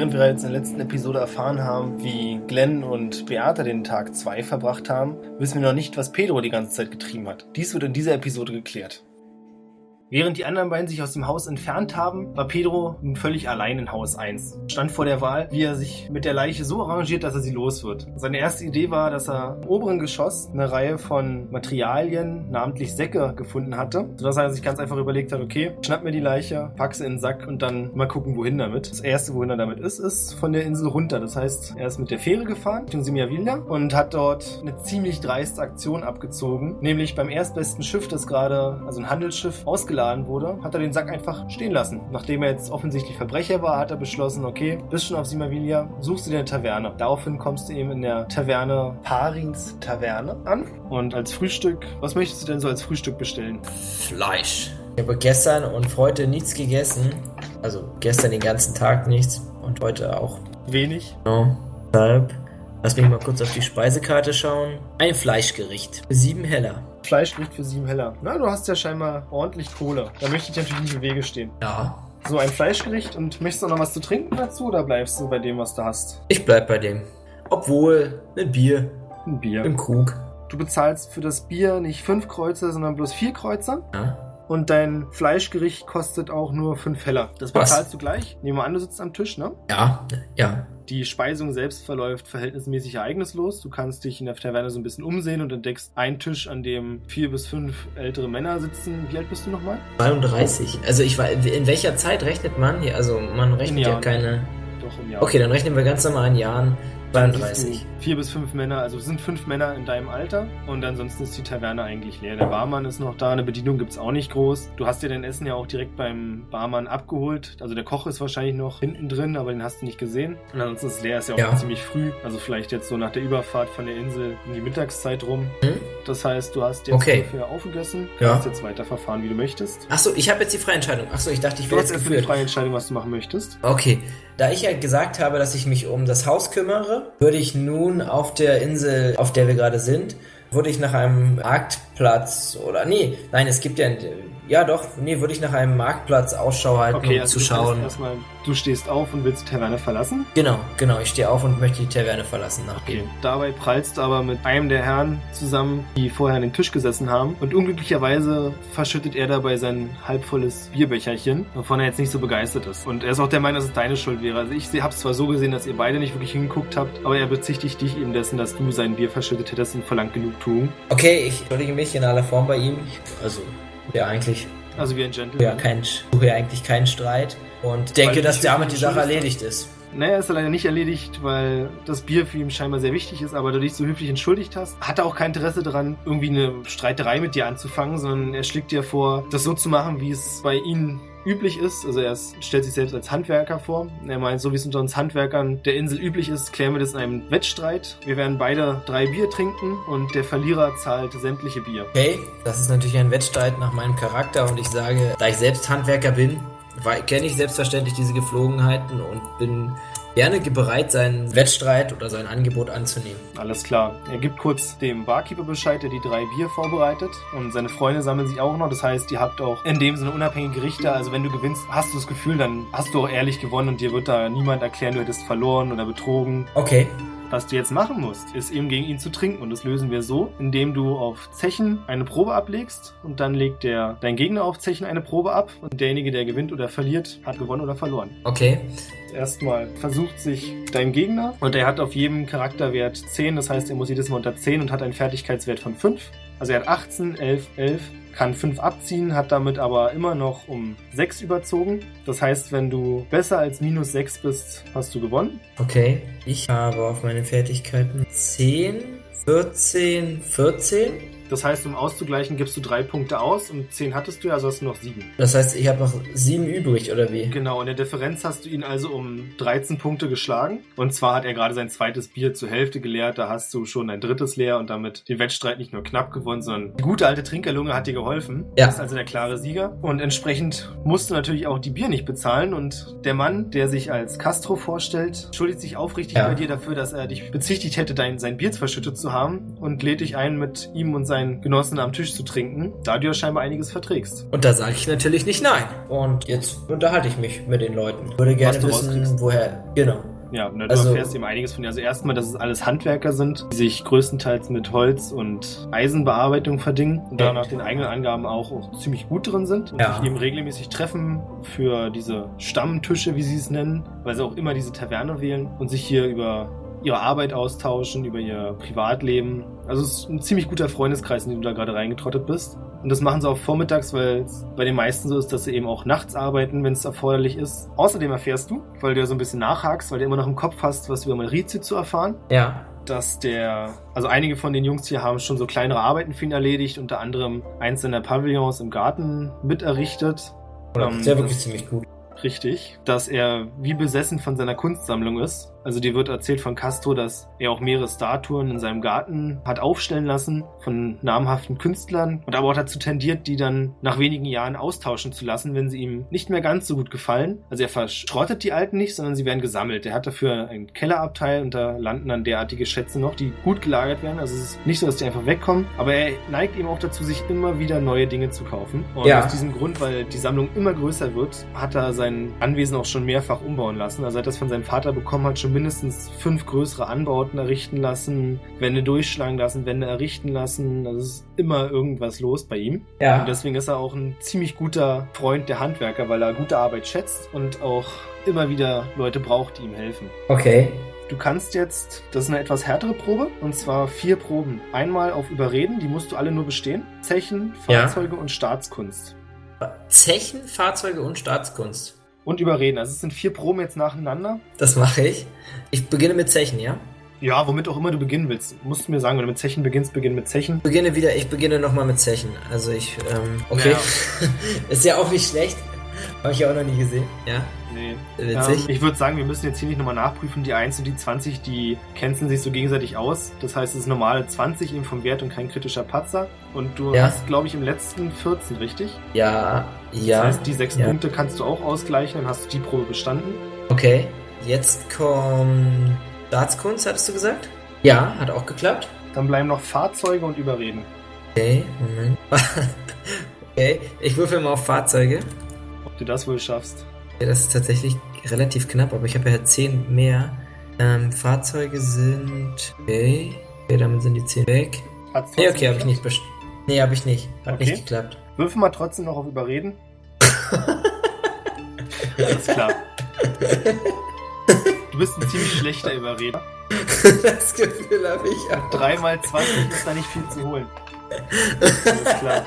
Während wir jetzt in der letzten Episode erfahren haben, wie Glenn und Beata den Tag 2 verbracht haben, wissen wir noch nicht, was Pedro die ganze Zeit getrieben hat. Dies wird in dieser Episode geklärt. Während die anderen beiden sich aus dem Haus entfernt haben, war Pedro nun völlig allein in Haus 1. Stand vor der Wahl, wie er sich mit der Leiche so arrangiert, dass er sie los wird. Seine erste Idee war, dass er im oberen Geschoss eine Reihe von Materialien, namentlich Säcke, gefunden hatte, sodass er sich ganz einfach überlegt hat, okay, schnapp mir die Leiche, pack sie in den Sack und dann mal gucken, wohin damit. Das erste, wohin er damit ist, ist von der Insel runter. Das heißt, er ist mit der Fähre gefahren, Richtung Simiavilla und hat dort eine ziemlich dreiste Aktion abgezogen, nämlich beim erstbesten Schiff, das gerade, also ein Handelsschiff, ausgeladen eingeladen wurde, hat er den Sack einfach stehen lassen. Nachdem er jetzt offensichtlich Verbrecher war, hat er beschlossen, okay, bist schon auf Simavilla, suchst du dir eine Taverne. Daraufhin kommst du eben in der Taverne Parins Taverne an. Und als Frühstück, was möchtest du denn so als Frühstück bestellen? Fleisch. Ich habe gestern und heute nichts gegessen. Also gestern den ganzen Tag nichts und heute auch. Wenig. No. Deshalb, lass mich mal kurz auf die Speisekarte schauen. Ein Fleischgericht. Sieben Heller. Fleischgericht für sieben Heller. Na, du hast ja scheinbar ordentlich Kohle. Da möchte ich natürlich nicht im Wege stehen. Ja. So ein Fleischgericht und möchtest du noch was zu trinken dazu oder bleibst du bei dem, was du hast? Ich bleib bei dem. Obwohl, ein Bier Ein Bier. im Krug. Du bezahlst für das Bier nicht fünf Kreuzer, sondern bloß vier Kreuzer. Ja. Und dein Fleischgericht kostet auch nur fünf Heller. Das bezahlst du gleich. Nehmen wir an, du sitzt am Tisch, ne? Ja. Ja. Die Speisung selbst verläuft verhältnismäßig ereignislos. Du kannst dich in der Taverne so ein bisschen umsehen und entdeckst einen Tisch, an dem vier bis fünf ältere Männer sitzen. Wie alt bist du nochmal? 32. Also ich war, in welcher Zeit rechnet man hier? Also man rechnet ja keine. Doch im Jahr. Okay, dann rechnen wir ganz normal in Jahren. Dann siehst 32. du Vier bis fünf Männer, also es sind fünf Männer in deinem Alter und ansonsten ist die Taverne eigentlich leer. Der Barmann ist noch da, eine Bedienung gibt's auch nicht groß. Du hast dir dein Essen ja auch direkt beim Barmann abgeholt. Also der Koch ist wahrscheinlich noch hinten drin, aber den hast du nicht gesehen. Und ansonsten ist es leer, ist ja auch Ja. ziemlich früh. Also vielleicht jetzt so nach der Überfahrt von der Insel in die Mittagszeit rum. Hm? Das heißt, du hast jetzt Okay. ungefähr aufgegessen, Ja. kannst jetzt weiter verfahren, wie du möchtest. Achso, ich habe jetzt die freie Entscheidung. Achso, ich dachte, ich wäre jetzt geführt. freie Entscheidung, was du machen möchtest. Okay, da ich ja gesagt habe, dass ich mich um das Haus kümmere, würde ich nun auf der Insel, auf der wir gerade sind, würde ich nach einem Marktplatz oder nee, nein, es gibt ja ja doch, nee, würde ich nach einem Marktplatz Ausschau halten, Okay, um also zu schauen. erstmal, du stehst auf und willst die Taverne verlassen. Genau, genau, ich stehe auf und möchte die Taverne verlassen nach Okay. Dabei prallst du aber mit einem der Herren zusammen, die vorher an den Tisch gesessen haben. Und unglücklicherweise verschüttet er dabei sein halbvolles Bierbecherchen, wovon er jetzt nicht so begeistert ist. Und er ist auch der Meinung, dass es deine Schuld wäre. Also ich habe es zwar so gesehen, dass ihr beide nicht wirklich hingeguckt habt, aber er bezichtigt dich eben dessen, dass du sein Bier verschüttet hättest und verlangt Genugtuung. Okay, ich entschuldige mich in aller Form bei ihm. Also, ja, eigentlich, Also wie ein Gentleman. ja, kein, suche ja eigentlich keinen Streit und denke, dass damit die Sache erledigt ist. Naja, ist er leider nicht erledigt, weil das Bier für ihn scheinbar sehr wichtig ist, aber du dich so höflich entschuldigt hast, hat er auch kein Interesse daran, irgendwie eine Streiterei mit dir anzufangen, sondern er schlägt dir vor, das so zu machen, wie es bei ihnen üblich ist. Also er stellt sich selbst als Handwerker vor. Er meint, so wie es unter uns Handwerkern der Insel üblich ist, klären wir das in einem Wettstreit. Wir werden beide drei Bier trinken und der Verlierer zahlt sämtliche Bier. Okay, das ist natürlich ein Wettstreit nach meinem Charakter und ich sage, da ich selbst Handwerker bin, kenne ich selbstverständlich diese Geflogenheiten und bin gerne bereit, seinen Wettstreit oder sein Angebot anzunehmen. Alles klar. Er gibt kurz dem Barkeeper Bescheid, der die drei Bier vorbereitet. Und seine Freunde sammeln sich auch noch. Das heißt, ihr habt auch in dem Sinne unabhängige Richter. Also wenn du gewinnst, hast du das Gefühl, dann hast du auch ehrlich gewonnen und dir wird da niemand erklären, du hättest verloren oder betrogen. Okay, Was du jetzt machen musst, ist eben gegen ihn zu trinken. Und das lösen wir so, indem du auf Zechen eine Probe ablegst und dann legt der, dein Gegner auf Zechen eine Probe ab. Und derjenige, der gewinnt oder verliert, hat gewonnen oder verloren. okay. Erstmal versucht sich dein Gegner und er hat auf jedem Charakterwert 10, das heißt, er muss jedes Mal unter 10 und hat einen Fertigkeitswert von 5. Also er hat 18, 11, 11, kann 5 abziehen, hat damit aber immer noch um 6 überzogen. Das heißt, wenn du besser als minus 6 bist, hast du gewonnen. Okay, ich habe auf meine Fertigkeiten 10, 14, 14. Das heißt, um auszugleichen, gibst du 3 Punkte aus und 10 hattest du ja, also hast du noch 7. Das heißt, ich habe noch 7 übrig, oder wie? Genau, in der Differenz hast du ihn also um 13 Punkte geschlagen. Und zwar hat er gerade sein zweites Bier zur Hälfte geleert, da hast du schon dein drittes leer und damit den Wettstreit nicht nur knapp gewonnen, sondern die gute alte Trinkerlunge hat dir geholfen. Ja. Du bist also der klare Sieger. Und entsprechend musst du natürlich auch die Bier nicht bezahlen. Und der Mann, der sich als Castro vorstellt, schuldigt sich aufrichtig Ja. bei dir dafür, dass er dich bezichtigt hätte, dein, sein Bier verschüttet zu haben und lädt dich ein, mit ihm und seinen deinen Genossen am Tisch zu trinken, da du ja scheinbar einiges verträgst. Und da sage ich natürlich nicht nein. Und jetzt unterhalte ich mich mit den Leuten. Würde gerne wissen, rauskriegst. woher. Genau. Ja, ne, du Also- erfährst eben einiges von dir. Also erstmal, dass es alles Handwerker sind, die sich größtenteils mit Holz und Eisenbearbeitung verdingen und da nach den eigenen Angaben auch, auch ziemlich gut drin sind und Ja. sich eben regelmäßig treffen für diese Stammtische, wie sie es nennen, weil sie auch immer diese Taverne wählen und sich hier über ihre Arbeit austauschen, über ihr Privatleben. Also es ist ein ziemlich guter Freundeskreis, in den du da gerade reingetrottet bist. Und das machen sie auch vormittags, weil es bei den meisten so ist, dass sie eben auch nachts arbeiten, wenn es erforderlich ist. Außerdem erfährst du, weil du ja so ein bisschen nachhakst, weil du immer noch im Kopf hast, was über Malrizi zu erfahren, Ja. dass der, also einige von den Jungs hier haben schon so kleinere Arbeiten für ihn erledigt, unter anderem eins seiner Pavillons im Garten mit errichtet. Ähm, Ist ja das- wirklich ziemlich gut. Richtig, dass er wie besessen von seiner Kunstsammlung ist. Also dir wird erzählt von Castro, dass er auch mehrere Statuen in seinem Garten hat aufstellen lassen von namhaften Künstlern und aber auch dazu tendiert, die dann nach wenigen Jahren austauschen zu lassen, wenn sie ihm nicht mehr ganz so gut gefallen. Also er verschrottet die alten nicht, sondern sie werden gesammelt. Er hat dafür einen Kellerabteil und da landen dann derartige Schätze noch, die gut gelagert werden. Also es ist nicht so, dass die einfach wegkommen, aber er neigt eben auch dazu, sich immer wieder neue Dinge zu kaufen. Und Ja. aus diesem Grund, weil die Sammlung immer größer wird, hat er sein Anwesen auch schon mehrfach umbauen lassen. Also er hat das von seinem Vater bekommen, hat schon mindestens fünf größere Anbauten errichten lassen, Wände durchschlagen lassen, Wände errichten lassen. Also es ist immer irgendwas los bei ihm. Ja. Und deswegen ist er auch ein ziemlich guter Freund der Handwerker, weil er gute Arbeit schätzt und auch immer wieder Leute braucht, die ihm helfen. Okay. Du kannst jetzt, das ist eine etwas härtere Probe, und zwar vier Proben. Einmal auf Überreden, die musst du alle nur bestehen. Zechen, Ja. Fahrzeuge und Staatskunst. Zechen, Fahrzeuge und Staatskunst. Und Überreden. Also es sind vier Proben jetzt nacheinander. Das mache ich. Ich beginne mit Zechen, ja? Ja, womit auch immer du beginnen willst. Musst du mir sagen, wenn du mit Zechen beginnst, beginn mit Zechen. Ich beginne wieder, ich beginne nochmal mit Zechen. Also ich, ähm, okay. Ist ja auch nicht schlecht. Habe ich ja auch noch nie gesehen. Ja, Nee. witzig. Ähm, ich würde sagen, wir müssen jetzt hier nicht nochmal nachprüfen. Die 1 und die 20, die canceln sich so gegenseitig aus. Das heißt, es ist normale 20 eben vom Wert und kein kritischer Patzer. Und du Ja. hast, glaube ich, im letzten 14, richtig? ja, ja. Das heißt, die sechs ja. Punkte kannst du auch ausgleichen, dann hast du die Probe bestanden. Okay. Jetzt kommt Staatskunst, hattest du gesagt? Ja, hat auch geklappt. Dann bleiben noch Fahrzeuge und Überreden. Okay, Moment. okay, ich würfel mal auf Fahrzeuge. Ob du das wohl schaffst. Ja, das ist tatsächlich relativ knapp, aber ich habe ja 10 mehr. Ähm, Fahrzeuge sind. Okay. Okay, damit sind die 10 weg. Hat's Nee, okay, habe ich nicht best Nee, habe ich nicht. Hat Okay. nicht geklappt. Würfel mal trotzdem noch auf Überreden. Alles klar. Du bist ein ziemlich schlechter Überreder. das Gefühl habe ich auch. 3 mal 20 ist da nicht viel zu holen. Alles klar.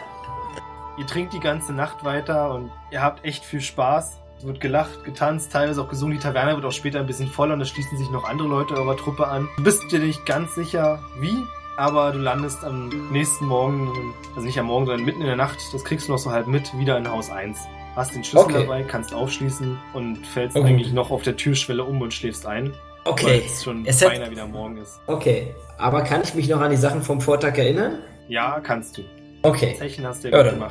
Ihr trinkt die ganze Nacht weiter und ihr habt echt viel Spaß. Es wird gelacht, getanzt, teilweise auch gesungen. Die Taverne wird auch später ein bisschen voller und es schließen sich noch andere Leute eurer Truppe an. Du bist dir nicht ganz sicher, wie, aber du landest am nächsten Morgen, also nicht am Morgen, sondern mitten in der Nacht, das kriegst du noch so halb mit, wieder in Haus 1. Hast den Schlüssel Okay. dabei, kannst aufschließen und fällst Oh, gut. eigentlich noch auf der Türschwelle um und schläfst ein, weil Okay. es schon Es hat- beinahe wieder morgen ist. Okay. Aber kann ich mich noch an die Sachen vom Vortag erinnern? Ja, kannst du. Okay. Zechen hast du ja, Ja, gut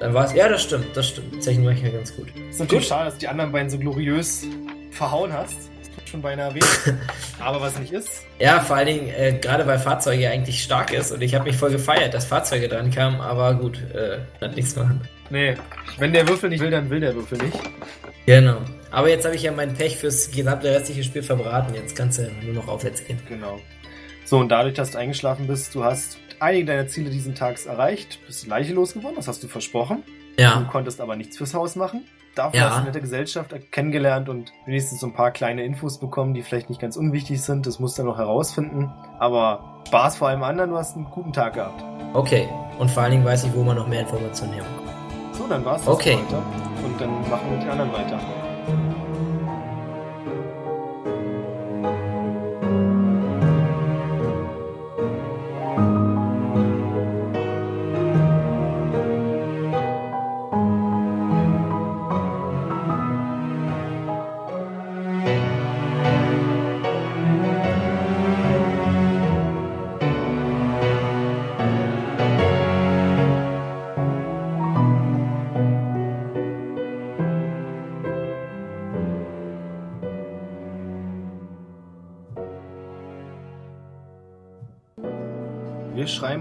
dann-. Dann war's. Ja, das stimmt, das stimmt. Zeichen mache ich ja ganz gut. ist natürlich Gut. schade, dass du die anderen beiden so gloriös verhauen hast. Das tut schon beinahe weh. Aber was nicht ist, Ja, vor allen Dingen, äh, gerade weil Fahrzeuge eigentlich stark ist und ich habe mich voll gefeiert, dass Fahrzeuge dran kamen, aber gut, äh, kann nichts machen. nee, wenn der Würfel nicht will, dann will der Würfel nicht. Genau. Aber jetzt habe ich ja mein Pech fürs gesamte restliche Spiel verbraten. Jetzt kannst du nur noch aufwärts gehen. Genau. So, und dadurch, dass du eingeschlafen bist, du hast einige deiner Ziele diesen Tags erreicht, bist Leiche losgeworden, das hast du versprochen. Du Ja. konntest aber nichts fürs Haus machen. Dafür Ja. hast du eine nette Gesellschaft kennengelernt und wenigstens so ein paar kleine Infos bekommen, die vielleicht nicht ganz unwichtig sind. Das musst du noch herausfinden. Aber Spaß vor allem anderen, du hast einen guten Tag gehabt. Okay. Und vor allen Dingen weiß ich, wo man noch mehr Informationen herbekommt. So, dann war's das Okay. heute. Und dann machen wir mit den anderen weiter.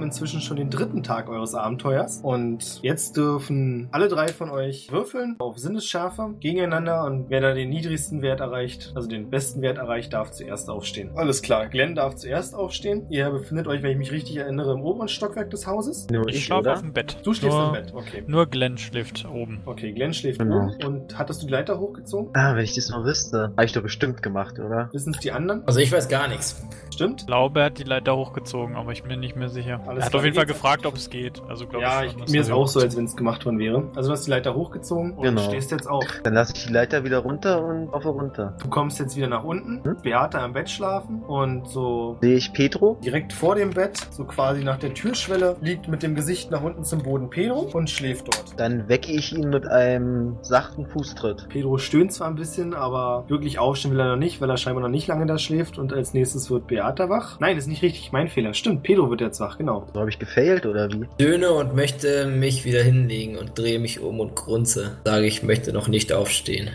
Inzwischen schon den dritten Tag eures Abenteuers. Und jetzt dürfen alle drei von euch würfeln auf Sinnesschärfe gegeneinander. Und wer da den niedrigsten Wert erreicht, also den besten Wert erreicht, darf zuerst aufstehen. Alles klar. Glenn darf zuerst aufstehen. Ihr befindet euch, wenn ich mich richtig erinnere, im oberen Stockwerk des Hauses. Nur Ich ich, schlafe auf dem Bett. Du schläfst nur, im Bett. Okay. Nur Glenn schläft oben. Okay, Glenn schläft Genau. oben. Und hattest du die Leiter hochgezogen? Ah, wenn ich das noch wüsste. Habe ich doch bestimmt gemacht, oder? Wissen es die anderen? Also ich weiß gar nichts. Stimmt? Er hat die Leiter hochgezogen, aber ich bin mir nicht mehr sicher. Alles er hat klar, auf jeden Fall gefragt, ob es geht. Also glaube Ja, ich mir ist auch so, als wenn es gemacht worden wäre. Also du hast die Leiter hochgezogen und Genau. stehst jetzt auf. Dann lasse ich die Leiter wieder runter und auf runter. Du kommst jetzt wieder nach unten, Hm? Beate am Bett schlafen und so Sehe ich Petro? direkt vor dem Bett, so quasi nach der Türschwelle, liegt mit dem Gesicht nach unten zum Boden Pedro und schläft dort. Dann wecke ich ihn mit einem sachten Fußtritt. Pedro stöhnt zwar ein bisschen, aber wirklich aufstehen will er noch nicht, weil er scheinbar noch nicht lange da schläft und als nächstes wird Beate wach. Nein, ist nicht richtig, mein Fehler. Stimmt, Pedro wird jetzt wach, genau. So habe ich gefailt oder wie? Döne und möchte mich wieder hinlegen und drehe mich um und grunze. Sage, ich möchte noch nicht aufstehen.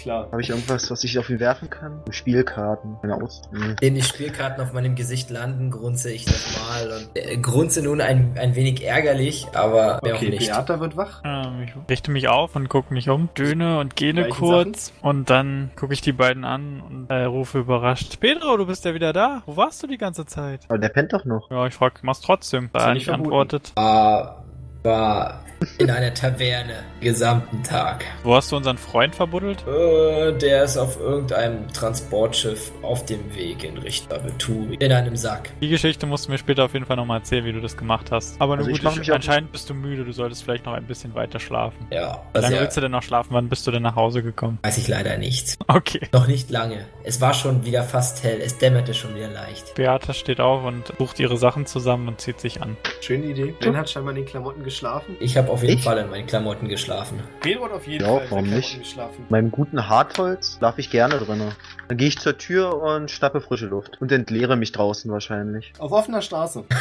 Klar. Habe ich irgendwas, was ich auf ihn werfen kann? Spielkarten. Hm. Indem die Spielkarten auf meinem Gesicht landen, grunze ich nochmal und äh, grunze nun ein, ein wenig ärgerlich, aber mehr auch Okay, nicht. Beate wird wach. Ähm, ich richte mich auf und gucke mich um, döne und gähne Gleichen kurz und dann gucke ich die beiden an und äh, rufe überrascht. Pedro, du bist ja wieder da. Wo warst du die ganze Zeit? Aber der pennt doch noch. Ja, ich frag, mach's trotzdem. Da Ist er nicht antwortet. War, war in einer Taverne gesamten Tag. Wo hast du unseren Freund verbuddelt? Äh, der ist auf irgendeinem Transportschiff auf dem Weg in Richtung Aventurien. In einem Sack. Die Geschichte musst du mir später auf jeden Fall nochmal erzählen, wie du das gemacht hast. Aber nur Also gut, ich anscheinend bist du müde. Du solltest vielleicht noch ein bisschen weiter schlafen. Ja, Wie also lange ja, willst du denn noch schlafen? Wann bist du denn nach Hause gekommen? weiß ich leider nicht. Okay. Noch nicht lange. Es war schon wieder fast hell. Es dämmerte schon wieder leicht. Beata steht auf und sucht ihre Sachen zusammen und zieht sich an. Schöne Idee. Glenn hat scheinbar in den Klamotten geschlafen. Ich habe auf jeden Ich? Fall in meinen Klamotten geschlafen. Hat auf jeden Ja, Fall in warum nicht? Klamotten geschlafen. Meinem guten Hartholz schlafe ich gerne drinne. Dann gehe ich zur Tür und schnappe frische Luft. Und entleere mich draußen wahrscheinlich. Auf offener Straße.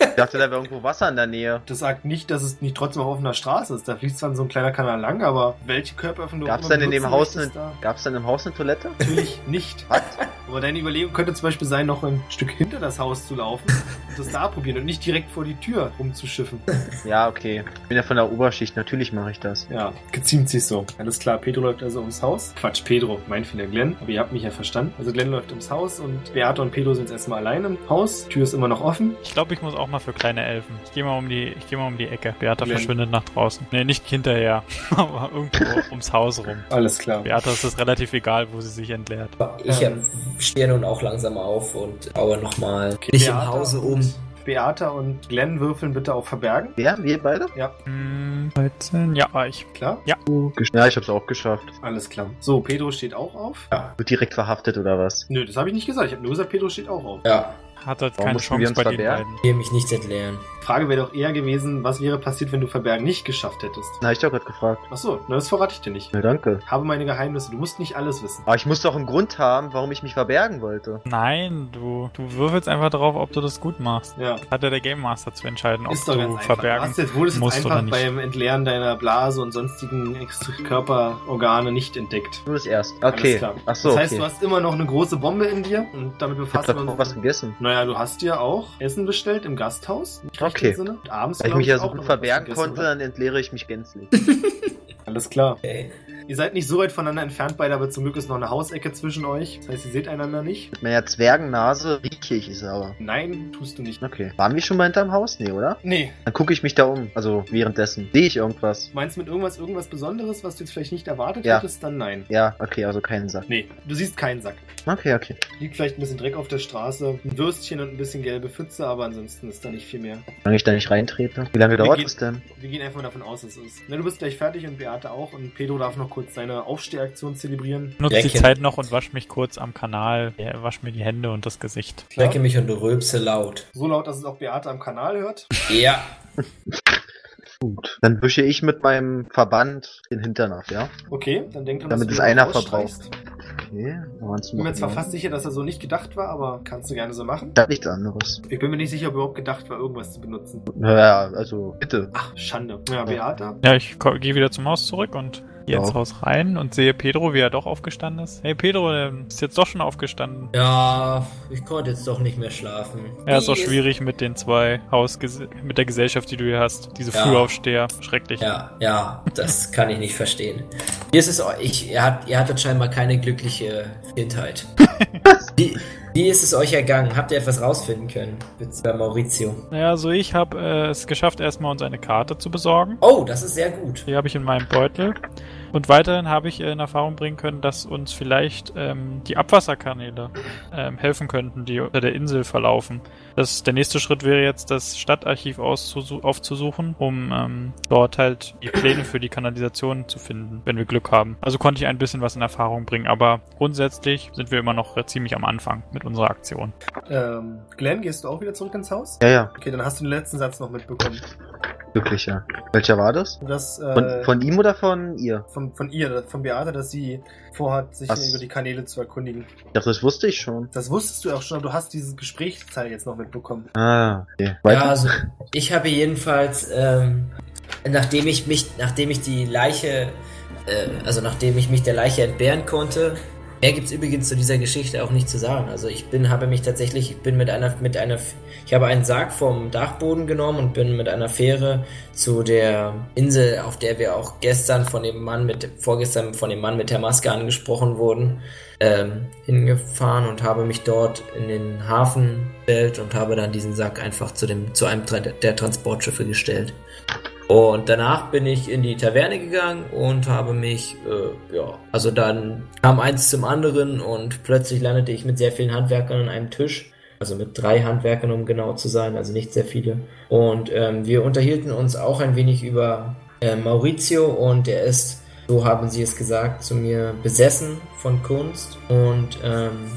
Ich dachte, da wäre irgendwo Wasser in der Nähe. Das sagt nicht, dass es nicht trotzdem auf offener Straße ist. Da fließt zwar so ein kleiner Kanal lang, aber welche Körperöffnung du Gab's denn in dem Haus eine, da? gab's denn im Haus eine Toilette? Natürlich nicht. Was? Aber deine Überlegung könnte zum Beispiel sein, noch ein Stück hinter das Haus zu laufen und das da probieren und nicht direkt vor die Tür rumzuschiffen. Ja, okay. Ich bin ja von der Oberschicht. Natürlich mache ich das. Ja, geziemt sich so. Alles klar, Pedro läuft also ums Haus. Quatsch, Pedro, mein Fehler, Glenn. Aber ihr habt mich ja verstanden. Also Glenn läuft ums Haus und Beate und Pedro sind jetzt erstmal allein im Haus. Tür ist immer noch offen. Ich glaube, ich muss auch mal für kleine Elfen. Ich gehe mal um die, ich gehe mal um die Ecke. Beata Glenn. verschwindet nach draußen. Nee, nicht hinterher, aber irgendwo ums Haus rum. Alles klar. Beata ist es relativ egal, wo sie sich entleert. Ich Ähm. äh, stehe nun auch langsam auf und baue nochmal Okay, im Hause um. Beata und Glenn würfeln bitte auf Verbergen. Wer? Wir beide? Hm, 13? Ja, war ich. Klar? Ja, ich hab's auch geschafft. Alles klar. So, Pedro steht auch auf. Wird direkt verhaftet oder was? Nö, das habe ich nicht gesagt. Ich habe nur gesagt, Pedro steht auch auf. Ja, Hat halt Warum keine Chance bei den beiden. hier mich nicht entleeren. Frage wäre doch eher gewesen, was wäre passiert, wenn du Verbergen nicht geschafft hättest? Na, ich doch gerade gefragt. Ach so, na, das verrate ich dir nicht. Na, danke. Habe meine Geheimnisse. Du musst nicht alles wissen. Aber ich muss doch einen Grund haben, warum ich mich verbergen wollte. Nein, du, du würfelst einfach darauf, ob du das gut machst. Ja. Hat ja der Game Master zu entscheiden, ob Ist doch du ganz einfach. Du verbergen hast jetzt, wurdest jetzt musst oder einfach nicht. beim Entleeren deiner Blase und sonstigen Extra Körperorgane nicht entdeckt. Nur das erst. Alles Okay. klar. Ach so, das heißt, okay. du hast immer noch eine große Bombe in dir und damit Ich hab befassen doch wir noch uns. was gegessen. Naja, du hast dir auch Essen bestellt im Gasthaus. Nicht Okay. Sinne. Und abends, Weil ich mich ja so gut verbergen konnte, oder? dann entleere ich mich gänzlich. Alles klar. Okay. Ihr seid nicht so weit voneinander entfernt beide, aber zum Glück ist noch eine Hausecke zwischen euch. Das heißt, ihr seht einander nicht. Mit meiner Zwergennase rieche ich es aber. Nein, tust du nicht. Okay. Waren wir schon mal hinterm Haus? Nee, oder? Nee. Dann gucke ich mich da um. Also währenddessen. Sehe ich irgendwas? Meinst du mit irgendwas irgendwas Besonderes, was du jetzt vielleicht nicht erwartet Ja. hättest? Dann nein. Ja, okay, also keinen Sack. Nee, du siehst keinen Sack. Okay, okay. Liegt vielleicht ein bisschen Dreck auf der Straße, ein Würstchen und ein bisschen gelbe Pfütze, aber ansonsten ist da nicht viel mehr. Solange ich da nicht reintrete. Wie lange Wir dauert das denn? Wir gehen einfach davon aus, es ist. Na, du bist gleich fertig und Beate auch und Pedro darf noch kurz seine Aufstehaktion zelebrieren. Nutze die. Zeit noch und wasch mich kurz am Kanal. Ja, wasch mir die Hände und das Gesicht. Ich lecke mich und rülpse laut. So laut, dass es auch Beate am Kanal hört. Ja. Gut. Dann wische ich mit meinem Verband den Hintern ab, ja? Okay, dann denk dran, Damit dass es einer rausstreichst. Okay. Ich bin mir zwar fast sicher, dass er so nicht gedacht war, aber kannst du gerne so machen. Ich hab nichts anderes. Ich bin mir nicht sicher, ob überhaupt gedacht war, irgendwas zu benutzen. Naja, also bitte. Ach, Schande. Ja, Beate. Ja, ich gehe wieder zum Haus zurück und Gehe ins Ja. Haus rein und sehe Pedro, wie er doch aufgestanden ist. Hey Pedro, der ist jetzt doch schon aufgestanden. Ja, ich konnte jetzt doch nicht mehr schlafen. Ja, ist auch Wie schwierig mit den zwei Haus mit der Gesellschaft, die du hier hast. Diese Ja. Frühaufsteher. Schrecklich. Ja, ja, das kann ich nicht verstehen. Wie ist es ich, ihr, hat, ihr hattet scheinbar keine glückliche Kindheit. wie, wie ist es euch ergangen? Habt ihr etwas rausfinden können? Bei Maurizio. Naja, so ich habe äh, es geschafft, erstmal uns eine Karte zu besorgen. Oh, das ist sehr gut. Die habe ich in meinem Beutel. Und weiterhin habe ich äh, in Erfahrung bringen können, dass uns vielleicht ähm, die Abwasserkanäle ähm, helfen könnten, die unter der Insel verlaufen. Das, der nächste Schritt wäre jetzt, das Stadtarchiv aufzusuchen, um ähm, dort halt die Pläne für die Kanalisation zu finden, wenn wir Glück haben. Also konnte ich ein bisschen was in Erfahrung bringen, aber grundsätzlich sind wir immer noch äh, ziemlich am Anfang mit unserer Aktion. Ähm, Glenn, gehst du auch wieder zurück ins Haus? Ja, ja, Okay, dann hast du den letzten Satz noch mitbekommen. Wirklich, ja. Welcher war das? Das, äh, Von, von ihm oder von ihr? von, von ihr, von Beate, dass sie vorhat, sich Was? über die Kanäle zu erkundigen. Ich dachte, das wusste ich schon. Das wusstest du auch schon, aber du hast dieses Gesprächsteil jetzt noch mitbekommen. Ah, okay. Ja, Weiter? also ich habe jedenfalls, ähm, nachdem ich mich, nachdem ich die Leiche, äh, also nachdem ich mich der Leiche entbehren konnte, mehr gibt's übrigens zu dieser Geschichte auch nicht zu sagen. Also ich bin, habe mich tatsächlich, ich bin mit einer, mit einer, ich habe einen Sarg vom Dachboden genommen und bin mit einer Fähre zu der Insel, auf der wir auch gestern von dem Mann mit, vorgestern von dem Mann mit der Maske angesprochen wurden, ähm, hingefahren und habe mich dort in den Hafen gestellt und habe dann diesen Sack einfach zu dem zu einem Tra der Transportschiffe gestellt. Und danach bin ich in die Taverne gegangen und habe mich, äh, ja, also dann kam eins zum anderen und plötzlich landete ich mit sehr vielen Handwerkern an einem Tisch. Also mit drei Handwerkern, um genau zu sein, also nicht sehr viele. Und ähm, wir unterhielten uns auch ein wenig über äh, Maurizio und er ist, so haben sie es gesagt, zu mir besessen von Kunst und ähm,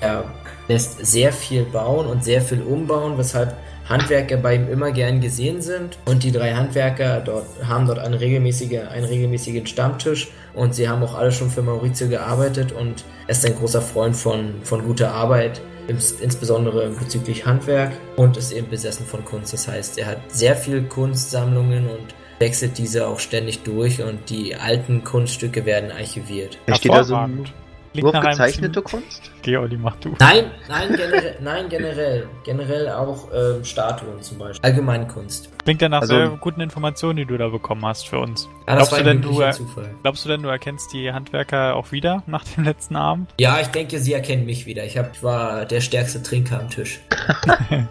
er lässt sehr viel bauen und sehr viel umbauen, weshalb Handwerker bei ihm immer gern gesehen sind. Und die drei Handwerker dort haben dort einen, regelmäßige, einen regelmäßigen Stammtisch und sie haben auch alle schon für Maurizio gearbeitet und er ist ein großer Freund von, von guter Arbeit, ins, insbesondere bezüglich Handwerk und ist eben besessen von Kunst. Das heißt, er hat sehr viel Kunstsammlungen und wechselt diese auch ständig durch und die alten Kunststücke werden archiviert. Da steht also Hervorragend. nur, gezeichnete Kunst? Geh, Olli, mach du. Nein, nein, generell, nein, generell. Generell auch ähm, Statuen zum Beispiel. Allgemeinkunst. Klingt ja nach Also- sehr guten Informationen, die du da bekommen hast für uns. Ja, das Glaubst war du ein denn, du. Glaubst du denn, du erkennst die Handwerker auch wieder nach dem letzten Abend? Ja, ich denke, sie erkennen mich wieder. Ich, hab, ich war der stärkste Trinker am Tisch.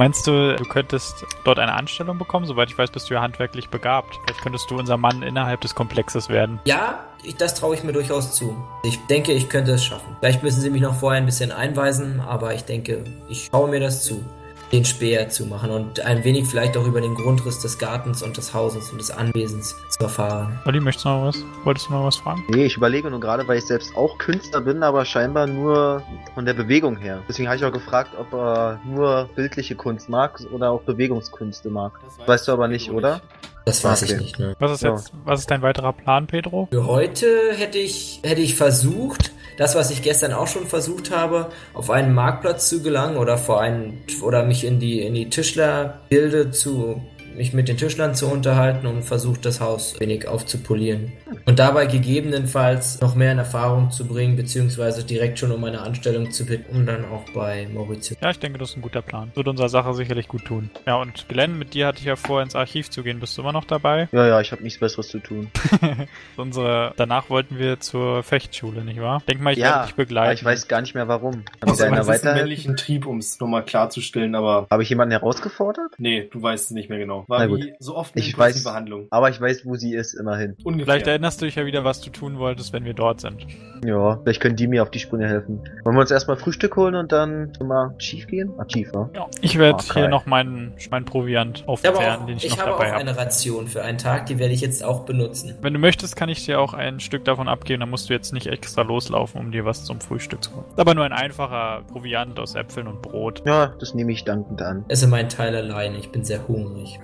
Meinst du, du könntest dort eine Anstellung bekommen? Soweit ich weiß, bist du ja handwerklich begabt. Vielleicht könntest du unser Mann innerhalb des Komplexes werden. Ja, ich, das traue ich mir durchaus zu. Ich denke, ich könnte es schaffen. Vielleicht müssen sie mich noch vorher ein bisschen einweisen, aber ich denke, ich schaue mir das zu. Den Speer zu machen und ein wenig vielleicht auch über den Grundriss des Gartens und des Hauses und des Anwesens zu erfahren. Olli, möchtest du noch was? Wolltest du noch was fragen? Nee, ich überlege nur gerade, weil ich selbst auch Künstler bin, aber scheinbar nur von der Bewegung her. Deswegen habe ich auch gefragt, ob er nur bildliche Kunst mag oder auch Bewegungskünste mag. Weißt du aber nicht, oder? Das weiß Okay. ich nicht, ne? Was ist Ja. jetzt, was ist dein weiterer Plan, Pedro? Für heute hätte ich, hätte ich versucht, das, was ich gestern auch schon versucht habe, auf einen Marktplatz zu gelangen oder vor einen, oder mich in die, in die Tischlergilde zu, mich mit den Tischlern zu unterhalten und versucht, das Haus wenig aufzupolieren. Und dabei gegebenenfalls noch mehr in Erfahrung zu bringen, beziehungsweise direkt schon um eine Anstellung zu bitten, um dann auch bei Maurizio. Ja, ich denke, das ist ein guter Plan. Wird unserer Sache sicherlich gut tun. Ja, und Glenn, mit dir hatte ich ja vor, ins Archiv zu gehen. Bist du immer noch dabei? Ja, ja, ich habe nichts Besseres zu tun. Unsere, danach wollten wir zur Fechtschule, nicht wahr? Denk mal, ich ja, werde dich begleiten. ich weiß gar nicht mehr warum. Kann Also, einer weiterhelfen? männlichen Trieb, um es nochmal klarzustellen, aber Habe ich jemanden herausgefordert? nee, du weißt es nicht mehr genau. War wie so oft eine Ich weiß- Handlung. Aber ich weiß, wo sie ist, immerhin. Ungefähr. Vielleicht erinnerst du dich ja wieder, was du tun wolltest, wenn wir dort sind. Ja, vielleicht können die mir auf die Sprünge helfen. Wollen wir uns erstmal Frühstück holen und dann mal Chief gehen? Ah, Chief, ne? Ja. Ich werde Okay. hier noch meinen, meinen Proviant Ich habe aufzehren, den ich, ich noch habe auch dabei habe. eine Ration für einen Tag, die werde ich jetzt auch benutzen. Wenn du möchtest, kann ich dir auch ein Stück davon abgeben, dann musst du jetzt nicht extra loslaufen, um dir was zum Frühstück zu holen. Ist Aber nur ein einfacher Proviant aus Äpfeln und Brot. Ja, das nehme ich dankend an. Esse meinen Teil alleine, ich bin sehr hungrig.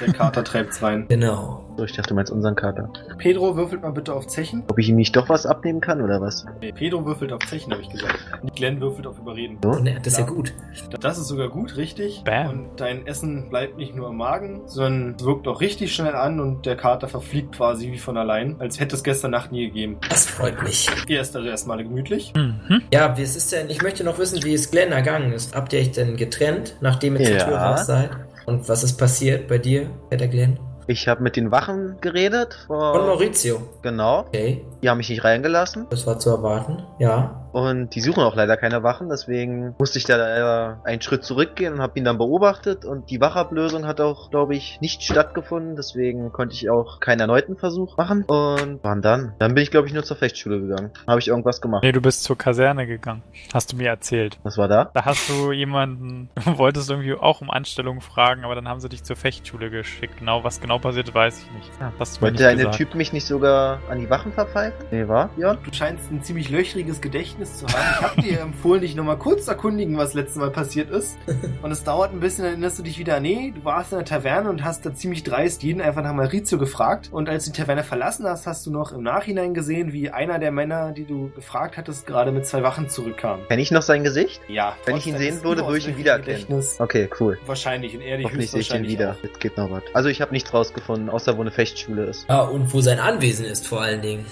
Der Kater treibt's rein. Genau. So, ich dachte, du meinst unseren Kater. Pedro würfelt mal bitte auf Zechen. Ob ich ihm nicht doch was abnehmen kann oder was? Nee, Pedro würfelt auf Zechen, habe ich gesagt. Und Glenn würfelt auf Überreden. So? Und das ist ja gut. Das ist sogar gut, richtig. Bam. Und dein Essen bleibt nicht nur im Magen, sondern es wirkt auch richtig schnell an und der Kater verfliegt quasi wie von allein, als hätte es gestern Nacht nie gegeben. Das freut mich. Ihr esst also erstmal gemütlich. Mhm. Ja, wie es ist denn? Ich möchte noch wissen, wie es Glenn ergangen ist. Habt ihr euch denn getrennt, nachdem ihr zur Ja. Tür raus seid? Und was ist passiert bei dir, Peter Glenn? Ich habe mit den Wachen geredet. Vor, Von Maurizio. Genau. Okay, Die haben mich nicht reingelassen. das war zu erwarten. Ja. Und die suchen auch leider keine Wachen, deswegen musste ich da leider einen Schritt zurückgehen und habe ihn dann beobachtet. Und die Wachablösung hat auch, glaube ich, nicht stattgefunden, deswegen konnte ich auch keinen erneuten Versuch machen. Und wann dann? Dann bin ich, glaube ich, nur zur Fechtschule gegangen. Habe ich irgendwas gemacht. Nee, du bist zur Kaserne gegangen. Hast du mir erzählt. Was war da? Da hast du jemanden, wolltest irgendwie auch um Anstellung fragen, aber dann haben sie dich zur Fechtschule geschickt. Genau, was genau passiert, weiß ich nicht. Hast du Wollte der eine. Typ mich nicht sogar an die Wachen verpfeifen? Nee, war? Ja. Du scheinst ein ziemlich löchriges Gedächtnis zu haben. Ich habe dir empfohlen, dich nochmal kurz zu erkundigen, was letztes Mal passiert ist. Und es dauert ein bisschen, dann erinnerst du dich wieder, nee, du warst in der Taverne und hast da ziemlich dreist jeden einfach nach Maurizio gefragt. Und als du die Taverne verlassen hast, hast du noch im Nachhinein gesehen, wie einer der Männer, die du gefragt hattest, gerade mit zwei Wachen zurückkam. Kenne ich noch sein Gesicht? Ja. Wenn ich ihn sehen würde, würde ich ihn überaus wiedererkennen. Gedächtnis Okay, cool. Wahrscheinlich. Und er dich Hoffentlich sehe ich höchstwahrscheinlich wieder. auch. Jetzt geht noch was. Also ich habe nichts rausgefunden, außer wo eine Fechtschule ist. Ah, und wo sein Anwesen ist vor allen Dingen.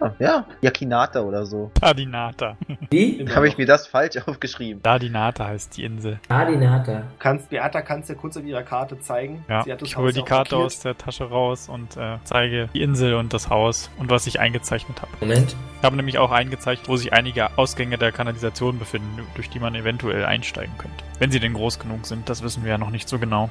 Ah, ja, Yakinata oder so. Dadinata. Wie? Habe ich mir das falsch aufgeschrieben. Dadinata heißt die Insel. Adinata. Kannst, Beata kannst ja kurz auf ihrer Karte zeigen. Ja, Sie hat das ich hole die Karte markiert. aus der Tasche raus und äh, zeige die Insel und das Haus und was ich eingezeichnet habe. Moment. Ich habe nämlich auch eingezeichnet, wo sich einige Ausgänge der Kanalisation befinden, durch die man eventuell einsteigen könnte. Wenn sie denn groß genug sind, das wissen wir ja noch nicht so genau.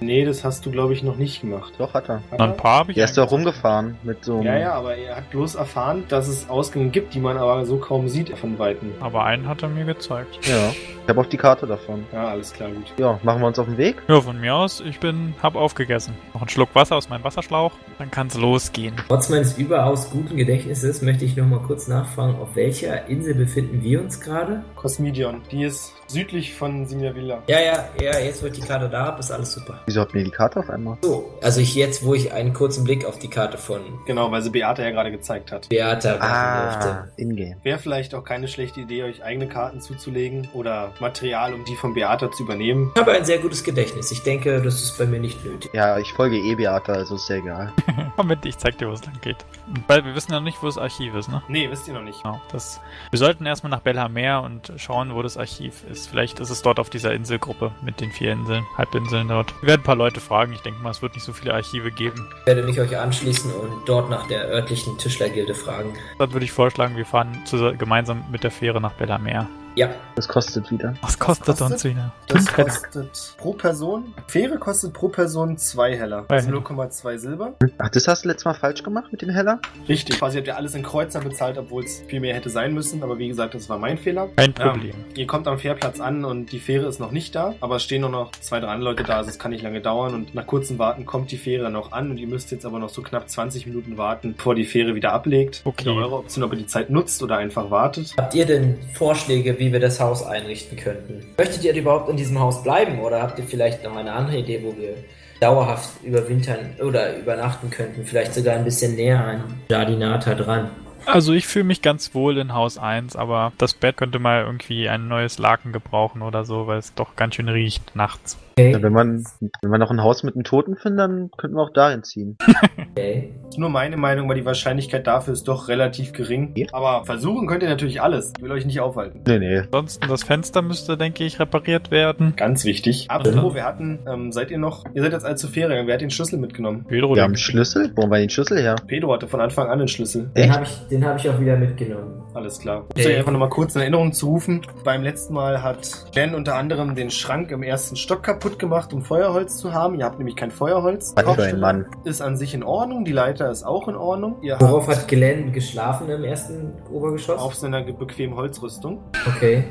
Nee, das hast du, glaube ich, noch nicht gemacht. Doch, hat er. Hat ein er? paar habe ich Der ist doch rumgefahren mit so einem... Ja, ja, aber er hat bloß erfahren, dass es Ausgänge gibt, die man aber so kaum sieht von Weitem. Aber einen hat er mir gezeigt. Ja. Ich habe auch die Karte davon. Ja, alles klar, gut. Ja, machen wir uns auf den Weg? Ja, von mir aus, ich bin, hab aufgegessen. Noch einen Schluck Wasser aus meinem Wasserschlauch, dann kann's losgehen. Trotz meines überaus guten Gedächtnisses möchte ich noch mal kurz nachfragen, auf welcher Insel befinden wir uns gerade? Cosmidion, die ist südlich von Simia Villa. Ja, ja, ja, jetzt wo ich die Karte da habe, ist alles super. Wieso habt ihr die Karte auf einmal? So, also ich jetzt, wo ich einen kurzen Blick auf die Karte von Genau, weil sie Beata ja gerade gezeigt hat. Beata Ah, in-game. Wäre vielleicht auch keine schlechte Idee, euch eigene Karten zuzulegen oder Material, um die von Beata zu übernehmen. Ich habe ein sehr gutes Gedächtnis. Ich denke, das ist bei mir nicht nötig. Ja, ich folge eh Beata, also ist ja egal. Mit, ich zeig dir, wo es lang geht. Weil wir wissen ja noch nicht, wo das Archiv ist, ne? Nee, wisst ihr noch nicht. Genau, das, wir sollten erstmal nach Belhamer und schauen, wo das Archiv ist. Vielleicht ist es dort auf dieser Inselgruppe mit den vier Inseln, Halbinseln dort. Wir werden ein paar Leute fragen. Ich denke mal, es wird nicht so viele Archive geben. Ich werde mich euch anschließen und dort nach der örtlichen Tischlergilde fragen. Dann würde ich vorschlagen, wir fahren zu, gemeinsam mit der Fähre nach Belhamer. Ja, Das kostet wieder. Was kostet, kostet? uns wieder? Das kostet pro Person, Fähre kostet pro Person zwei Heller. Zwei Also Heller. 0,2 Silber. Ach, das hast du letztes Mal falsch gemacht mit dem Heller? Richtig. Quasi habt ihr alles in Kreuzer bezahlt, obwohl es viel mehr hätte sein müssen. Aber wie gesagt, das war mein Fehler. Kein Ja. Problem. Ihr kommt am Fährplatz an und die Fähre ist noch nicht da, aber es stehen nur noch zwei, drei andere Leute da, also es kann nicht lange dauern und nach kurzem Warten kommt die Fähre dann auch an und ihr müsst jetzt aber noch so knapp 20 Minuten warten, bevor die Fähre wieder ablegt. Okay. Wieder eure Option, ob ihr die Zeit nutzt oder einfach wartet. habt ihr denn Vorschläge, wie wir das Haus einrichten könnten? Möchtet ihr überhaupt in diesem Haus bleiben oder habt ihr vielleicht noch eine andere Idee, wo wir dauerhaft überwintern oder übernachten könnten? Vielleicht sogar ein bisschen näher an Jardinata dran. Also ich fühle mich ganz wohl in Haus 1, aber das Bett könnte mal irgendwie ein neues Laken gebrauchen oder so, weil es doch ganz schön riecht nachts. Okay. Ja, wenn man, wenn wir noch ein Haus mit einem Toten finden, dann könnten wir auch dahin ziehen. okay. Das ist nur meine Meinung, weil die Wahrscheinlichkeit dafür ist doch relativ gering. Ja. Aber versuchen könnt ihr natürlich alles. Ich will euch nicht aufhalten. Nee, nee. Ansonsten das Fenster müsste, denke ich, repariert werden. Ganz wichtig. Apropos, wir hatten, ähm, seid ihr noch, ihr seid jetzt alle zu Ferien, wer hat den Schlüssel mitgenommen? Pedro, Wir haben einen Schlüssel? Wo haben wir den Schlüssel her? Pedro hatte von Anfang an den Schlüssel. Den habe ich, den hab ich auch wieder mitgenommen. Alles klar. Um Okay. euch einfach nochmal kurz in Erinnerung zu rufen. Beim letzten Mal hat Ben unter anderem den Schrank im ersten Stock kaputt gemacht, um Feuerholz zu haben. Ihr habt nämlich kein Feuerholz. Was für ein Mann. Ist an sich in Ordnung. Die Leiter ist auch in Ordnung. Ihr Worauf hat Glenn geschlafen im ersten Obergeschoss? auf seiner bequemen Holzrüstung. Okay.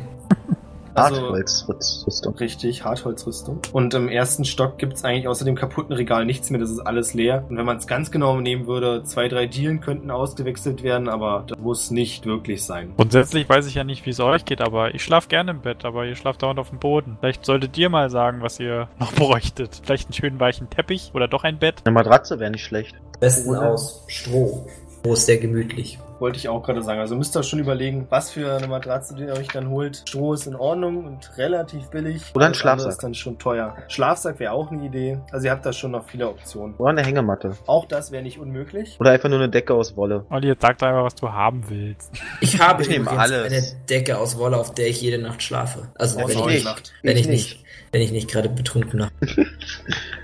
Also- Hartholzrüstung. Richtig, Hartholzrüstung. Und im ersten Stock gibt's eigentlich außer dem kaputten Regal nichts mehr, das ist alles leer. Und wenn man es ganz genau nehmen würde, zwei, drei Dielen könnten ausgewechselt werden, aber das muss nicht wirklich sein. Grundsätzlich weiß ich ja nicht, wie es euch geht, aber ich schlaf gerne im Bett, aber ihr schlaft dauernd auf dem Boden. Vielleicht solltet ihr mal sagen, was ihr noch bräuchtet. Vielleicht einen schönen weichen Teppich oder doch ein Bett. Eine Matratze wäre nicht schlecht. Besten aus Stroh. Stroh ist sehr gemütlich. Wollte ich auch gerade sagen. Also müsst ihr schon überlegen, was für eine Matratze ihr euch dann holt. Stroh ist in Ordnung und relativ billig. Oder ein Schlafsack. ist dann schon teuer. Schlafsack wäre auch eine Idee. Also ihr habt da schon noch viele Optionen. Oder eine Hängematte. Auch das wäre nicht unmöglich. Oder einfach nur eine Decke aus Wolle. Olli, jetzt sag doch einfach, was du haben willst. Ich habe Ich nehme eine Decke aus Wolle, auf der ich jede Nacht schlafe. Also Außer wenn ich, nicht, Nacht. wenn Ich ich nicht, wenn ich nicht gerade betrunken bin.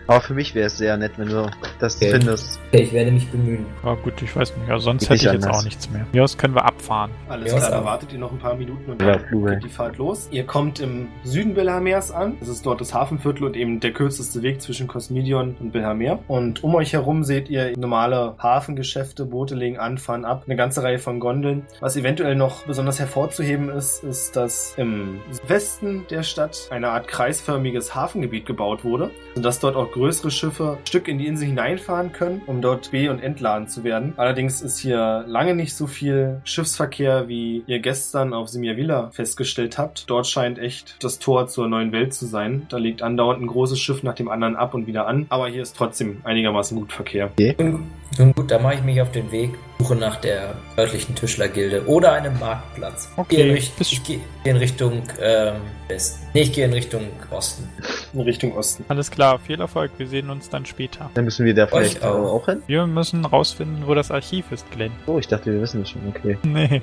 Aber für mich wäre es sehr nett, wenn du das Okay. findest. Okay, ich werde mich bemühen. Aber gut, ich weiß nicht. Also sonst Geht hätte ich nicht jetzt anders. auch nichts mehr. Ja, das können wir abfahren. Alles Ja, klar, dann wartet ihr noch ein paar Minuten und Ja, dann geht die Fahrt los. Ihr kommt im Süden Belhameers an. Das ist dort das Hafenviertel und eben der kürzeste Weg zwischen Cosmidion und Belhamer. Und um euch herum seht ihr normale Hafengeschäfte, Boote legen an, fahren ab, eine ganze Reihe von Gondeln. Was eventuell noch besonders hervorzuheben ist, ist, dass im Westen der Stadt eine Art kreisförmiges Hafengebiet gebaut wurde, sodass dort auch größere Schiffe ein Stück in die Insel hineinfahren können, um dort be- und entladen zu werden. Allerdings ist hier lange nicht so viel Schiffsverkehr, wie ihr gestern auf Villa festgestellt habt. Dort scheint echt das Tor zur neuen Welt zu sein. Da legt andauernd ein großes Schiff nach dem anderen ab und wieder an. Aber hier ist trotzdem einigermaßen gut Verkehr. Nun, nun gut, da mache ich mich auf den Weg, suche nach der örtlichen Tischlergilde oder einem Marktplatz. Okay, bis- ich gehe in Richtung ähm, Westen. Nee, ich gehe in Richtung Osten. In Richtung Osten. Alles klar, viel Erfolg. Wir sehen uns dann später. Dann müssen wir da vielleicht auch. auch. auch hin. Wir müssen rausfinden, wo das Archiv ist, Glenn. Oh, ich dachte, wir wissen es schon. Okay. Nee.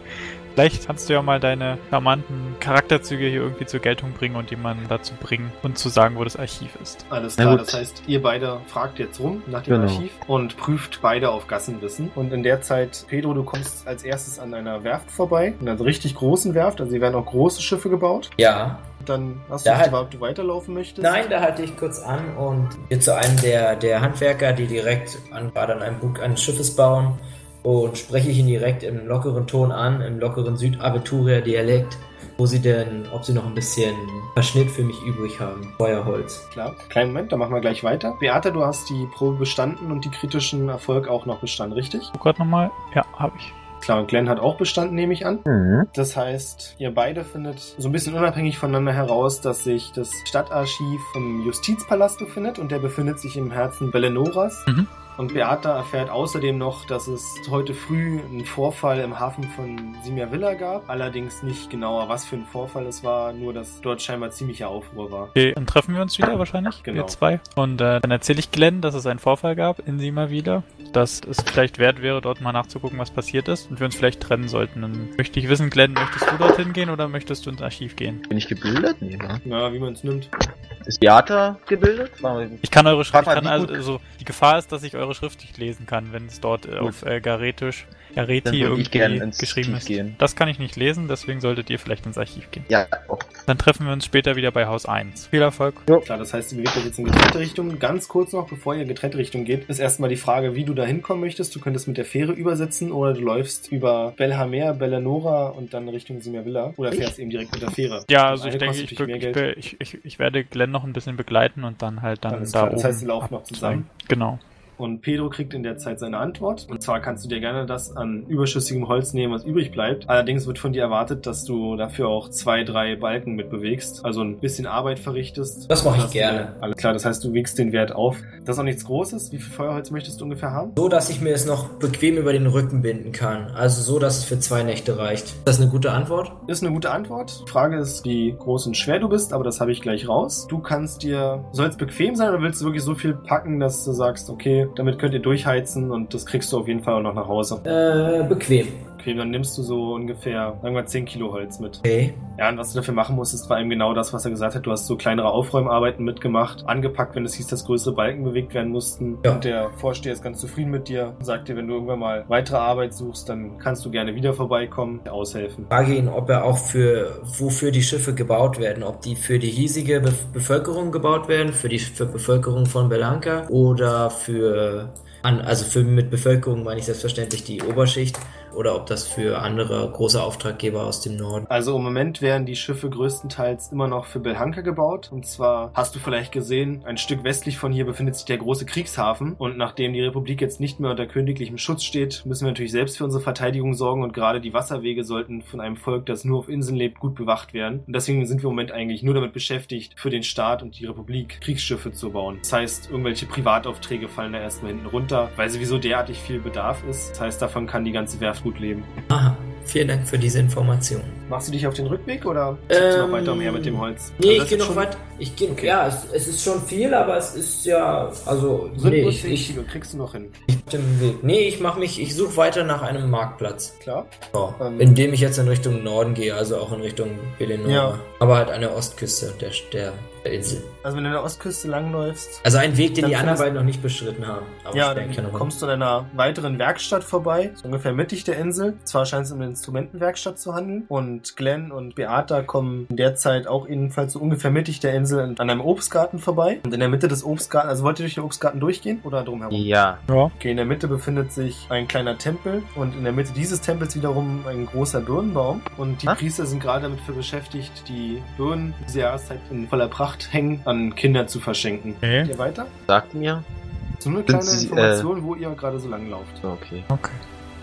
Vielleicht kannst du ja mal deine charmanten Charakterzüge hier irgendwie zur Geltung bringen und jemanden dazu bringen und zu sagen, wo das Archiv ist. Alles klar, das heißt, ihr beide fragt jetzt rum nach dem Genau. Archiv und prüft beide auf Gassenwissen. Und in der Zeit, Pedro, du kommst als erstes an einer Werft vorbei, einer richtig großen Werft, also hier werden auch große Schiffe gebaut. Ja. Dann hast Da du halt- gefragt, ob du weiterlaufen möchtest. Nein, da halte ich kurz an und gehe zu einem der, der Handwerker, die direkt an, gerade an einem Bug eines Schiffes bauen und spreche ich ihn direkt im lockeren Ton an, im lockeren Südaventuria-Dialekt, wo sie denn, ob sie noch ein bisschen Verschnitt für mich übrig haben. Feuerholz. Klar, kleinen Moment, dann machen wir gleich weiter. Beata, du hast die Probe bestanden und die kritischen Erfolg auch noch bestanden, richtig? Guck grad nochmal. Ja, habe ich. Klar, und Glenn hat auch bestanden, nehme ich an. Mhm. Das heißt, ihr beide findet so ein bisschen unabhängig voneinander heraus, dass sich das Stadtarchiv im Justizpalast befindet und der befindet sich im Herzen Belenoras. Mhm. Und Beata erfährt außerdem noch, dass es heute früh einen Vorfall im Hafen von Simia Villa gab. Allerdings nicht genauer, was für ein Vorfall es war, nur dass dort scheinbar ziemlicher Aufruhr war. Okay, dann treffen wir uns wieder wahrscheinlich, Genau. wir zwei. Und äh, dann erzähle ich Glenn, dass es einen Vorfall gab in Sima wieder, dass es vielleicht wert wäre, dort mal nachzugucken, was passiert ist und wir uns vielleicht trennen sollten. Dann möchte ich wissen, Glenn, möchtest du dorthin gehen oder möchtest du ins Archiv gehen? Bin ich gebildet? Nee, ne? Na, wie man es nimmt. Ist Beata gebildet? Ich kann eure Schrift, kann also, also die Gefahr ist, dass ich eure Schrift nicht lesen kann, wenn es dort äh, auf äh, Garetisch, Würde irgendwie ich gerne ins geschrieben Archiv ist. gehen. Das kann ich nicht lesen, deswegen solltet ihr vielleicht ins Archiv gehen. Ja, auch. Dann treffen wir uns später wieder bei Haus 1. Viel Erfolg. Klar, das heißt, ihr bewegt euch jetzt in getrennte Richtungen. Ganz kurz noch, bevor ihr in getrennte Richtung geht, ist erstmal die Frage, wie du da hinkommen möchtest. Du könntest mit der Fähre übersetzen oder du läufst über Belhamer, Bellanora und dann Richtung Simavilla oder fährst eben direkt mit der Fähre. Ja, also ich denke, ich, natürlich ich, mehr Geld. ich, ich, ich werde Glenn noch ein bisschen begleiten und dann halt dann da klar, das heißt, sie laufen noch zusammen. Genau. Und Pedro kriegt in der Zeit seine Antwort. Und zwar kannst du dir gerne das an überschüssigem Holz nehmen, was übrig bleibt. Allerdings wird von dir erwartet, dass du dafür auch zwei, drei Balken mit bewegst. Also ein bisschen Arbeit verrichtest. Das mache ich gerne. Alles klar, das heißt, du wiegst den Wert auf. Das ist auch nichts Großes. Wie viel Feuerholz möchtest du ungefähr haben? So, dass ich mir es noch bequem über den Rücken binden kann. Also so, dass es für zwei Nächte reicht. Ist das eine gute Antwort? Ist eine gute Antwort. Die Frage ist, wie groß und schwer du bist, aber das habe ich gleich raus. Du kannst dir, soll es bequem sein oder willst du wirklich so viel packen, dass du sagst, okay, damit könnt ihr durchheizen und das kriegst du auf jeden Fall auch noch nach Hause. Äh, bequem. Okay, dann nimmst du so ungefähr, sagen wir 10 Kilo Holz mit. Okay. Ja, und was du dafür machen musst, ist vor allem genau das, was er gesagt hat. Du hast so kleinere Aufräumarbeiten mitgemacht, angepackt, wenn es hieß, dass größere Balken bewegt werden mussten. Ja. Und der Vorsteher ist ganz zufrieden mit dir und sagt dir, wenn du irgendwann mal weitere Arbeit suchst, dann kannst du gerne wieder vorbeikommen, aushelfen. Frage ihn, ob er auch für, wofür die Schiffe gebaut werden. Ob die für die hiesige Be Bevölkerung gebaut werden, für die für Bevölkerung von Belanca oder für, an, also für mit Bevölkerung meine ich selbstverständlich die Oberschicht oder ob das für andere große Auftraggeber aus dem Norden. Also im Moment werden die Schiffe größtenteils immer noch für Belhanka gebaut. Und zwar hast du vielleicht gesehen, ein Stück westlich von hier befindet sich der große Kriegshafen. Und nachdem die Republik jetzt nicht mehr unter königlichem Schutz steht, müssen wir natürlich selbst für unsere Verteidigung sorgen. Und gerade die Wasserwege sollten von einem Volk, das nur auf Inseln lebt, gut bewacht werden. Und deswegen sind wir im Moment eigentlich nur damit beschäftigt, für den Staat und die Republik Kriegsschiffe zu bauen. Das heißt, irgendwelche Privataufträge fallen da erstmal hinten runter, weil sowieso derartig viel Bedarf ist. Das heißt, davon kann die ganze Werft gut leben. Aha, vielen Dank für diese Information. Machst du dich auf den Rückweg oder ziehst du noch Ähm, weiter umher mit dem Holz? Nee, Also ich gehe noch weit. Ich gehe, Okay. ja, es, es ist schon viel, aber es ist ja, also, nee, ich, ich, kriegst du noch hin. Nee, ich mache mich, ich suche weiter nach einem Marktplatz. Klar. Ja, Ähm. indem ich jetzt in Richtung Norden gehe, also auch in Richtung Eleonora. Ja. Aber halt an der Ostküste der, der, Insel. Also wenn du an der Ostküste langläufst, Also ein Weg, den die anderen beiden noch nicht beschritten haben. Aber ja, dann kommst du an einer weiteren Werkstatt vorbei, so ungefähr mittig der Insel. Zwar scheint es um eine Instrumentenwerkstatt zu handeln und Glenn und Beata kommen in der Zeit auch ebenfalls so ungefähr mittig der Insel an einem Obstgarten vorbei. Und in der Mitte des Obstgartens, also wollt ihr durch den Obstgarten durchgehen oder drumherum? Ja. Ja. Okay, in der Mitte befindet sich ein kleiner Tempel und in der Mitte dieses Tempels wiederum ein großer Birnenbaum. Und die Ah. Priester sind gerade damit für beschäftigt, die Birnen diese Jahreszeit in voller Pracht hängen, an Kinder zu verschenken. Okay. Geht ihr weiter? Sagt mir. So eine kleine Sie, äh, Information, wo ihr gerade so lang lauft. Okay. Okay.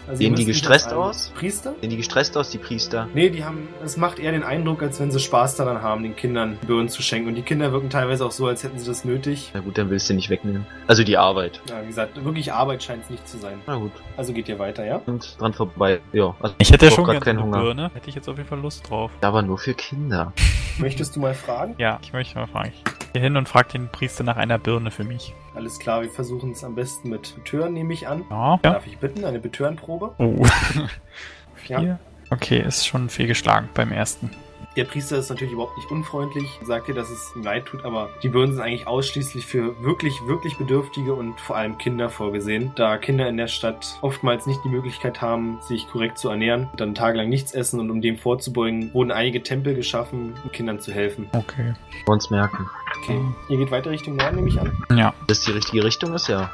Also Sehen die gestresst aus? Priester? Sehen die gestresst aus, die Priester? Nee, die haben, es macht eher den Eindruck, als wenn sie Spaß daran haben, den Kindern Birnen zu schenken. Und die Kinder wirken teilweise auch so, als hätten sie das nötig. Na gut, dann willst du nicht wegnehmen. Also die Arbeit. Ja, wie gesagt, wirklich Arbeit scheint es nicht zu sein. Na gut. Also geht ihr weiter, ja? Und dran vorbei. Ja. Also Ich hätte ja schon gerne keinen eine Hunger. Birne. Hätte ich jetzt auf jeden Fall Lust drauf. Aber nur für Kinder. Möchtest du mal fragen? Ja, ich möchte mal fragen. Ich gehe hin und frage den Priester nach einer Birne für mich. Alles klar, wir versuchen es am besten mit Betören, nehme ich an. Ja. ja. Darf ich bitten, eine Betörenprobe? Oh. Ja. Vier. Okay, ist schon viel geschlagen beim ersten. Der Priester ist natürlich überhaupt nicht unfreundlich, sagt dir, dass es ihm leid tut, aber die Birnen sind eigentlich ausschließlich für wirklich, wirklich Bedürftige und vor allem Kinder vorgesehen, da Kinder in der Stadt oftmals nicht die Möglichkeit haben, sich korrekt zu ernähren, dann tagelang nichts essen und um dem vorzubeugen, wurden einige Tempel geschaffen, um Kindern zu helfen. Okay. Wir uns merken. Okay, ihr geht weiter Richtung Norden, nehme ich an. Ja. Dass die richtige Richtung ist, ja.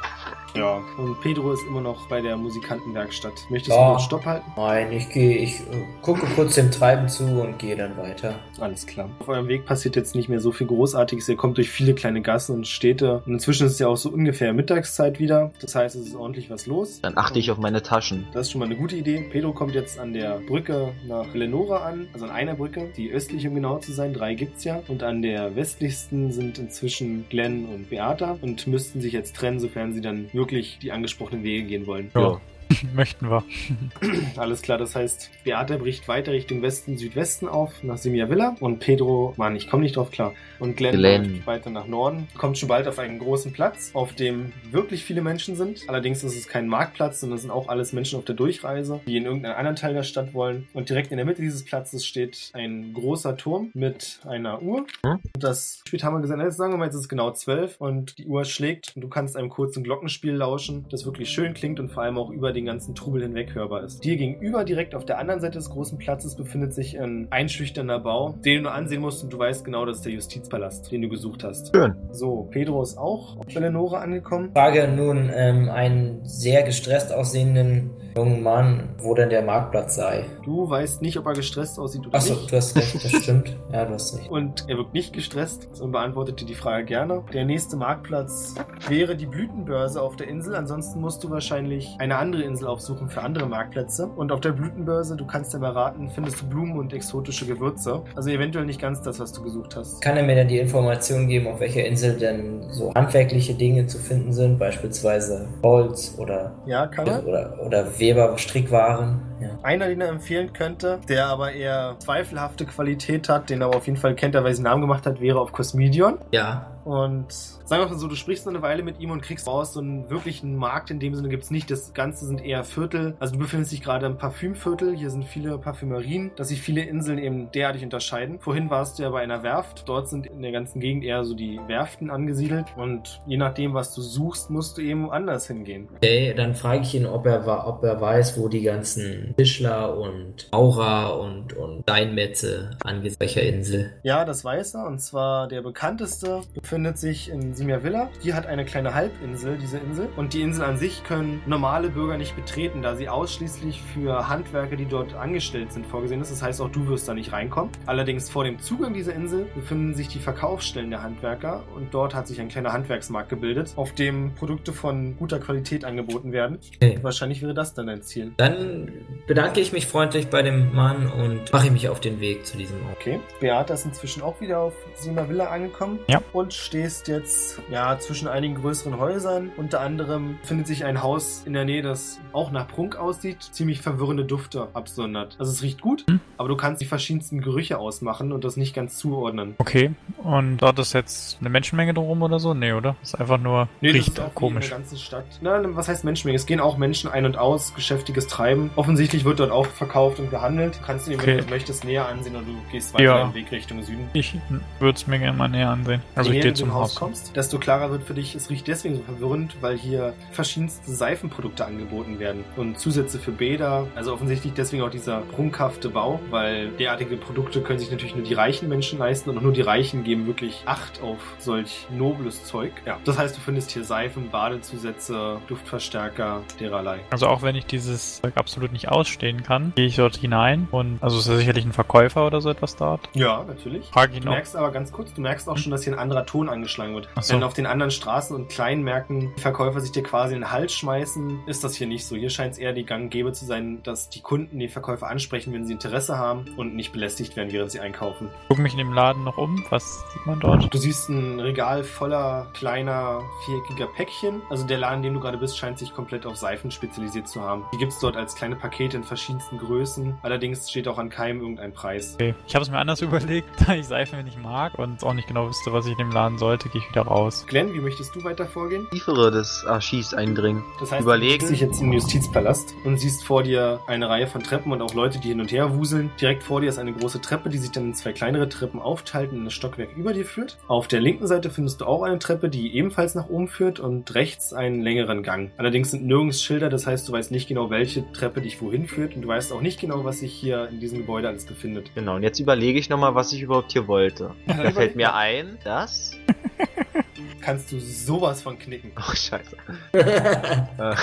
Ja. Und Pedro ist immer noch bei der Musikantenwerkstatt. Möchtest Ja. du kurz Stopp halten? Nein, ich gehe, ich äh, gucke kurz dem Treiben zu und gehe dann weiter. Alles klar. Auf eurem Weg passiert jetzt nicht mehr so viel Großartiges. Ihr kommt durch viele kleine Gassen und Städte. Und inzwischen ist es ja auch so ungefähr Mittagszeit wieder. Das heißt, es ist ordentlich was los. Dann achte ich auf meine Taschen. Das ist schon mal eine gute Idee. Pedro kommt jetzt an der Brücke nach Lenora an, also an einer Brücke, die östlich, um genau zu sein. Drei gibt's ja. Und an der westlichsten sind inzwischen Glenn und Beata und müssten sich jetzt trennen, sofern sie dann wirklich die angesprochenen Wege gehen wollen. Ja. Möchten wir. Alles klar, das heißt, Beata bricht weiter Richtung Westen, Südwesten auf, nach Simia Villa. Und Pedro, Mann, ich komme nicht drauf klar. Und Glenn, Glenn. läuft weiter nach Norden. Kommt schon bald auf einen großen Platz, auf dem wirklich viele Menschen sind. Allerdings ist es kein Marktplatz, sondern es sind auch alles Menschen auf der Durchreise, die in irgendeinen anderen Teil der Stadt wollen. Und direkt in der Mitte dieses Platzes steht ein großer Turm mit einer Uhr. Hm? Und das Spiel haben wir gesagt, jetzt sagen wir mal, jetzt ist es genau zwölf und die Uhr schlägt und du kannst einem kurzen Glockenspiel lauschen, das wirklich schön klingt und vor allem auch über den ganzen Trubel hinweg hörbar ist. Dir gegenüber, direkt auf der anderen Seite des großen Platzes, befindet sich ein einschüchternder Bau, den du nur ansehen musst und du weißt genau, das ist der Justizpalast, den du gesucht hast. Schön. So, Pedro ist auch auf Eleonore angekommen. Frage nun ähm, einen sehr gestresst aussehenden jungen Mann, wo denn der Marktplatz sei. Du weißt nicht, ob er gestresst aussieht oder Achso, nicht. du hast recht, das stimmt. Ja, du hast recht. Und er wirkt nicht gestresst und beantwortet dir die Frage gerne. Der nächste Marktplatz wäre die Blütenbörse auf der Insel. Ansonsten musst du wahrscheinlich eine andere Insel aufsuchen für andere Marktplätze. Und auf der Blütenbörse, du kannst ja mal raten, findest du Blumen und exotische Gewürze. Also eventuell nicht ganz das, was du gesucht hast. Kann er mir denn die Information geben, auf welcher Insel denn so handwerkliche Dinge zu finden sind, beispielsweise Holz oder, Ja, kann er. oder, oder Weber, Strickwaren? Ja. Einer, den er empfehlen könnte, der aber eher zweifelhafte Qualität hat, den er aber auf jeden Fall kennt, der weil er seinen Namen gemacht hat, wäre auf Cosmedion. ja. Und sagen wir mal so, du sprichst eine Weile mit ihm und kriegst raus, so einen wirklichen Markt in dem Sinne gibt's nicht. Das Ganze sind eher Viertel. Also du befindest dich gerade im Parfümviertel. Hier sind viele Parfümerien, dass sich viele Inseln eben derartig unterscheiden. Vorhin warst du ja bei einer Werft. Dort sind in der ganzen Gegend eher so die Werften angesiedelt. Und je nachdem, was du suchst, musst du eben woanders hingehen. Okay, dann frage ich ihn, ob er, ob er weiß, wo die ganzen Tischler und Maurer und, und Steinmetze angesiedelt welcher Insel. Ja, das weiß er. Und zwar der bekannteste befindet sich in Simia Villa. Die hat eine kleine Halbinsel, diese Insel. Und die Insel an sich können normale Bürger nicht betreten, da sie ausschließlich für Handwerker, die dort angestellt sind, vorgesehen ist. Das heißt, auch du wirst da nicht reinkommen. Allerdings vor dem Zugang dieser Insel befinden sich die Verkaufsstellen der Handwerker und dort hat sich ein kleiner Handwerksmarkt gebildet, auf dem Produkte von guter Qualität angeboten werden. Okay. Wahrscheinlich wäre das dann dein Ziel. Dann bedanke ich mich freundlich bei dem Mann und mache mich auf den Weg zu diesem Ort. Okay. Beata ist inzwischen auch wieder auf Sima Villa angekommen. Ja. Und stehst jetzt ja zwischen einigen größeren Häusern. Unter anderem findet sich ein Haus in der Nähe, das auch nach Prunk aussieht, ziemlich verwirrende Dufte absondert. Also es riecht gut, Hm. aber du kannst die verschiedensten Gerüche ausmachen und das nicht ganz zuordnen. Okay. Und dort ist jetzt eine Menschenmenge drum oder so? Nee, oder? Ist einfach nur Nee, das riecht ist auch komisch. in der ganzen Stadt. Na, was heißt Menschenmenge? Es gehen auch Menschen ein und aus, geschäftiges Treiben. Offensichtlich wird dort auch verkauft und gehandelt. Du kannst du dir, wenn Okay. du möchtest, näher ansehen und du gehst weiter Ja. deinen Weg Richtung Süden. Ich würde es mir gerne mal näher ansehen. Also Je ich gehe zum Haus Haus. kommst, desto klarer wird für dich, es riecht deswegen so verwirrend, weil hier verschiedenste Seifenprodukte angeboten werden und Zusätze für Bäder. Also offensichtlich deswegen auch dieser prunkhafte Bau, weil derartige Produkte können sich natürlich nur die reichen Menschen leisten und auch nur die Reichen geben wirklich Acht auf solch nobles Zeug. Ja, das heißt, du findest hier Seifen, Badezusätze, Duftverstärker, dererlei. Also auch wenn ich dieses Zeug absolut nicht ausstehen kann, gehe ich dort hinein und also ist ja sicherlich ein Verkäufer oder so etwas dort. Ja, natürlich. Frage ihn Du merkst aber ganz kurz, du merkst auch schon, dass hier ein anderer Ton angeschlagen wird. Ach so. Wenn auf den anderen Straßen und kleinen Märkten die Verkäufer sich dir quasi in den Hals schmeißen, ist das hier nicht so. Hier scheint es eher die Gang und gäbe zu sein, dass die Kunden die Verkäufer ansprechen, wenn sie Interesse haben und nicht belästigt werden, während sie einkaufen. Guck mich in dem Laden noch um. Was sieht man dort? Du siehst ein Regal voller kleiner, viereckiger Päckchen. Also der Laden, in dem du gerade bist, scheint sich komplett auf Seifen spezialisiert zu haben. Die gibt's dort als kleine Pakete in verschiedensten Größen. Allerdings steht auch an keinem irgendein Preis. Okay. Ich habe es mir anders überlegt, da ich Seife nicht mag und auch nicht genau wüsste, was ich in dem Laden sollte, gehe ich wieder raus. Glenn, wie möchtest du weiter vorgehen? Tiefere des Archivs eindringen. Das heißt, Überlegen. du bist jetzt im Justizpalast und siehst vor dir eine Reihe von Treppen und auch Leute, die hin und her wuseln. Direkt vor dir ist eine große Treppe, die sich dann in zwei kleinere Treppen aufteilt und in das Stockwerk über dir führt. Auf der linken Seite findest du auch eine Treppe, die ebenfalls nach oben führt und rechts einen längeren Gang. Allerdings sind nirgends Schilder, das heißt, du weißt nicht genau, welche Treppe dich wohin führt und du weißt auch nicht genau, was sich hier in diesem Gebäude alles befindet. Genau, und jetzt überlege ich nochmal, was ich überhaupt hier wollte. Ja, Da fällt mir ein, das. Kannst du sowas von knicken. Oh, scheiße. Äh,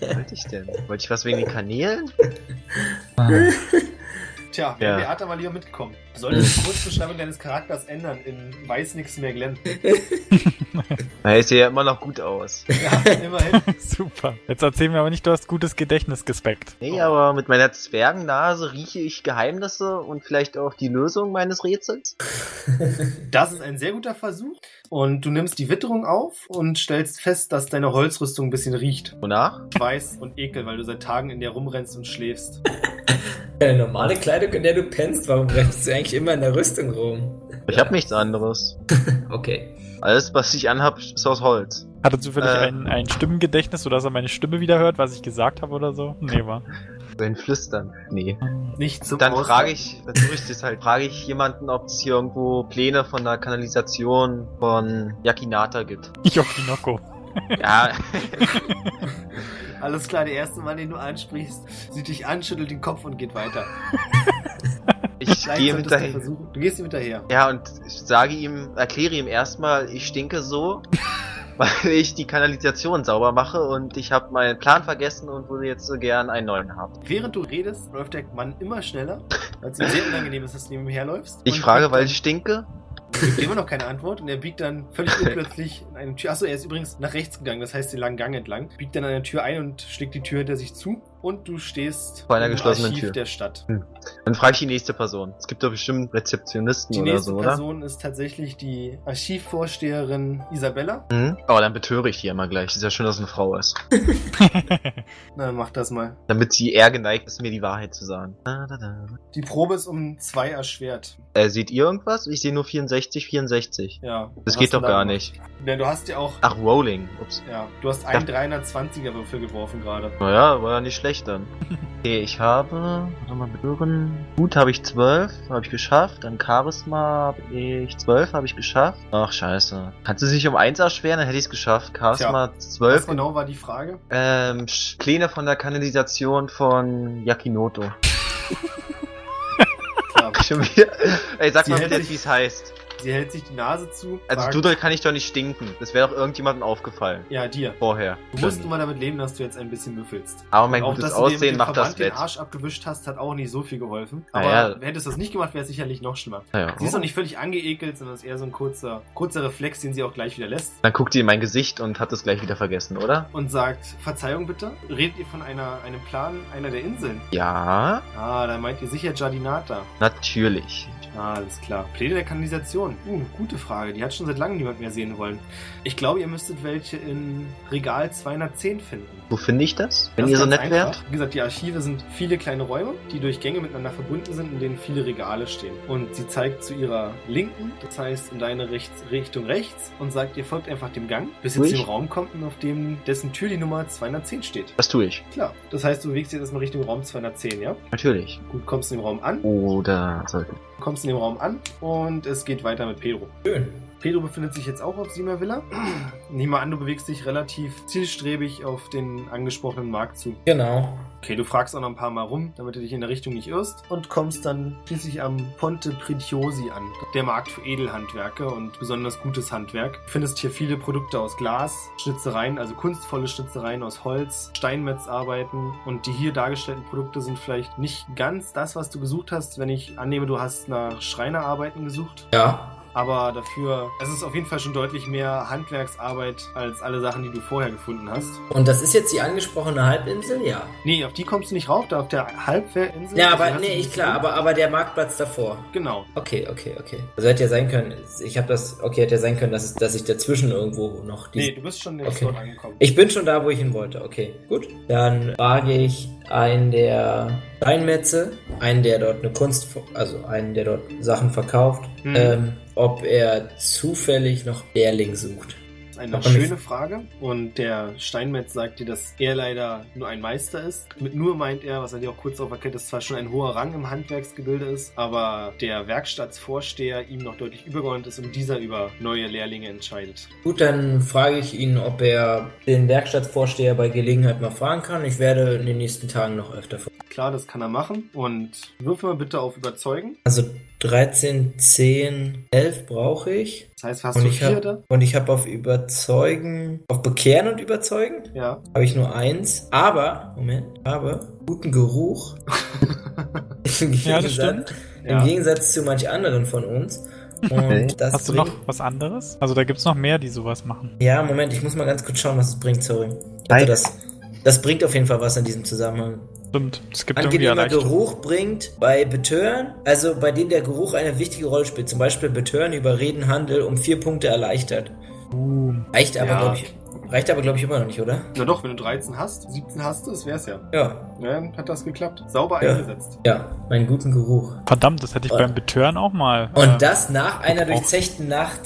was wollte ich denn? Wollte ich was wegen den Kanälen? Tja, wäre Ja. Beata mal lieber mitgekommen. Du solltest die Kurzbeschreibung deines Charakters ändern in Weiß nix mehr Glenn. Na, ich sehe ja immer noch gut aus. Ja, immerhin. Super. Jetzt erzähl mir aber nicht, du hast gutes Gedächtnis gespeckt. Nee, aber mit meiner Zwergennase rieche ich Geheimnisse und vielleicht auch die Lösung meines Rätsels. Das ist ein sehr guter Versuch. Und du nimmst die Witterung auf und stellst fest, dass deine Holzrüstung ein bisschen riecht. Wonach? Schweiß und Ekel, weil du seit Tagen in der rumrennst und schläfst. Eine normale Kleidung, in der du pennst, warum rennst du eigentlich immer in der Rüstung rum? Ich habe nichts anderes. Okay. Alles, was ich anhab, ist aus Holz. Hatte zufällig Äh. ein, ein Stimmengedächtnis, sodass er meine Stimme wieder hört, was ich gesagt habe oder so? Nee, war. Sein Flüstern. Nee. Nicht zum Dann frage ich, dann tue ich das halt, frage ich jemanden, ob es hier irgendwo Pläne von der Kanalisation von Yakinata gibt. Yokinoko. Ja, Alles klar, der erste Mann, den du ansprichst, sieht dich an, schüttelt den Kopf und geht weiter. ich gehe du hinterher. versuchen. Du gehst ihm hinterher. Ja, und ich sage ihm, erkläre ihm erstmal, ich stinke so, weil ich die Kanalisation sauber mache und ich habe meinen Plan vergessen und würde jetzt so gern einen neuen haben. Während du redest, läuft der Mann immer schneller, weil es ihm sehr unangenehm ist, dass du neben ihm herläufst. Ich frage, weil ich stinke. gibt immer noch keine Antwort und er biegt dann völlig unplötzlich in eine Tür. Achso, er ist übrigens nach rechts gegangen, das heißt den langen Gang entlang. Biegt dann an der Tür ein und schlägt die Tür hinter sich zu und du stehst Vor einer geschlossenen Archiv Tür. der Stadt. Dann frage ich die nächste Person. Es gibt doch bestimmt Rezeptionisten Die oder nächste so, oder? Person ist tatsächlich die Archivvorsteherin Isabella. Mhm. Aber dann betöre ich die immer gleich. Ist ja schön, dass es eine Frau ist. Na, dann mach das mal. Damit sie eher geneigt ist, mir die Wahrheit zu sagen. Da, da, da. Die Probe ist um zwei erschwert. Äh, seht ihr irgendwas? Ich sehe nur 64, 64. Ja. Das geht doch gar nicht. Ja, du hast ja auch. Ach, Rolling. Ups. Ja, du hast einen 320er Würfel geworfen gerade. Naja, war ja nicht schlecht dann. Okay, ich habe, warte mal, hören. Gut habe ich 12, habe ich geschafft. Dann Charisma habe ich 12, habe ich geschafft. Ach, scheiße. Kannst du sich um 1 erschweren? Dann hätte ich es geschafft. Charisma Was 12. genau war die Frage? Ähm, Pläne von der Kanalisation von Yakinoto. Schon wieder. Ey, sag Sie mal bitte wie es heißt. Sie hält sich die Nase zu. Also du, da kann ich doch nicht stinken. Das wäre doch irgendjemandem aufgefallen. Ja, dir. Vorher. Du musst nur mal damit leben, dass du jetzt ein bisschen müffelst. Aber mein auch, gutes dass du dem- Aussehen dem macht das Verband den. Arsch abgewischt hast, hat auch nicht so viel geholfen. Aber ja. hättest du das nicht gemacht, wäre es sicherlich noch schlimmer. Naja. Sie ist auch nicht völlig angeekelt, sondern es ist eher so ein kurzer, kurzer Reflex, den sie auch gleich wieder lässt. Dann guckt die in mein Gesicht und hat es gleich wieder vergessen, oder? Und sagt, Verzeihung bitte, redet ihr von einer, einem Plan einer der Inseln? Ja, Ah, da meint ihr sicher Jardinata. natürlich. Alles klar. Pläne der Kanalisation. Uh, gute Frage. Die hat schon seit langem niemand mehr sehen wollen. Ich glaube, ihr müsstet welche in Regal 210 finden. Wo finde ich das? Wenn Das ihr so nett einfach. wärt? Wie gesagt, die Archive sind viele kleine Räume, die durch Gänge miteinander verbunden sind, in denen viele Regale stehen. Und sie zeigt zu ihrer Linken, das heißt in deine rechts, Richtung rechts, und sagt, ihr folgt einfach dem Gang, bis ihr zu dem Raum kommt, auf dem dessen Tür die Nummer 210 steht. Das tue ich. Klar. Das heißt, du bewegst dich jetzt erstmal Richtung Raum 210, ja? Natürlich. Gut, kommst in den Raum an, Oder sollte. kommst in den Raum an und es geht weiter mit Pedro. Schön. Pedro befindet sich jetzt auch auf Sima Villa. Nehmen wir an, du bewegst dich relativ zielstrebig auf den angesprochenen Markt zu. Genau. Okay, du fragst auch noch ein paar Mal rum, damit du dich in der Richtung nicht irrst und kommst dann schließlich am Ponte Pretiosi an. Der Markt für Edelhandwerke und besonders gutes Handwerk. Du findest hier viele Produkte aus Glas, Schnitzereien, also kunstvolle Schnitzereien aus Holz, Steinmetzarbeiten und die hier dargestellten Produkte sind vielleicht nicht ganz das, was du gesucht hast, wenn ich annehme, du hast nach Schreinerarbeiten gesucht. Ja. Aber dafür, es ist auf jeden Fall schon deutlich mehr Handwerksarbeit als alle Sachen, die du vorher gefunden hast. Und das ist jetzt die angesprochene Halbinsel? Ja. Nee, auf die kommst du nicht rauf, da auf der Halbwehrinsel. Ja, Also aber hast nee, ich klar, aber, aber der Marktplatz davor. Genau. Okay, okay, okay. Also hätte ja sein können, ich habe das, okay, hätte ja sein können, dass, dass ich dazwischen irgendwo noch die. Nee, du bist schon Okay. dort angekommen. Ich bin schon da, wo ich hin wollte. Okay, gut. Dann frage ich einen der Steinmetze, einen, der dort eine Kunst, also einen, der dort Sachen verkauft, Hm. ähm, ob er zufällig noch Lehrling sucht. Eine Hat schöne Frage. Und der Steinmetz sagt dir, dass er leider nur ein Meister ist. Mit nur meint er, was er dir auch kurz darauf erkennt, dass zwar schon ein hoher Rang im Handwerksgebilde ist, aber der Werkstattsvorsteher ihm noch deutlich übergeordnet ist und dieser über neue Lehrlinge entscheidet. Gut, dann frage ich ihn, ob er den Werkstattvorsteher bei Gelegenheit mal fragen kann. Ich werde in den nächsten Tagen noch öfter fragen. Klar, das kann er machen. Und würfel mal bitte auf Überzeugen. Also 13, 10, 11 brauche ich. Das heißt, hast Und du ich vier habe da? und ich habe auf Überzeugen, auf Bekehren und Überzeugen Ja. habe ich nur eins. Aber, Moment, habe guten Geruch. Im Ja, das Gegensatz- stimmt. Im Ja. Gegensatz zu manch anderen von uns. Okay. Und das Hast du noch was anderes? Also da gibt's noch mehr, die sowas machen. Ja, Moment, ich muss mal ganz kurz schauen, was es bringt, sorry. Ich hatte Nein. das, das bringt auf jeden Fall was in diesem Zusammenhang. Stimmt. Es gibt irgendwie Angenehmer. Geruch bringt bei Betören, also bei denen der Geruch eine wichtige Rolle spielt. Zum Beispiel Betören über Redenhandel um vier Punkte erleichtert. Uh, Reicht aber, Ja. glaube ich, reicht aber, glaube ich, immer noch nicht, oder? Na doch, wenn du 13 hast, 17 hast du, das wär's ja. Ja, Ja, dann hat das geklappt. Sauber Ja. eingesetzt. ja, meinen guten Geruch. verdammt, das hätte ich Und- beim Betören auch mal. Und äh, das nach einer durchzechten Nacht.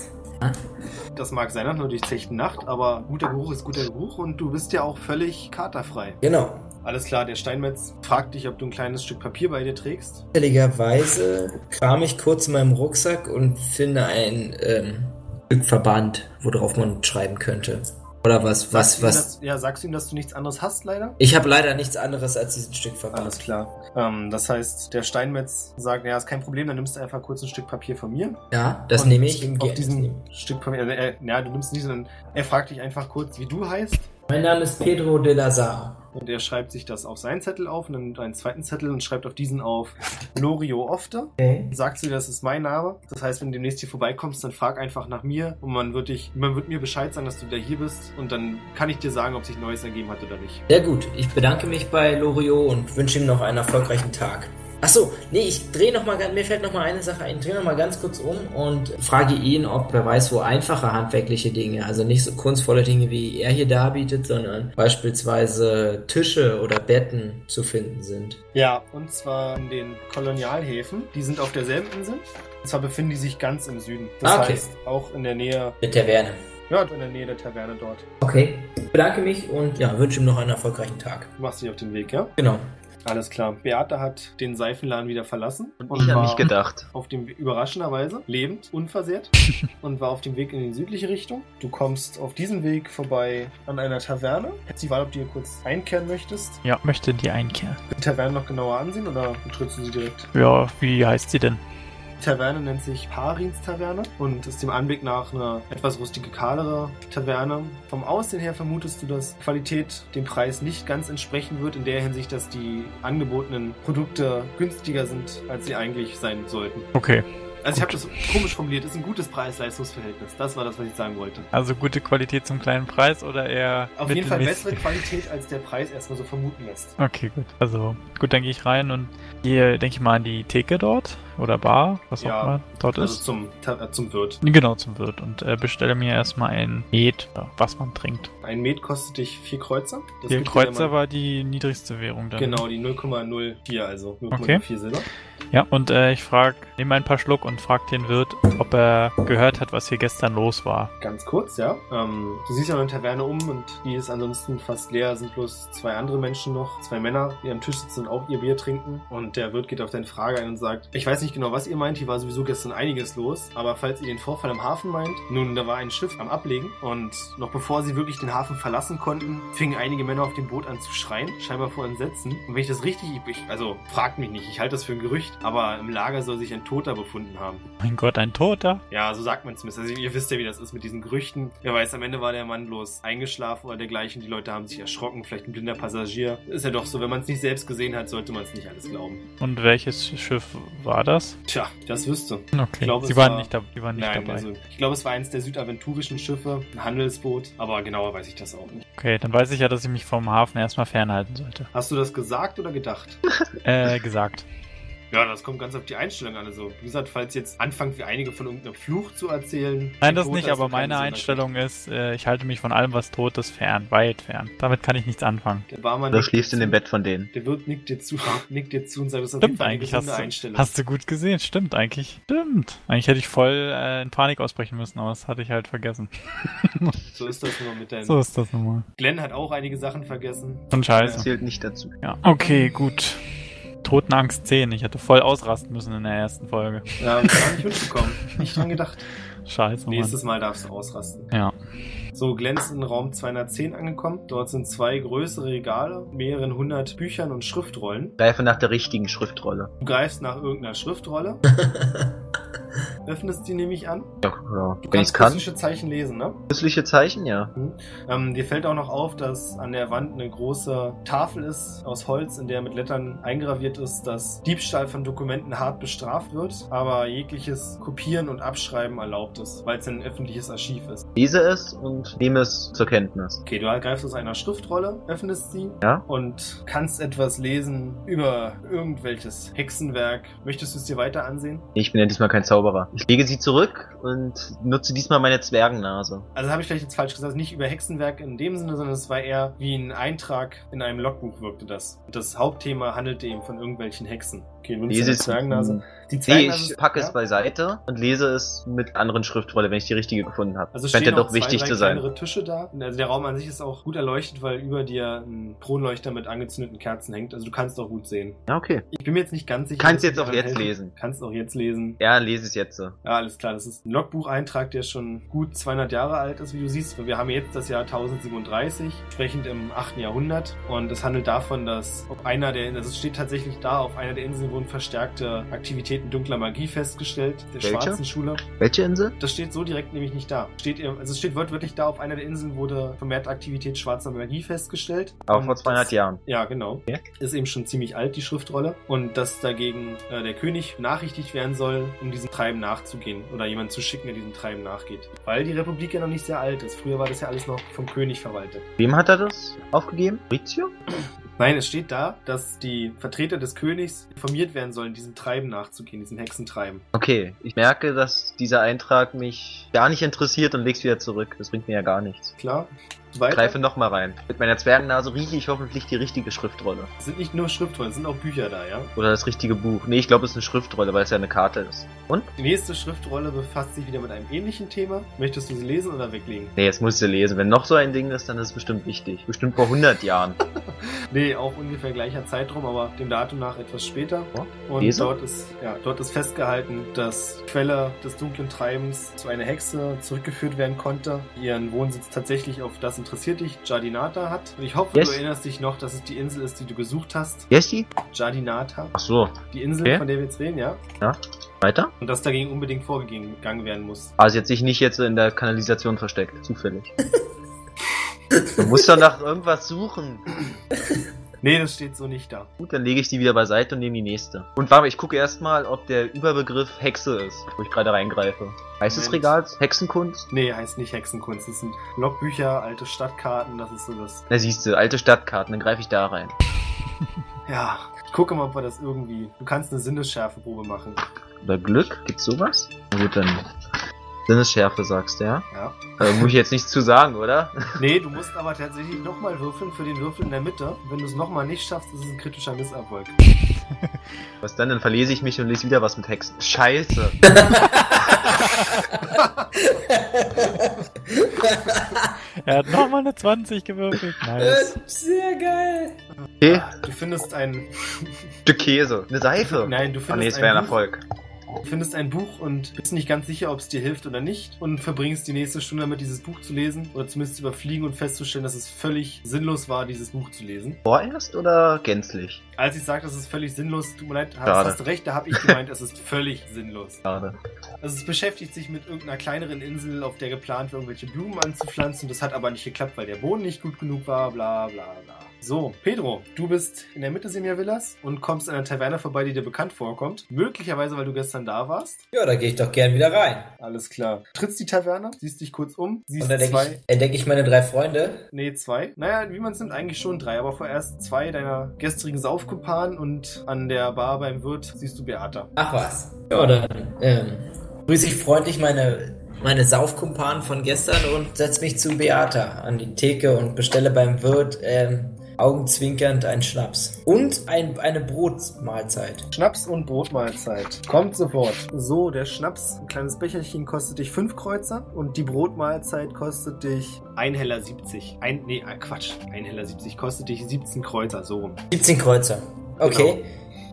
Das mag sein nach einer durchzechten Nacht, aber guter Geruch ist guter Geruch und du bist ja auch völlig katerfrei. Genau. Alles klar, der Steinmetz fragt dich, ob du ein kleines Stück Papier bei dir trägst. Zufälligerweise kram ich kurz in meinem Rucksack und finde ein ähm, Stück Verband, worauf man schreiben könnte. Oder was, was, Sagst was. dass, ja, sagst du ihm, dass du nichts anderes hast, leider? Ich habe leider nichts anderes als diesen Stück Verband. Alles klar. Ähm, das heißt, der Steinmetz sagt, ja, ist kein Problem, dann nimmst du einfach kurz ein Stück Papier von mir. Ja, das Und nehme ich. Auf Ge- diesem Stück Papier, also, äh, ja, du nimmst nicht, sondern er fragt dich einfach kurz, wie du heißt. Mein Name ist Pedro de Lazar. Und er schreibt sich das auf seinen Zettel auf und dann nimmt einen zweiten Zettel und schreibt auf diesen auf Lorio Ofte. Okay. Sagst du, das ist mein Name. Das heißt, wenn du demnächst hier vorbeikommst, dann frag einfach nach mir und man wird dich, man wird mir Bescheid sagen, dass du wieder hier bist und dann kann ich dir sagen, ob sich Neues ergeben hat oder nicht. Sehr gut. Ich bedanke mich bei Loriot und wünsche ihm noch einen erfolgreichen Tag. Achso, nee, ich drehe noch mal, ganz- mir fällt noch mal eine Sache ein. Ich drehe noch mal ganz kurz um und frage ihn, ob er weiß, wo einfache handwerkliche Dinge, also nicht so kunstvolle Dinge, wie er hier darbietet, sondern beispielsweise Tische oder Betten zu finden sind. Ja, und zwar in den Kolonialhäfen. Die sind auf derselben Insel. Und zwar befinden die sich ganz im Süden. Das Ah, okay. heißt, auch in der Nähe, Mit Taverne. ja, in der Nähe der Taverne dort. Okay. Ich bedanke mich und ja, wünsche ihm noch einen erfolgreichen Tag. Du machst dich auf den Weg, ja? Genau. Alles klar. Beate hat den Seifenladen wieder verlassen. Und ich an mich gedacht. auf dem überraschenderweise lebend, unversehrt und war auf dem Weg in die südliche Richtung. Du kommst auf diesem Weg vorbei an einer Taverne. Hättest die Wahl, ob du hier kurz einkehren möchtest. ja, möchte die einkehren. Die Taverne noch genauer ansehen oder betrittst du sie direkt? Ja, wie heißt sie denn? Taverne nennt sich Parins Taverne und ist dem Anblick nach eine etwas rustikalere Taverne. Vom Aussehen her vermutest du, dass Qualität dem Preis nicht ganz entsprechen wird, in der Hinsicht, dass die angebotenen Produkte günstiger sind, als sie eigentlich sein sollten. Okay. Also ich habe das komisch formuliert, ist ein gutes Preis-Leistungs-Verhältnis. Das war das, was ich sagen wollte. Also gute Qualität zum kleinen Preis oder eher. Auf jeden Fall bessere Qualität, als der Preis erstmal so vermuten lässt. Okay, gut. Also gut, dann gehe ich rein und gehe, denke ich mal, an die Theke dort oder Bar, was Ja, auch immer dort Also ist. zum, äh, zum Wirt. Genau, zum Wirt und äh, bestelle mir erstmal ein Met, was man trinkt. Ein Met kostet dich vier Kreuzer. Das wenn Kreuzer war die niedrigste Währung dann. Genau, die 0,04, also 0,04 Okay. Silber. Ja, und äh, ich frag, nehme ein paar Schluck und frag den Wirt, ob er gehört hat, was hier gestern los war. Ganz kurz, ja. Ähm, du siehst ja eine Taverne um und die ist ansonsten fast leer. Sind bloß zwei andere Menschen noch, zwei Männer, die am Tisch sitzen und auch ihr Bier trinken. Und der Wirt geht auf deine Frage ein und sagt, ich weiß nicht genau, was ihr meint, hier war sowieso gestern einiges los, aber falls ihr den Vorfall am Hafen meint, nun, da war ein Schiff am Ablegen und noch bevor sie wirklich den Hafen verlassen konnten, fingen einige Männer auf dem Boot an zu schreien, scheinbar vor Entsetzen. Und wenn ich das richtig, ich, also fragt mich nicht, ich halte das für ein Gerücht, aber im Lager soll sich ein Toter befunden haben. Mein Gott, ein Toter? Ja, so sagt man zumindest. Also ihr wisst ja, wie das ist mit diesen Gerüchten. Wer weiß, am Ende war der Mann bloß eingeschlafen oder dergleichen. Die Leute haben sich erschrocken, vielleicht ein blinder Passagier. Ist ja doch so, wenn man es nicht selbst gesehen hat, sollte man es nicht alles glauben. Und welches Schiff war das? Tja, das wüsste. Okay, glaube, sie es waren war- nicht, da, die waren nicht Nein, dabei. also ich glaube, es war eins der südaventurischen Schiffe, ein Handelsboot, aber genauer weiß ich das auch nicht. Okay, dann weiß ich ja, dass ich mich vom Hafen erstmal fernhalten sollte. Hast du das gesagt oder gedacht? Äh, gesagt. Ja, das kommt ganz auf die Einstellung an. Also, wie gesagt, falls jetzt anfangt, wie einige von irgendeinem Fluch zu erzählen. Nein, das nicht, aber meine Sinn Einstellung ist, äh, ich halte mich von allem, was tot ist, fern, weit fern. Damit kann ich nichts anfangen. Der Barmann Oder nickt schläfst in dem. Bett von denen. Der Wirt nickt dir zu, nickt dir zu und sagt, das ist auf jeden Stimmt Fall eine eigentlich, hast du, Einstellung. hast du gut gesehen, stimmt eigentlich. Stimmt. Eigentlich hätte ich voll äh, in Panik ausbrechen müssen, aber das hatte ich halt vergessen. So ist das nur mit deinen. So ist das nun mal. Glenn hat auch einige Sachen vergessen. Und scheiße. Zählt nicht dazu. Ja. Okay, gut. Totenangst 10. Ich hätte voll ausrasten müssen in der ersten Folge. Ja, hab ich gar nicht mitbekommen. Nicht dran gedacht. Scheiße, Mann. Nächstes Mal darfst du ausrasten. Ja. So, ist in Raum 210 angekommen. Dort sind zwei größere Regale, mehreren hundert Büchern und Schriftrollen. Greife nach der richtigen Schriftrolle. Du greifst nach irgendeiner Schriftrolle, öffnest die nämlich an. Ja, ja. Du Wenn ich kannst kann. russische Zeichen lesen, ne? Nützliche Zeichen, ja. Ähm, dir fällt auch noch auf, dass an der Wand eine große Tafel ist aus Holz, in der mit Lettern eingraviert ist, dass Diebstahl von Dokumenten hart bestraft wird, aber jegliches Kopieren und Abschreiben erlaubt ist, weil es ein öffentliches Archiv ist. Lese es und nehme es zur Kenntnis. Okay, du greifst aus einer Schriftrolle, öffnest sie Ja. und kannst etwas lesen über irgendwelches Hexenwerk. Möchtest du es dir weiter ansehen? Ich bin ja diesmal kein Zauberer. Ich lege sie zurück und nutze diesmal meine Zwergennase. Also habe ich vielleicht jetzt falsch gesagt, nicht über Hexenwerk in dem Sinne, sondern es war eher wie ein Eintrag in einem Logbuch wirkte das. Und das Hauptthema handelte eben von irgendwelchen Hexen. Okay, nun ist. Zwergennase. Die Nee, Zwergennase ich packe ja? es beiseite und lese es mit anderen Schriftrolle, wenn ich die richtige gefunden habe. Also Scheint ja doch wichtig zwei, zu drei sein. Tische da. Also der Raum an sich ist auch gut erleuchtet, weil über dir ein Kronleuchter mit angezündeten Kerzen hängt. Also du kannst auch gut sehen. Ja, okay. Ich bin mir jetzt nicht ganz sicher. Kannst dass jetzt auch jetzt helfen- lesen. Kannst auch jetzt lesen. Ja, lese es jetzt so. Ja, alles klar. Das ist ein Logbucheintrag, der schon gut 200 Jahre alt ist, wie du siehst. Wir haben jetzt das Jahr 1037, sprechend im 8. Jahrhundert. Und es handelt davon, dass auf einer der, also es steht tatsächlich da, auf einer der Inseln wurden verstärkte Aktivitäten dunkler Magie festgestellt, der Welche? schwarzen Schule. Welche Insel? Das steht so direkt nämlich nicht da. Steht, also es steht wortwörtlich da, auf einer der Inseln wurde vermehrt Aktivität schwarzer Magie festgestellt. Auch vor 200 das, Jahren. Ja, genau. Okay. Ist eben schon ziemlich alt, die Schriftrolle. Und dass dagegen äh, der König nachrichtig werden soll, um diesem Treiben nachzugehen. Oder jemanden zu schicken, der diesem Treiben nachgeht. Weil die Republik ja noch nicht sehr alt ist. Früher war das ja alles noch vom König verwaltet. Wem hat er das aufgegeben? Maurizio? Nein, es steht da, dass die Vertreter des Königs informiert werden sollen, diesem Treiben nachzugehen, diesem Hexentreiben. Okay, ich merke, dass dieser Eintrag mich gar nicht interessiert und leg's wieder zurück. Das bringt mir ja gar nichts. Klar? Weiter? Greife nochmal rein. Mit meiner Zwergennase rieche ich hoffentlich die richtige Schriftrolle. Es sind nicht nur Schriftrollen, es sind auch Bücher da, ja? Oder das richtige Buch. Nee, ich glaube, es ist eine Schriftrolle, weil es ja eine Karte ist. Und? Die nächste Schriftrolle befasst sich wieder mit einem ähnlichen Thema. Möchtest du sie lesen oder weglegen? Nee, jetzt musst du lesen. Wenn noch so ein Ding ist, dann ist es bestimmt wichtig. Bestimmt vor 100 Jahren. Nee, auch ungefähr gleicher Zeitraum, aber dem Datum nach etwas später. Und lese. dort ist, ja, dort ist festgehalten, dass Quelle des dunklen Treibens zu einer Hexe zurückgeführt werden konnte, ihren Wohnsitz tatsächlich auf das interessiert dich, Jardinata hat. Und ich hoffe, Yes. du erinnerst dich noch, dass es die Insel ist, die du gesucht hast. Ist die? Jardinata. Ach so. Die Insel, Okay. von der wir jetzt reden, ja? Ja. Weiter? Und dass dagegen unbedingt vorgegangen werden muss. Also jetzt sich nicht jetzt in der Kanalisation versteckt, zufällig. du musst doch nach irgendwas suchen. Nee, das steht so nicht da. Gut, dann lege ich die wieder beiseite und nehme die nächste. Und warte ich gucke erstmal, ob der Überbegriff Hexe ist, wo ich gerade reingreife. Heißt das Moment. Regal Hexenkunst? Nee, heißt nicht Hexenkunst. Das sind Logbücher, alte Stadtkarten, das ist so das. Na siehst du, alte Stadtkarten, dann greife ich da rein. Ja, ich gucke mal, ob wir das irgendwie. Du kannst eine Sinnesschärfeprobe machen. Oder Glück? Gibt's sowas? Gut, dann Sinnesschärfe sagst du, ja? Ja. Da muss ich jetzt nichts zu sagen, oder? Nee, du musst aber tatsächlich nochmal würfeln für den Würfel in der Mitte. Wenn du es nochmal nicht schaffst, ist es ein kritischer Misserfolg. Was dann? Dann verlese ich mich und lese wieder was mit Hexen. Scheiße. Er hat nochmal eine 20 gewürfelt. Nice. Sehr geil. Okay, Du findest ein. Stück Käse. Eine Seife. Nein, du Ah nee, findest es wäre ein. Erfolg. Du findest ein Buch und bist nicht ganz sicher, ob es dir hilft oder nicht und verbringst die nächste Stunde damit, dieses Buch zu lesen oder zumindest zu überfliegen und festzustellen, dass es völlig sinnlos war, dieses Buch zu lesen. Vorerst oder gänzlich? Als ich sagte, es ist völlig sinnlos, tut mir leid, hast, Schade. hast du recht, da habe ich gemeint, es ist völlig sinnlos. Schade. Also es beschäftigt sich mit irgendeiner kleineren Insel, auf der geplant war, irgendwelche Blumen anzupflanzen. Das hat aber nicht geklappt, weil der Boden nicht gut genug war, bla bla bla. So, Pedro, du bist in der Mitte Semia Villas und kommst an einer Taverne vorbei, die dir bekannt vorkommt. Möglicherweise, weil du gestern da warst. Ja, da gehe ich doch gern wieder rein. Alles klar. Trittst die Taverne, siehst dich kurz um, siehst Und dann zwei, ich, entdecke ich meine drei Freunde. nee, zwei. Naja, wie man es nimmt, eigentlich schon drei, aber vorerst zwei deiner gestrigen Saufkumpanen und an der Bar beim Wirt siehst du Beata. Ach was. Ja, dann ähm, grüße ich freundlich meine, meine Saufkumpanen von gestern und setze mich zu Beata an die Theke und bestelle beim Wirt ähm, augenzwinkernd einen Schnaps. Und ein, eine Brotmahlzeit. Schnaps und Brotmahlzeit. Kommt sofort. So, der Schnaps, ein kleines Becherchen, kostet dich 5 Kreuzer und die Brotmahlzeit kostet dich 1 Heller 70. Ein, nee, ah, Quatsch. 1 Heller 70 kostet dich 17 Kreuzer, so rum. 17 Kreuzer. Okay.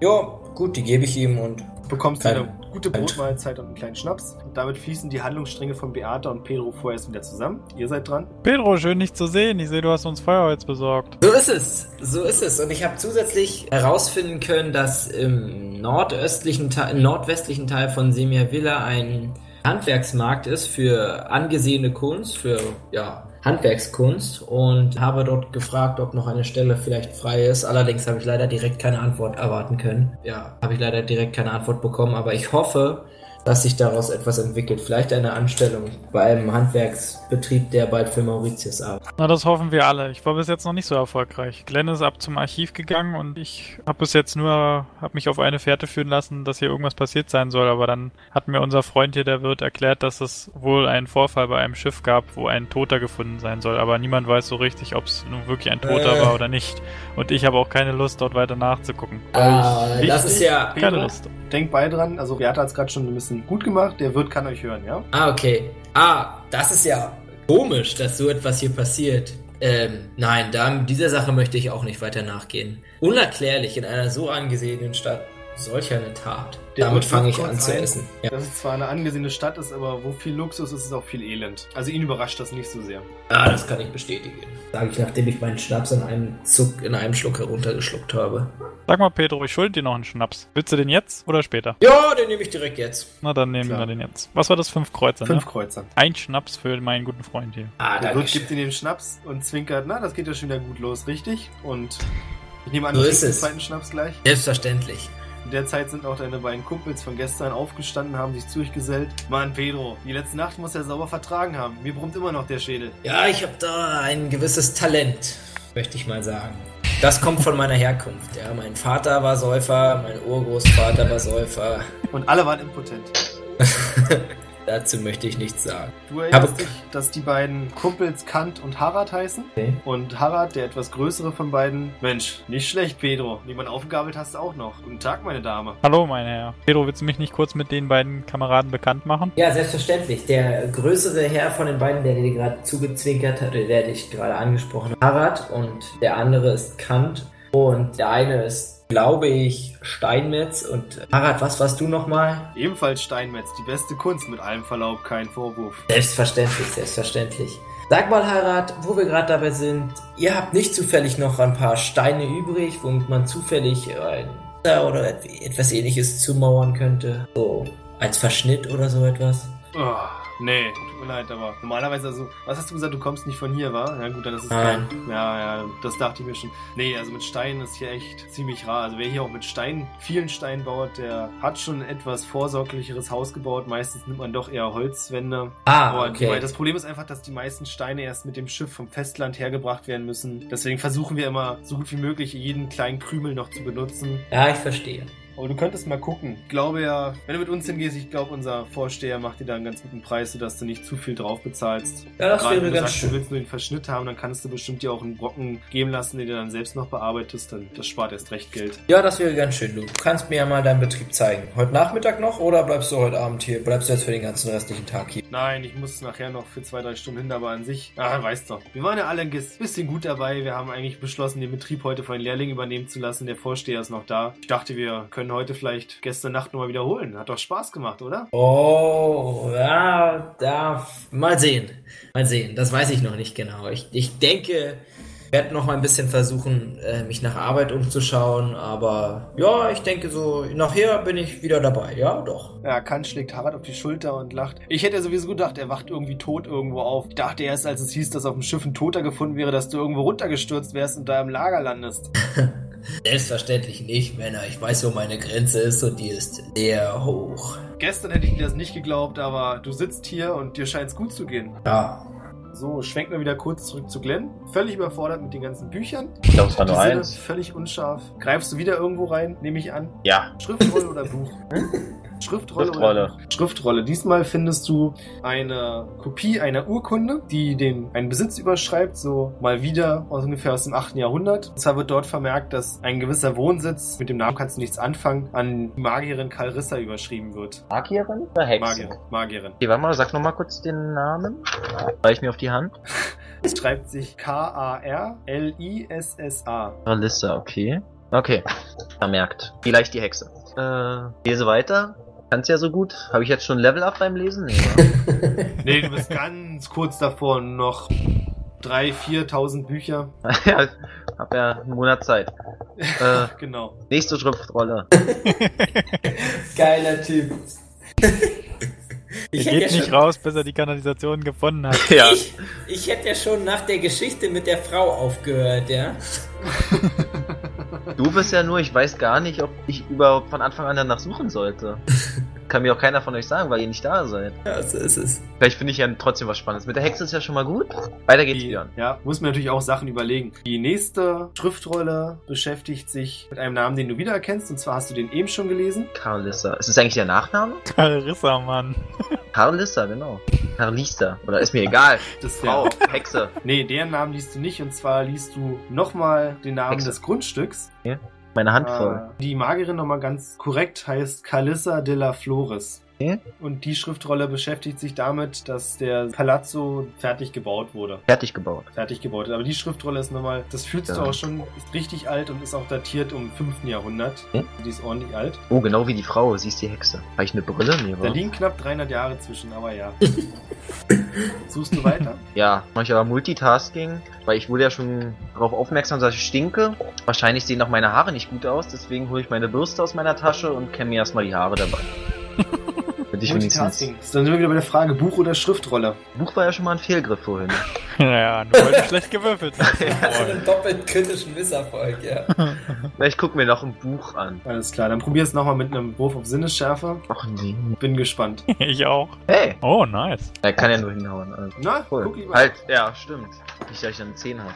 Ja, gut, die gebe ich ihm und Du bekommst eine gute kein- Brotmahlzeit und einen kleinen Schnaps. Und damit fließen die Handlungsstränge von Beata und Pedro vorerst wieder zusammen. Ihr seid dran. Pedro, schön dich zu sehen. Ich sehe, du hast uns Feuerholz besorgt. So ist es, so ist es. Und ich habe zusätzlich herausfinden können, dass im nordöstlichen Teil, im nordwestlichen Teil von Semia Villa ein Handwerksmarkt ist für angesehene Kunst, für ja, Handwerkskunst und habe dort gefragt, ob noch eine Stelle vielleicht frei ist. Allerdings habe ich leider direkt keine Antwort erwarten können. Ja, habe ich leider direkt keine Antwort bekommen, aber ich hoffe, dass sich daraus etwas entwickelt. Vielleicht eine Anstellung bei einem Handwerksbetrieb, der bald für Mauritius arbeitet. Na, das hoffen wir alle. Ich war bis jetzt noch nicht so erfolgreich. Glenn ist ab zum Archiv gegangen und ich habe bis jetzt nur, habe mich auf eine Fährte führen lassen, dass hier irgendwas passiert sein soll. Aber dann hat mir unser Freund hier, der Wirt, erklärt, dass es wohl einen Vorfall bei einem Schiff gab, wo ein Toter gefunden sein soll. Aber niemand weiß so richtig, ob es nun wirklich ein Toter Äh. war oder nicht. Und ich habe auch keine Lust, dort weiter nachzugucken. Ah, Wichtig, das ist ja. Keine Lust. Denkt beide dran. Also Beata hat es gerade schon ein bisschen gut gemacht. Der Wirt kann euch hören, ja? Ah, okay. Ah, das ist ja komisch, dass so etwas hier passiert. Ähm, nein, da, dieser Sache möchte ich auch nicht weiter nachgehen. Unerklärlich in einer so angesehenen Stadt solch eine Tat. Der Damit fange ich an zu ein, essen. Ja. Dass es zwar eine angesehene Stadt ist, aber wo viel Luxus ist, ist auch viel Elend. Also ihn überrascht das nicht so sehr. Ah, das kann ich bestätigen. Sage ich, nachdem ich meinen Schnaps in einem Zuck, in einem Schluck heruntergeschluckt habe. Sag mal, Pedro, ich schulde dir noch einen Schnaps. Willst du den jetzt oder später? Ja, den nehme ich direkt jetzt. Na, dann nehmen Klar. wir den jetzt. Was war das? Fünf Kreuzer, Fünf ne? Kreuzer. Ein Schnaps für meinen guten Freund hier. Ah, Der Wirt gibt ihm den Schnaps und zwinkert, na, das geht ja schon wieder gut los, richtig? Und ich nehme an, So du trinkst den zweiten Schnaps gleich. Selbstverständlich. In der Zeit sind auch deine beiden Kumpels von gestern aufgestanden, haben sich zu euch gesellt. Mann, Pedro, die letzte Nacht muss er sauber vertragen haben. Mir brummt immer noch der Schädel. Ja, ich habe da ein gewisses Talent, möchte ich mal sagen. Das kommt von meiner Herkunft. Ja, mein Vater war Säufer, mein Urgroßvater war Säufer. Und alle waren impotent. Dazu möchte ich nichts sagen. Du erinnerst dich, dass die beiden Kumpels Kant und Harald heißen? Okay. Und Harald, der etwas größere von beiden, Mensch, nicht schlecht, Pedro. Wie man aufgabelt hast du auch noch. Guten Tag, meine Dame. Hallo, mein Herr. Pedro, willst du mich nicht kurz mit den beiden Kameraden bekannt machen? Ja, selbstverständlich. Der größere Herr von den beiden, der dir gerade zugezwinkert hat, der dich gerade angesprochen hat, Harald, und der andere ist Kant. Und der eine ist, glaube ich, Steinmetz. Und Harald, was warst du nochmal? Ebenfalls Steinmetz, die beste Kunst, mit allem Verlaub, kein Vorwurf. Selbstverständlich, selbstverständlich. Sag mal, Harald, wo wir gerade dabei sind, ihr habt nicht zufällig noch ein paar Steine übrig, womit man zufällig ein oder et- etwas ähnliches zumauern könnte. So als Verschnitt oder so etwas. Oh, nee, tut mir leid, aber normalerweise, also, was hast du gesagt, du kommst nicht von hier, wa? Ja gut, dann ist es Nein. kein. Ja, ja, das dachte ich mir schon. Nee, also mit Steinen ist hier echt ziemlich rar. Also wer hier auch mit Steinen, vielen Steinen baut, der hat schon ein etwas vorsorglicheres Haus gebaut. Meistens nimmt man doch eher Holzwände. Ah, Aber okay. weil das Problem ist einfach, dass die meisten Steine erst mit dem Schiff vom Festland hergebracht werden müssen. Deswegen versuchen wir immer, so gut wie möglich jeden kleinen Krümel noch zu benutzen. Ja, ich verstehe. Aber du könntest mal gucken. Ich glaube ja, wenn du mit uns hingehst, ich glaube, unser Vorsteher macht dir da einen ganz guten Preis, sodass du nicht zu viel drauf bezahlst. Ja, das Gerade wäre wenn du ganz sagst, du schön. willst nur den Verschnitt haben, dann kannst du bestimmt dir auch einen Brocken geben lassen, den du dann selbst noch bearbeitest. Dann das spart erst recht Geld. Ja, das wäre ganz schön. Du kannst mir ja mal deinen Betrieb zeigen. Heute Nachmittag noch oder bleibst du heute Abend hier? Bleibst du jetzt für den ganzen restlichen Tag hier? Nein, ich muss nachher noch für zwei, drei Stunden hin, aber an sich, ah, weißt doch. Wir waren ja alle ein bisschen gut dabei. Wir haben eigentlich beschlossen, den Betrieb heute von den Lehrlingen übernehmen zu lassen. Der Vorsteher ist noch da. Ich dachte, wir können heute vielleicht gestern Nacht nochmal wiederholen. Hat doch Spaß gemacht, oder? Oh, ja, da, mal sehen. Mal sehen. Das weiß ich noch nicht genau. Ich, ich denke, ich werde noch mal ein bisschen versuchen, äh, mich nach Arbeit umzuschauen, aber ja, ich denke so, nachher bin ich wieder dabei. Ja, doch. Ja, Kant schlägt Harald auf die Schulter und lacht. Ich hätte sowieso gedacht, er wacht irgendwie tot irgendwo auf. Ich dachte erst, als es hieß, dass auf dem Schiff ein Toter gefunden wäre, dass du irgendwo runtergestürzt wärst und da im Lager landest. Selbstverständlich nicht, Männer. Ich weiß, wo meine Grenze ist und die ist sehr hoch. Gestern hätte ich dir das nicht geglaubt, aber du sitzt hier und dir scheint es gut zu gehen. Ja. So, schwenken wir wieder kurz zurück zu Glenn. Völlig überfordert mit den ganzen Büchern. Ich glaube, es war nur eins. völlig unscharf. Greifst du wieder irgendwo rein, nehme ich an. Ja. Schriftrolle oder Buch? Schriftrolle, Schriftrolle. Schriftrolle. Diesmal findest du eine Kopie einer Urkunde, die den einen Besitz überschreibt, so mal wieder aus ungefähr aus dem 8. Jahrhundert. Und zwar wird dort vermerkt, dass ein gewisser Wohnsitz, mit dem Namen kannst du nichts anfangen, an die Magierin Calrissa überschrieben wird. Magierin oder Hexe? Magierin. Magierin. Okay, warte mal, sag noch mal kurz den Namen. Reich mir auf die Hand. Es schreibt sich K-A-R-L-I-S-S-A. Alissa, okay. Okay, vermerkt. Vielleicht die Hexe. Äh, lese weiter. Kannst ja so gut. Habe ich jetzt schon Level up beim Lesen? Nee, ne? Nee, du bist ganz kurz davor, noch 3.000, 4.000 Bücher. ja, hab ja einen Monat Zeit. Äh, Genau. nächste Schriftrolle. Geiler Typ. Er Ich hätte, geht ja nicht schon, raus, bis er die Kanalisation gefunden hat. ja. ich, ich hätte ja schon nach der Geschichte mit der Frau aufgehört, ja. Du bist ja nur, ich weiß gar nicht, ob ich überhaupt von Anfang an danach suchen sollte. Kann mir auch keiner von euch sagen, weil ihr nicht da seid. Ja, so ist es. Vielleicht finde ich ja trotzdem was Spannendes. Mit der Hexe ist ja schon mal gut. Weiter geht's, Björn. ja, muss mir natürlich auch Sachen überlegen. Die nächste Schriftrolle beschäftigt sich mit einem Namen, den du wiedererkennst. Und zwar hast du den eben schon gelesen. Carlissa. Ist das eigentlich der Nachname? Carissa, Mann. Carlissa, genau. Carlista. Oder ist mir egal. Das ist Frau, der, Hexe. nee, deren Namen liest du nicht. Und zwar liest du nochmal den Namen Hexe. des Grundstücks. Meine Hand voll. Äh, die Magierin nochmal ganz korrekt heißt Calissa de la Flores. Okay. Und die Schriftrolle beschäftigt sich damit, dass der Palazzo fertig gebaut wurde. Fertig gebaut. Fertig gebaut. Aber die Schriftrolle ist nochmal, das fühlst du Ja. auch schon, ist richtig alt und ist auch datiert um 5. Jahrhundert. Hm? Die ist ordentlich alt. Oh, genau wie die Frau. Sie ist die Hexe. Habe ich eine Brille? Nee, Da liegen knapp 300 Jahre zwischen, aber ja. Suchst du weiter? Ja, mache ich aber Multitasking, weil ich wurde ja schon darauf aufmerksam, dass ich stinke. Wahrscheinlich sehen auch meine Haare nicht gut aus, deswegen hole ich meine Bürste aus meiner Tasche und kämme mir erstmal die Haare dabei. Damit ich wenigstens. Multitasking. Dann sind wir wieder bei der Frage, Buch oder Schriftrolle? Buch war ja schon mal ein Fehlgriff vorhin. Naja, nur weil du schlecht gewürfelt hast. Also einen doppelt kritischen Misserfolg, ja. Vielleicht gucken wir noch ein Buch an. Alles klar, dann probier es nochmal mit einem Wurf auf Sinnesschärfe. Ach nee. Bin gespannt. Ich auch. Hey! Oh, nice. Er kann ja nur hinhauen. Also. Na, Voll. guck lieber. Halt, ja, stimmt. Nicht, dass ich dann 10 habe.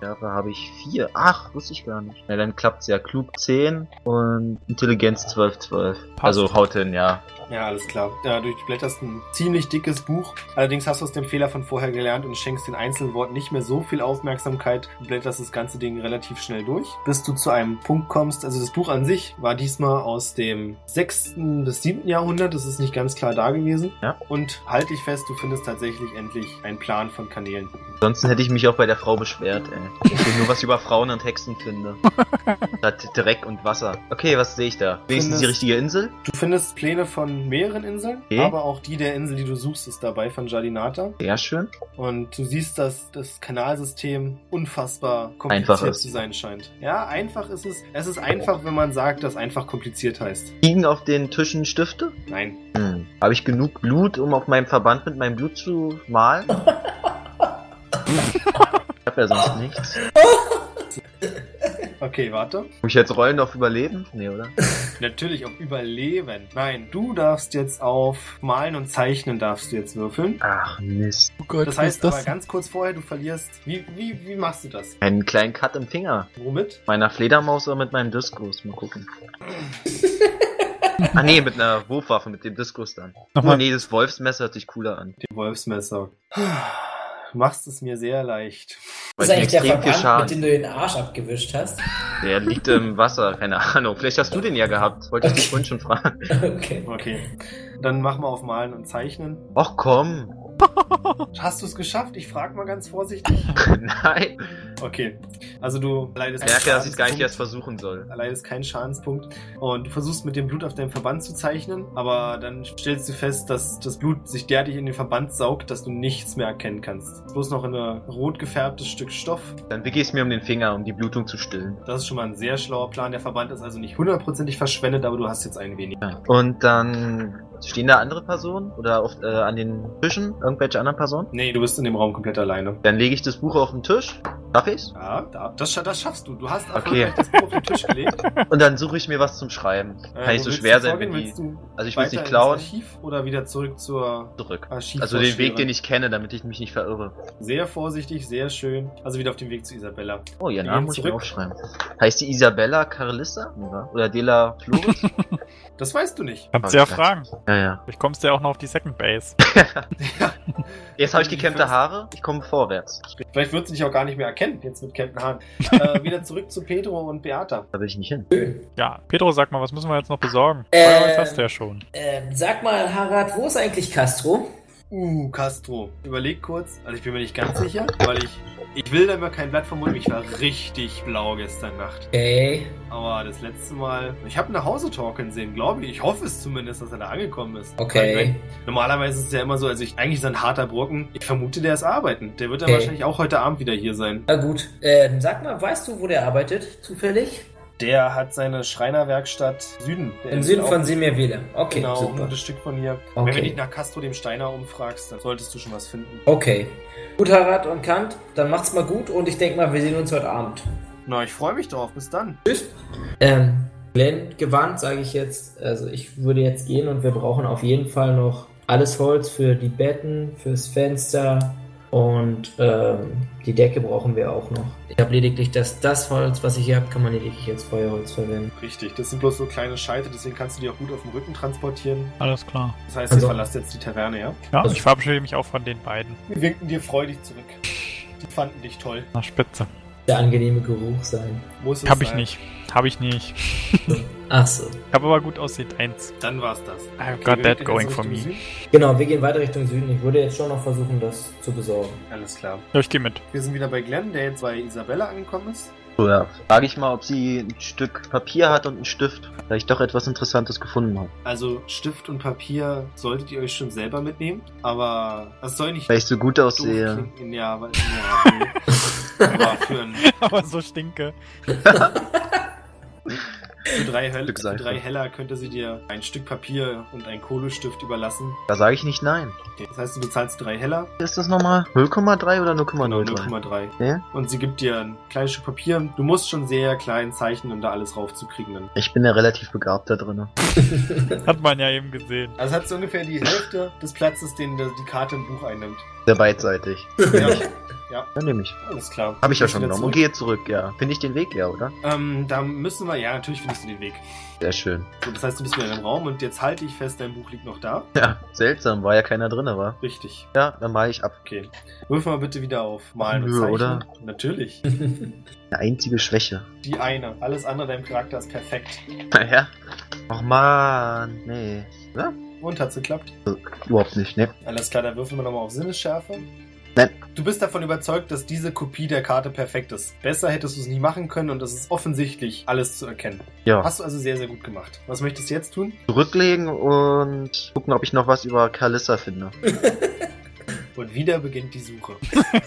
Schärfe habe ich 4. Ach, wusste ich gar nicht. Ja, dann klappt's ja. Klug 10 und Intelligenz 12, 12. Also haut hin, ja. Ja, alles klar. Ja, du blätterst ein ziemlich dickes Buch. Allerdings hast du aus dem Fehler von vorher gelernt und schenkst den Einzelworten nicht mehr so viel Aufmerksamkeit. Du blätterst das ganze Ding relativ schnell durch, bis du zu einem Punkt kommst. Also das Buch an sich war diesmal aus dem 6. bis 7. Jahrhundert. Das ist nicht ganz klar da gewesen. Ja. Und halt dich fest, du findest tatsächlich endlich einen Plan von Kanälen. Ansonsten hätte ich mich auch bei der Frau beschwert, ey. Ich will nur was über Frauen und Hexen finde. Statt Dreck und Wasser. Okay, was sehe ich da? Wenigstens die richtige Insel? Du findest Pläne von von mehreren Inseln, Okay. aber auch die der Insel, die du suchst, ist dabei von Jardinata. Sehr schön. Und du siehst, dass das Kanalsystem unfassbar kompliziert zu sein scheint. Ja, einfach ist es. Es ist einfach, wenn man sagt, dass einfach kompliziert heißt. Liegen auf den Tischen Stifte? Nein. Hm. Habe ich genug Blut, um auf meinem Verband mit meinem Blut zu malen? ich hab ja sonst nichts. Okay, warte. Muss ich jetzt rollen auf Überleben? Nee, oder? Natürlich auf Überleben. Nein, du darfst jetzt auf Malen und Zeichnen darfst du jetzt würfeln. Ach, Mist. Oh Gott, Das heißt ist das? aber ganz kurz vorher, du verlierst. Wie, wie, wie machst du das? Einen kleinen Cut im Finger. Womit? Meiner Fledermaus oder mit meinem Diskus? Mal gucken. ah nee, mit einer Wurfwaffe, mit dem Diskus dann. Oh Nochmal. nee, das Wolfsmesser hört sich cooler an. Dem Wolfsmesser. Du machst es mir sehr leicht. Das Weil ist eigentlich der Verband, Schaden. mit dem du den Arsch abgewischt hast. Der liegt im Wasser, keine Ahnung. Vielleicht hast du den ja gehabt. Wollte ich dich vorhin schon fragen. Okay. Okay. Dann machen wir auf Malen und Zeichnen. Och komm. Hast du es geschafft? Ich frage mal ganz vorsichtig. Nein. Okay. Also du leidest Ich merke, dass ich es gar nicht erst versuchen soll. leidest keinen Schadenspunkt und du versuchst mit dem Blut auf deinem Verband zu zeichnen, aber dann stellst du fest, dass das Blut sich derartig in den Verband saugt, dass du nichts mehr erkennen kannst. Bloß noch ein rot gefärbtes Stück Stoff. Dann wickel ich es mir um den Finger, um die Blutung zu stillen. Das ist schon mal ein sehr schlauer Plan. Der Verband ist also nicht hundertprozentig verschwendet, aber du hast jetzt einen weniger. Ja. Und dann stehen da andere Personen oder auf, äh, an den Tischen irgendwelche anderen Personen. Nee, du bist in dem Raum komplett alleine. Dann lege ich das Buch auf den Tisch. Darf ich's? Ja, da, das, das schaffst du. Du hast Okay. das Buch auf den Tisch gelegt. Und dann suche ich mir was zum Schreiben. Kann Äh, nicht wo so schwer sein wie die. Also ich will es nicht klauen. Archiv oder wieder zurück zur Zurück. Archiv? Also den Weg, den ich kenne, damit ich mich nicht verirre. Sehr vorsichtig, sehr schön. Also wieder auf dem Weg zu Isabella. Oh, ihr gehen muss ich mir zurück. aufschreiben. Heißt die Isabella Carlissa? Oder, oder Dela Flores? Das weißt du nicht. Kannst du ja fragen. ja, ja. Vielleicht kommst du ja auch noch auf die Second Base. Jetzt habe ich gekämmte Haare. Ich komme vorwärts. Vielleicht wird sie dich auch gar nicht mehr erkennen, jetzt mit kämmten Haaren. äh, wieder zurück zu Pedro und Beata. Da will ich nicht hin. Ja, Pedro, sag mal, was müssen wir jetzt noch besorgen? Ähm, Feuerholz hast du ja schon. Ähm, sag mal, Harald, wo ist eigentlich Castro? Uh, Castro. Überleg kurz. Also ich bin mir nicht ganz sicher, weil ich... Ich will da immer kein Blatt vom Mund. Ich war richtig blau gestern Nacht. Okay. Aber das letzte Mal... Ich habe nach Hause talken sehen, glaube ich. Ich hoffe es zumindest, dass er da angekommen ist. Okay. Weil normalerweise ist es ja immer so, also ich, eigentlich ist er ein harter Brocken. Ich vermute, der ist arbeiten. Der wird dann Okay. wahrscheinlich auch heute Abend wieder hier sein. Na gut. Ähm, sag mal, weißt du, wo der arbeitet, zufällig? Der hat seine Schreinerwerkstatt Süden. Der Im Süden von Simirwele. Okay, Genau, ein super. gutes Stück von hier. Okay. Wenn du dich nach Castro dem Steiner umfragst, dann solltest du schon was finden. Okay. Gut, Harald und Kant, dann macht's mal gut und ich denke mal, wir sehen uns heute Abend. Na, ich freue mich drauf. Bis dann. Ähm, Glenn gewandt, sage ich jetzt. Also ich würde jetzt gehen und wir brauchen auf jeden Fall noch alles Holz für die Betten, fürs Fenster und ähm, die Decke brauchen wir auch noch. Ich habe lediglich das, das Holz, was ich hier habe, kann man lediglich als Feuerholz verwenden. Richtig, das sind bloß so kleine Scheite, deswegen kannst du die auch gut auf dem Rücken transportieren. Alles klar. Das heißt, Also- ihr verlasst jetzt die Taverne, ja? Ja, Also- ich verabschiede mich auch von den beiden. Wir winken dir freudig zurück. Die fanden dich toll. Na, spitze. Der angenehme Geruch sein. Muss es Hab ich sein. nicht. Hab ich nicht. Ach so. Hab aber gut aussieht eins. Dann war's das. I've Okay, got that going for me. Süden. Genau, wir gehen weiter Richtung Süden. Ich würde jetzt schon noch versuchen, das zu besorgen. Alles klar. Ja, ich gehe mit. Wir sind wieder bei Glenn, der jetzt bei Isabella angekommen ist. So, ja. Frage ich mal, ob sie ein Stück Papier hat und einen Stift, da ich doch etwas Interessantes gefunden habe. Also Stift und Papier solltet ihr euch schon selber mitnehmen, aber es soll nicht Weil ich so gut aussehe. Ja, weil, ja, aber für ein aber so stinke. Für drei, Stück für drei Heller könnte sie dir ein Stück Papier und ein Kohlestift überlassen. Da sage ich nicht nein. Okay. Das heißt, du bezahlst drei Heller, Ist das nochmal 0,3 oder genau 0,03? 0,3. Ja? Und sie gibt dir ein kleines Stück Papier. Du musst schon sehr klein zeichnen, um da alles raufzukriegen. Dann. Ich bin ja relativ begabt da drin. Hat man ja eben gesehen. Also hat so ungefähr die Hälfte des Platzes, den die die Karte im Buch einnimmt. Sehr beidseitig. Ja, ja Dann nehme ich. alles klar. Habe ich ja schon genommen. Und gehe zurück, ja. Finde ich den Weg, ja, oder? Ähm, da müssen wir, ja, natürlich findest du den Weg. Sehr schön. So, das heißt, du bist wieder in einem Raum und jetzt halte ich fest, dein Buch liegt noch da. Ja, seltsam, war ja keiner drin, war. Richtig. Ja, dann mal ich ab. Okay. Wirf mal bitte wieder auf Malen und Nö, Zeichnen. oder? Natürlich. Eine einzige Schwäche. Die eine. Alles andere deinem Charakter ist perfekt. Naja. Och man, nee. Ja? Und hat's geklappt? Überhaupt nicht, ne? Alles klar, dann würfeln wir nochmal auf Sinnesschärfe. Nein. Du bist davon überzeugt, dass diese Kopie der Karte perfekt ist. Besser hättest du es nicht machen können und es ist offensichtlich alles zu erkennen. Ja. Hast du also sehr, sehr gut gemacht. Was möchtest du jetzt tun? Zurücklegen und gucken, ob ich noch was über Kalissa finde. Und wieder beginnt die Suche.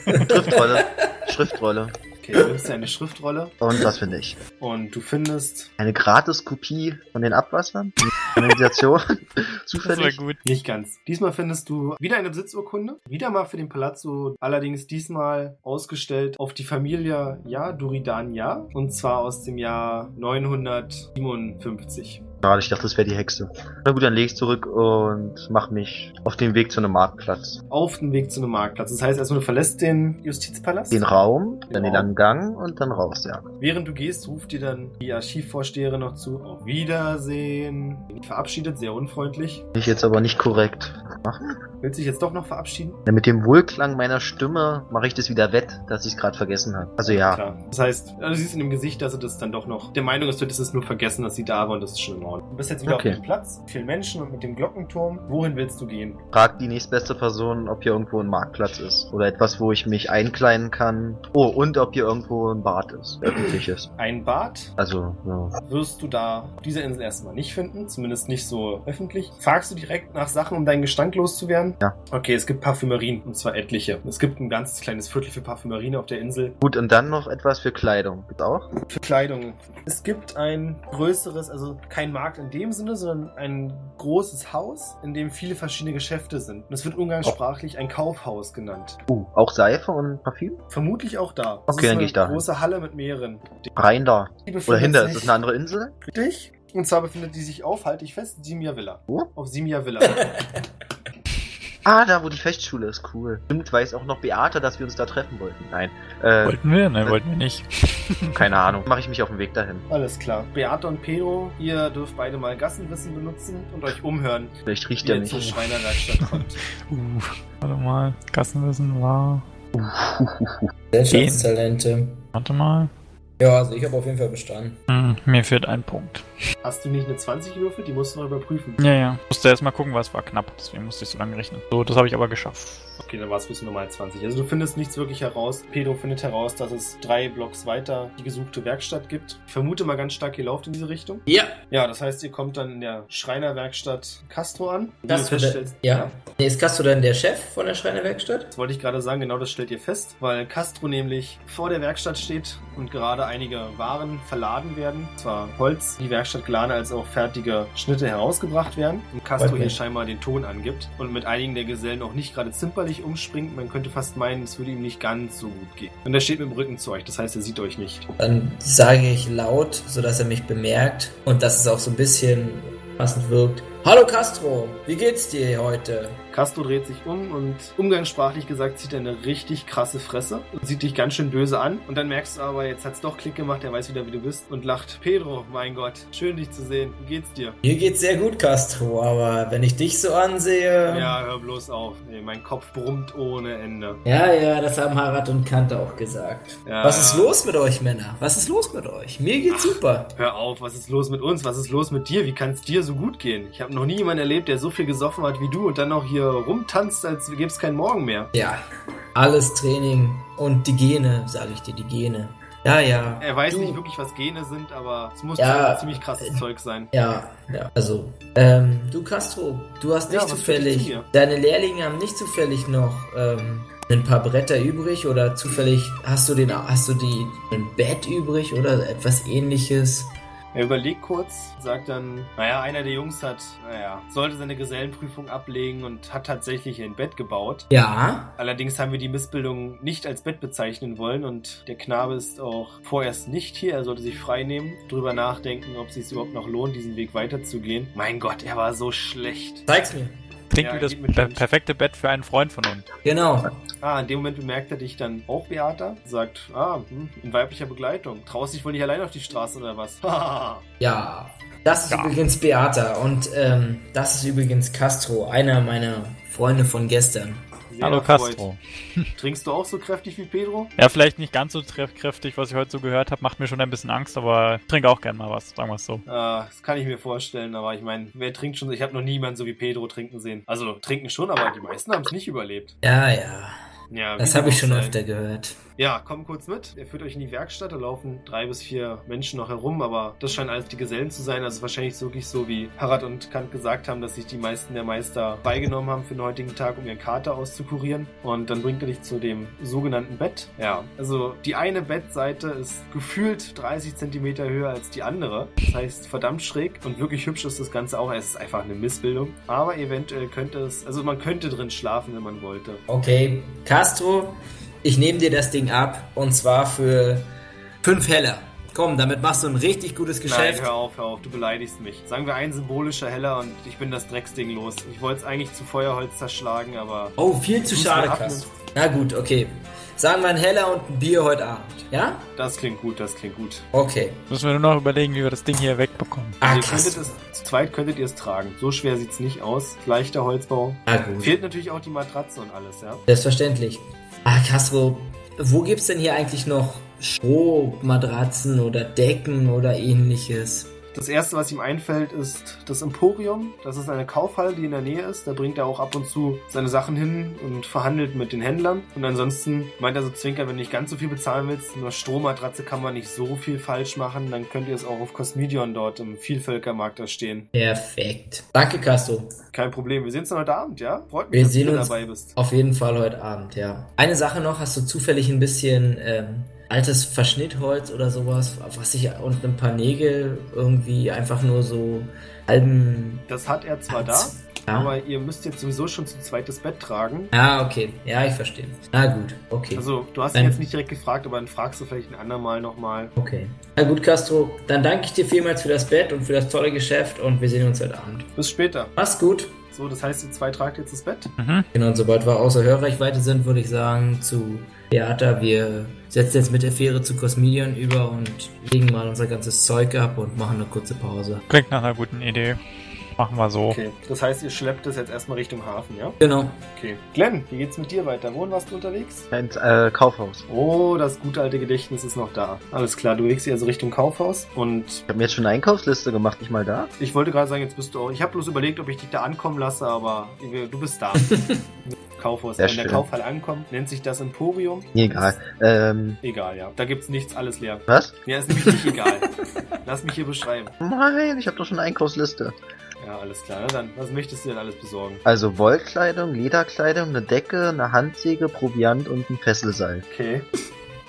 Schriftrolle. Schriftrolle. Okay, du nimmst dir eine Schriftrolle Und was finde ich? und du findest Eine Gratis-Kopie von den Abwassern? Kanalisation? Das wäre Zufällig? gut. nicht ganz. Diesmal findest du wieder eine Besitzurkunde. Wieder mal für den Palazzo, allerdings diesmal ausgestellt auf die Familie Ja Duridan Ja. Und zwar aus dem Jahr 957. Schade, ich dachte, das wäre die Hexe. Na gut, dann lege ich zurück und mache mich auf den Weg zu einem Marktplatz. Auf dem Weg zu einem Marktplatz. Das heißt erstmal, du verlässt den Justizpalast. Den Raum, dann den Raum. langen Gang und dann raus, ja. Während du gehst, ruft dir dann die Archivvorsteherin noch zu. Auf Wiedersehen. Verabschiedet, sehr unfreundlich. Ich jetzt aber nicht korrekt machen. Willst du dich jetzt doch noch verabschieden? Ja, mit dem Wohlklang meiner Stimme mache ich das wieder wett, dass ich es gerade vergessen habe. Also ja, Klar. Das heißt, ja, du siehst in dem Gesicht, dass sie das dann doch noch der Meinung ist, du hättest es nur vergessen, dass sie da war und das ist schon Ordnung. Du bist jetzt wieder Okay. auf dem Platz, vielen Menschen und mit dem Glockenturm. Wohin willst du gehen? frag die nächstbeste Person, ob hier irgendwo ein Marktplatz ist. Oder etwas, wo ich mich einkleiden kann. Oh, und ob hier irgendwo ein Bad ist. Öffentliches. Ein Bad Also, ja. wirst du da auf dieser Insel erstmal nicht finden, zumindest nicht so öffentlich. Fragst du direkt nach Sachen, um deinen Gestank loszuwerden? Ja. Okay, es gibt Parfümerien, und zwar etliche. Es gibt ein ganz kleines Viertel für Parfümerien auf der Insel. Gut, und dann noch etwas für Kleidung. Gibt's auch? Für Kleidung. Es gibt ein größeres, also kein Markt in dem Sinne, sondern ein großes Haus, in dem viele verschiedene Geschäfte sind. Und es wird umgangssprachlich ein Kaufhaus genannt. Uh, auch Seife und Parfüm? Vermutlich auch da. Das Okay, ist dann eine geh ich dahin. große Halle mit mehreren. Rein da. Oder hinter, ist das eine andere Insel? Richtig. Und zwar befindet die sich auf, halte ich fest, Simia Villa. Wo? Auf Simia Villa. Ah, da wo die Festschule ist, cool. Stimmt, weiß auch noch Beate, dass wir uns da treffen wollten. Nein, äh, Wollten wir? Nein, wollten wir nicht. keine Ahnung. Mache ich mich auf den Weg dahin. Alles klar. Beate und Pedro, ihr dürft beide mal Gassenwissen benutzen und euch umhören, Vielleicht riecht wie er ihr zur mich. Schreinerwerkstatt kommt. Uh, warte mal. Kassenwissen war. Gesellschaftstalente. Warte mal. Ja, also ich habe auf jeden Fall bestanden. Hm, mir fehlt ein Punkt. Hast du nicht eine 20 gewürfelt? Die musst du noch überprüfen. Ja, ja. Musste erst mal gucken, was war knapp. Deswegen musste ich so lange rechnen. So, das habe ich aber geschafft. Okay, dann war es bis normal 20. Also du findest nichts wirklich heraus. Pedro findet heraus, dass es drei Blocks weiter die gesuchte Werkstatt gibt. Ich vermute mal ganz stark, ihr lauft in diese Richtung. Ja, Ja, das heißt, ihr kommt dann in der Schreinerwerkstatt Castro an. Das du feststellst- ja. Nee, ist Castro dann der Chef von der Schreinerwerkstatt? Das wollte ich gerade sagen, genau das stellt ihr fest, weil Castro nämlich vor der Werkstatt steht und gerade einige Waren verladen werden. Zwar Holz, die Werkstatt Glane, als auch fertige Schnitte herausgebracht werden. Und Castro Okay. hier scheinbar den Ton angibt und mit einigen der Gesellen auch nicht gerade zimperlich umspringt. Man könnte fast meinen, es würde ihm nicht ganz so gut gehen. Und er steht mit dem Rücken zu euch, das heißt, er sieht euch nicht. Dann sage ich laut, sodass er mich bemerkt und dass es auch so ein bisschen passend wirkt. Hallo Castro, wie geht's dir heute? Castro dreht sich um und umgangssprachlich gesagt zieht er eine richtig krasse Fresse und sieht dich ganz schön böse an. Und dann merkst du aber, jetzt hat's doch Klick gemacht, er weiß wieder, wie du bist und lacht. Pedro, mein Gott, schön dich zu sehen. Wie geht's dir? Mir geht's sehr gut, Castro, aber wenn ich dich so ansehe. Ja, hör bloß auf. Nee, mein Kopf brummt ohne Ende. Ja, ja, das haben Harald und Kante auch gesagt. Ja, Was ist los mit euch, Männer? Was ist los mit euch? Mir geht's super. Hör auf, was ist los mit uns? Was ist los mit dir? Wie kann es dir so gut gehen? Ich habe noch nie jemanden erlebt, der so viel gesoffen hat wie du und dann noch hier rumtanzt, als gäbe es keinen Morgen mehr. Ja, alles Training und die Gene, sage ich dir, die Gene. Ja, ja. Er weiß Du- nicht wirklich, was Gene sind, aber es muss Ja. ziemlich krasses Zeug sein. Ja, ja. Also, ähm, du Castro, du hast Ja, nicht dir zufällig, deine Lehrlinge haben nicht zufällig noch ähm, ein paar Bretter übrig oder zufällig hast du den, hast du die ein Bett übrig oder etwas ähnliches? Er überlegt kurz, sagt dann, naja, einer der Jungs hat, naja, sollte seine Gesellenprüfung ablegen und hat tatsächlich ein Bett gebaut. Ja, Allerdings haben wir die Missbildung nicht als Bett bezeichnen wollen und der Knabe ist auch vorerst nicht hier. Er sollte sich frei nehmen, drüber nachdenken, ob es sich überhaupt noch lohnt, diesen Weg weiterzugehen. Mein Gott, er war so schlecht. zeig's mir. Klingt Ja, wie das per perfekte Bett für einen Freund von uns. Genau. Ah, in dem Moment bemerkt er dich dann auch, Beata. Sagt, ah, hm, in weiblicher Begleitung. Traust dich wohl nicht allein auf die Straße oder was? Ja, das ist Ja. übrigens Beata und ähm, das ist übrigens Castro, einer meiner Freunde von gestern. Sehr Hallo erfreut. Castro. Trinkst du auch so kräftig wie Pedro? Ja, vielleicht nicht ganz so treffkräftig, was ich heute so gehört habe, macht mir schon ein bisschen Angst, aber trinke auch gern mal was, sagen wir es so. Ah, das kann ich mir vorstellen, aber ich meine, wer trinkt schon? Ich habe noch niemanden so wie Pedro trinken sehen. Also trinken schon, aber die meisten haben es nicht überlebt. Ja, ja. Ja, Das habe ich schon auch sei. öfter gehört. Ja, komm kurz mit. Er führt euch in die Werkstatt. Da laufen drei bis vier Menschen noch herum, aber das scheinen alles die Gesellen zu sein. Also wahrscheinlich wirklich so, wie Harald und Kant gesagt haben, dass sich die meisten der Meister beigenommen haben für den heutigen Tag, um ihren Kater auszukurieren. Und dann bringt er dich zu dem sogenannten Bett. Ja, also die eine Bettseite ist gefühlt 30 Zentimeter höher als die andere. Das heißt, verdammt schräg und wirklich hübsch ist das Ganze auch. Es ist einfach eine Missbildung. Aber eventuell könnte es, also man könnte drin schlafen, wenn man wollte. Okay, Castro, ich nehme dir das Ding ab und zwar für fünf Heller. Komm, damit machst du ein richtig gutes Geschäft. Nein, hör auf, hör auf, du beleidigst mich. Sagen wir ein symbolischer Heller und ich bin das Drecksding los. Ich wollte es eigentlich zu Feuerholz zerschlagen, aber. oh, viel zu schade. Castro. Na gut, okay. Sagen wir ein Heller und ein Bier heute Abend. Ja? Das klingt gut, das klingt gut. Okay. Müssen wir nur noch überlegen, wie wir das Ding hier wegbekommen. Ah, ihr könntet krass. es, zu zweit könntet ihr es tragen. So schwer sieht's nicht aus. Leichter Holzbau. Ah, gut. Fehlt natürlich auch die Matratze und alles, ja. Selbstverständlich. Ah, Castro, wo gibt's denn hier eigentlich noch Strohmatratzen oder Decken oder ähnliches? Das erste, was ihm einfällt, ist das Emporium. Das ist eine Kaufhalle, die in der Nähe ist. Da bringt er auch ab und zu seine Sachen hin und verhandelt mit den Händlern. Und ansonsten meint er so Zwinker, wenn du nicht ganz so viel bezahlen willst, nur Strommatratze kann man nicht so viel falsch machen, dann könnt ihr es auch auf Cosmedion dort im Vielvölkermarkt da stehen. Perfekt. Danke, Castro. Kein Problem. Wir sehen uns dann heute Abend, ja? Freut mich, Wir dass du dabei bist. auf jeden Fall heute Abend, ja. Eine Sache noch, hast du zufällig ein bisschen ähm, altes Verschnittholz oder sowas, was ich und ein paar Nägel irgendwie einfach nur so halben. Das hat er zwar da, Ja. aber ihr müsst jetzt sowieso schon zu zweites Bett tragen. Ah, okay. Ja, ich verstehe. Na gut, okay. Also, du hast Dann- ihn jetzt nicht direkt gefragt, aber dann fragst du vielleicht ein andermal nochmal. Okay. Na gut, Castro, dann danke ich dir vielmals für das Bett und für das tolle Geschäft und wir sehen uns heute Abend. Bis später. Mach's gut. So, das heißt, ihr zwei tragt jetzt das Bett? Mhm. Genau, und sobald wir außer Hörreichweite sind, würde ich sagen zu Theater, wir setzen jetzt mit der Fähre zu Cosmedion über und legen mal unser ganzes Zeug ab und machen eine kurze Pause. Klingt nach einer guten Idee. Machen wir so. Okay. Das heißt, ihr schleppt es jetzt erstmal Richtung Hafen, ja? Genau. Okay. Glenn, wie geht's mit dir weiter? Wohin warst du unterwegs? Ein äh, Kaufhaus. Oh, das gute alte Gedächtnis ist noch da. Alles klar, du legst dich also Richtung Kaufhaus und Ich habe mir jetzt schon eine Einkaufsliste gemacht, nicht mal da. ich wollte gerade sagen, jetzt bist du auch. Ich habe bloß überlegt, ob ich dich da ankommen lasse, aber du bist da. Kaufhaus. Sehr Wenn der schön. Kaufhall ankommt, nennt sich das Emporium. Nee, egal. Ähm, Egal, ja. Da gibt's nichts, alles leer. was? Ja, ist nämlich nicht egal. Lass mich hier beschreiben. Nein, ich habe doch schon eine Einkaufsliste. Ja, alles klar. Na dann, was möchtest du denn alles besorgen? Also Wollkleidung, Lederkleidung, eine Decke, eine Handsäge, Proviant und ein Fesselseil. Okay.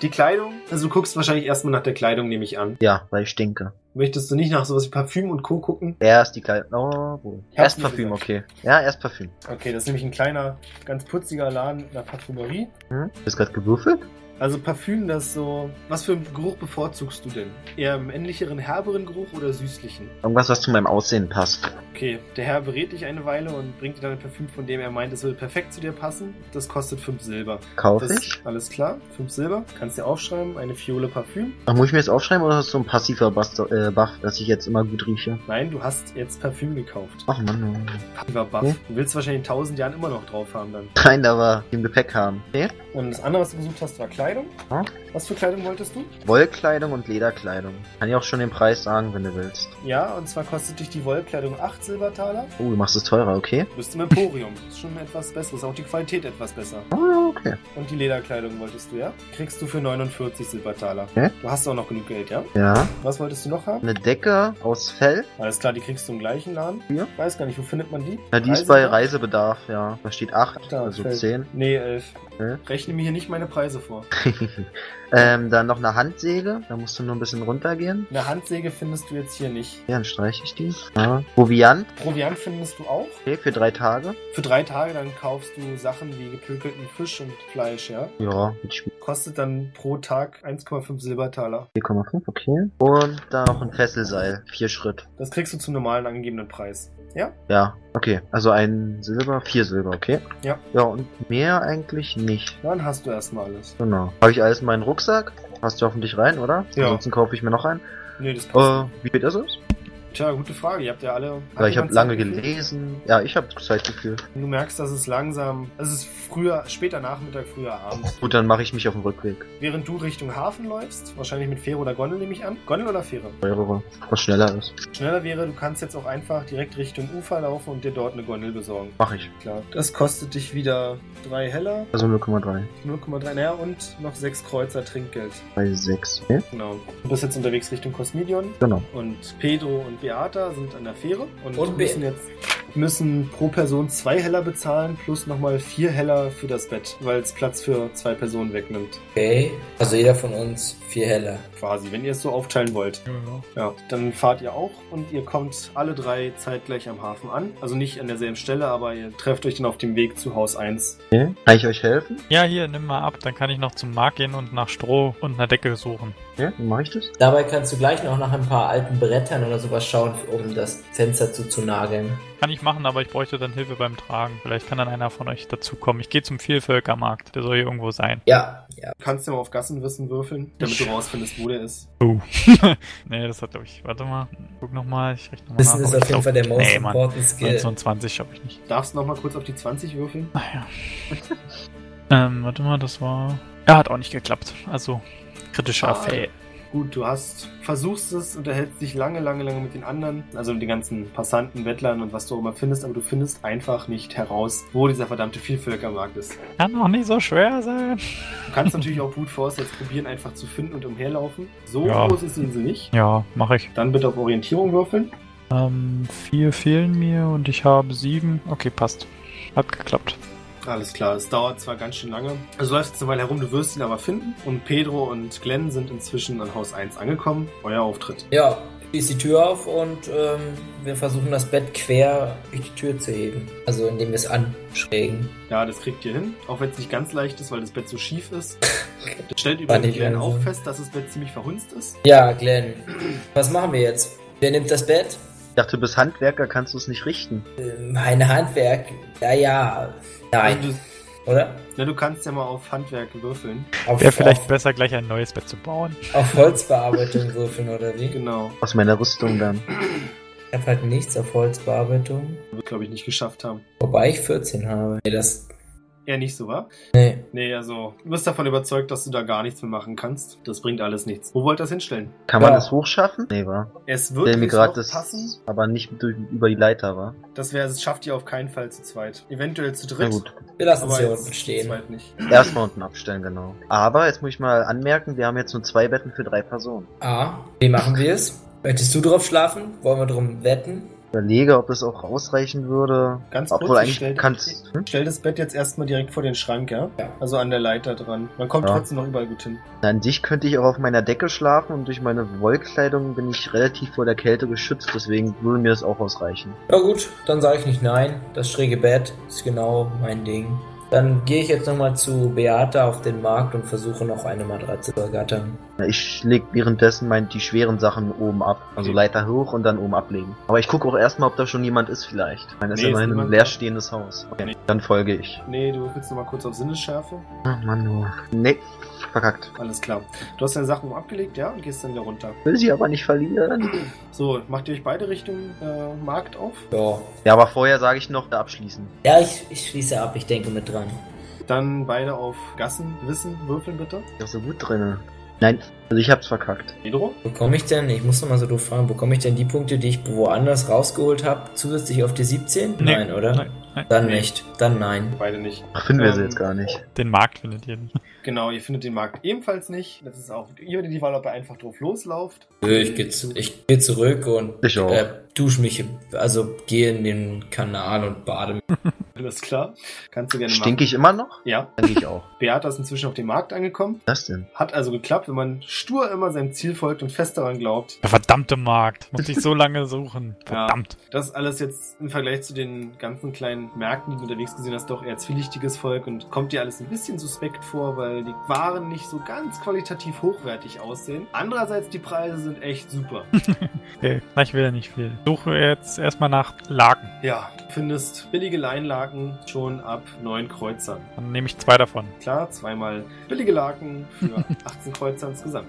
Die Kleidung? Also du guckst wahrscheinlich erstmal nach der Kleidung, nehme ich an. Ja, weil ich stinke. Möchtest du nicht nach sowas wie Parfüm und Co. gucken? Erst die Kleidung. Oh, hab's Erst Parfüm, gesagt. okay. Ja, erst Parfüm. Okay, das ist nämlich ein kleiner, ganz putziger Laden in der Parfümerie. Hm? Du bist gerade gewürfelt? Also Parfüm, das so... Was für einen Geruch bevorzugst du denn? Eher männlicheren, herberen Geruch oder süßlichen? Irgendwas, was zu meinem Aussehen passt. Okay, der Herr berät dich eine Weile und bringt dir dann ein Parfüm, von dem er meint, es würde perfekt zu dir passen. Das kostet 5 Silber. Kaufe Das, ich? alles klar, 5 Silber. Kannst dir aufschreiben, eine Fiole Parfüm. Ach, muss ich mir jetzt aufschreiben oder hast du ein passiver Bust äh, Buff, dass ich jetzt immer gut rieche? Nein, du hast jetzt Parfüm gekauft. Ach Mann. Passiver Buff. Hm? Du willst wahrscheinlich in 1000 Jahren immer noch drauf haben dann. Nein, aber im Gepäck haben. Okay? Und das andere, was du gesucht hast, war Kleidung. Hm? Was für Kleidung wolltest du? Wollkleidung und Lederkleidung. Kann ich auch schon den Preis sagen, wenn du willst. Ja, und zwar kostet dich die Wollkleidung 8 Silbertaler. Oh, du machst es teurer, okay? Du bist im Emporium. Das ist schon etwas besseres. Auch die Qualität etwas besser. Oh, okay. Und die Lederkleidung wolltest du, ja? Kriegst du für 49 Silbertaler. Okay. Du hast auch noch genug Geld, ja? Ja. Was wolltest du noch haben? Eine Decke aus Fell. Alles klar, die kriegst du im gleichen Laden. Ja. Weiß gar nicht, wo findet man die? Ja, die ist bei Reisebedarf? Ja. Da steht 8, Da, also fällt- 10. Nee, 11. Okay. Rechne mir hier nicht meine Preise vor. ähm, dann noch eine Handsäge. Da musst du nur ein bisschen runtergehen. Eine Handsäge findest du jetzt hier nicht. Ja, dann streiche ich die. Ja. Proviant. Proviant findest du auch. Okay, für drei Tage. Für drei Tage dann kaufst du Sachen wie gepökelten Fisch und Fleisch, ja? Ja. Kostet dann pro Tag 1,5 Silbertaler. 4,5, okay. Und dann noch ein Fesselseil. Vier Schritt. Das kriegst du zum normalen angegebenen Preis. Ja? Ja, okay. Also ein Silber, vier Silber, okay. Ja. Ja, und mehr eigentlich nicht. Dann hast du erstmal alles. Genau. Habe ich alles in meinen Rucksack? Passt ja hoffentlich rein, oder? Ja. Ansonsten kaufe ich mir noch einen. Nee, das passt. Äh, wie spät ist es? Tja, gute Frage. Ihr habt ja alle. Aber hat ich habe lange gelesen. Ja, ich habe Zeitgefühl. Du merkst, dass es langsam, es ist früher, später Nachmittag, früher Abend. Gut, dann mache ich mich auf den Rückweg. Während du Richtung Hafen läufst, wahrscheinlich mit Fähre oder Gondel nehme ich an. Gondel oder Fähre? Mehrere. Was schneller ist. Schneller wäre, du kannst jetzt auch einfach direkt Richtung Ufer laufen und dir dort eine Gondel besorgen. Mache ich. Klar. Das kostet dich wieder drei Heller, Also 0,3. 0,3 naja, und noch sechs Kreuzer Trinkgeld. Bei 6. Okay? Genau. Du bist jetzt unterwegs Richtung Cosmidion Genau. und Pedro und Beata sind an der Fähre und, Und müssen jetzt müssen pro Person zwei Heller bezahlen plus nochmal vier Heller für das Bett, weil es Platz für zwei Personen wegnimmt. Okay. Also jeder von uns vier Heller. Quasi, wenn ihr es so aufteilen wollt. Ja, dann fahrt ihr auch und ihr kommt alle drei zeitgleich am Hafen an. Also nicht an derselben Stelle, aber ihr trefft euch dann auf dem Weg zu Haus 1. okay. Kann ich euch helfen? Ja, hier, nimm mal ab, dann kann ich noch zum Markt gehen und nach Stroh und einer Decke suchen. Ja, wie mache ich das? Dabei kannst du gleich noch nach ein paar alten Brettern oder sowas schauen, um das Fenster zuzunageln. Kann ich machen, aber ich bräuchte dann Hilfe beim Tragen. Vielleicht kann dann einer von euch dazukommen. Ich gehe zum Vielvölkermarkt. Der soll hier irgendwo sein. Ja, ja. Du kannst ja mal auf Gassenwissen würfeln, damit du rausfindest, wo der ist. Oh. nee, das hat, glaube ich. Warte mal. Guck nochmal. Ich rechne mal Wissen nach. ist auf jeden glaub- Fall der most nee, Mann. important Skill. 1920 schaffe ich nicht. Darfst noch mal kurz auf die 20 würfeln? Naja. ähm, warte mal, das war. Ja, hat auch nicht geklappt. Also, kritischer Ah. Fail. Gut, du hast, versuchst es, unterhältst dich lange, lange, lange mit den anderen, also mit den ganzen Passanten, Bettlern und was du auch immer findest, aber du findest einfach nicht heraus, wo dieser verdammte Vielvölkermarkt ist. Kann doch nicht so schwer sein. Du kannst natürlich auch Brute Force jetzt probieren, einfach zu finden und umherlaufen. So Ja. groß ist die Insel nicht. Ja, mache ich. Dann bitte auf Orientierung würfeln. Ähm, vier fehlen mir und ich habe sieben. Okay, passt. Hat geklappt. Alles klar, es dauert zwar ganz schön lange. Also du läufst jetzt eine Weile herum, du wirst ihn aber finden. Und Pedro und Glenn sind inzwischen an Haus 1 angekommen. Euer Auftritt. Ja, schließ die Tür auf und ähm, wir versuchen das Bett quer durch die Tür zu heben. Also indem wir es anschrägen. Ja, das kriegt ihr hin, auch wenn es nicht ganz leicht ist, weil das Bett so schief ist. Das stellt übrigens Glenn auch langsam. fest, dass das Bett ziemlich verhunzt ist. Ja, Glenn, was machen wir jetzt? Wer nimmt das Bett? Ich dachte, du bist Handwerker, kannst du es nicht richten. Äh, Mein Handwerk. Ja, ja. Nein, Also du, oder? na, du kannst ja mal auf Handwerk würfeln. Wäre vielleicht auf, besser, gleich ein neues Bett zu bauen. auf Holzbearbeitung würfeln oder wie? Genau. Aus meiner Rüstung dann. Ich habe halt nichts auf Holzbearbeitung. Wird, glaube ich, nicht geschafft haben. Wobei ich 14 habe. Nee, das. Eher nicht so, wa? Nee. Nee, also, du bist davon überzeugt, dass du da gar nichts mehr machen kannst. Das bringt alles nichts. Wo wollt ihr das hinstellen? Kann man Ja. das hochschaffen? Nee, war. Es wird mir nicht gerade das, passen. aber nicht durch, über die Leiter, war. Das wäre, es schafft ihr auf keinen Fall zu zweit. Eventuell zu Na dritt. gut. Wir lassen aber es hier unten stehen. Erstmal unten abstellen, genau. Aber jetzt muss ich mal anmerken, wir haben jetzt nur zwei Betten für drei Personen. Ah, wie machen wir es? Möchtest du drauf schlafen? Wollen wir drum wetten? Ich überlege, ob es auch ausreichen würde. Ganz Obwohl kurz, ich stell, kannst. Hm? stell das Bett jetzt erstmal direkt vor den Schrank, ja? Ja. Also an der Leiter dran. Man kommt Ja. trotzdem noch überall gut hin. Na, An sich könnte ich auch auf meiner Decke schlafen und durch meine Wollkleidung bin ich relativ vor der Kälte geschützt, deswegen würde mir das auch ausreichen. Ja gut, dann sage ich nicht nein. Das schräge Bett ist genau mein Ding. Dann gehe ich jetzt nochmal zu Beata auf den Markt und versuche noch eine Matratze zu ergattern. Ich leg währenddessen mein, die schweren Sachen oben ab. Also Okay. Leiter hoch und dann oben ablegen. Aber ich gucke auch erstmal, ob da schon jemand ist vielleicht. Ich meine, das Nee, ist ist immerhin ein leerstehendes Haus. Okay, Nee. dann folge ich. Nee, du willst noch mal kurz auf Sinnesschärfe. Ach Mann, du. Nee, verkackt. Alles klar. Du hast deine Sachen abgelegt, ja? Und gehst dann wieder runter. Will sie aber nicht verlieren. So, macht ihr euch beide Richtung äh, Markt auf? Ja. Ja, aber vorher sage ich noch, abschließen. Ja, ich, ich schließe ab, ich denke mit dran. Dann beide auf Gassen, Wissen, würfeln bitte. Ist doch so gut drinne. Nein, also ich hab's verkackt. Pedro? Bekomme ich denn, ich muss noch mal so doof fragen, bekomme ich denn die Punkte, die ich woanders rausgeholt habe, zusätzlich auf die 17? Nee. Nein, oder? Nein, nein. Dann Nee. nicht. Dann nein. Beide nicht. Ach, finden wir sie Ähm, jetzt gar nicht. Den Markt findet ihr nicht. Genau, ihr findet den Markt ebenfalls nicht. Das ist auch, ihr habt die Wahl, ob ihr einfach drauf loslauft. Nö, Ich gehe zu, ich geh zurück und Ich auch. äh, dusche mich, also gehe in den Kanal und bade mich. Alles klar. Kannst du gerne Stink ich machen. immer noch? Ja. Dann geh ich auch. Beata ist inzwischen auf dem Markt angekommen. Was denn? Hat also geklappt, wenn man stur immer seinem Ziel folgt und fest daran glaubt. Der verdammte Markt. Muss ich so lange suchen. Ja. Verdammt. Das ist alles jetzt im Vergleich zu den ganzen kleinen Märkten, die du unterwegs gesehen hast, doch eher zwielichtiges Volk und kommt dir alles ein bisschen suspekt vor, weil die Waren nicht so ganz qualitativ hochwertig aussehen. Andererseits, die Preise sind echt super. Okay, gleich will er nicht viel. Suche jetzt erstmal nach Laken. ja, du findest billige Leinlaken schon ab 9 Kreuzern. Dann nehme ich zwei davon. Klar, zweimal billige Laken für 18 Kreuzer insgesamt.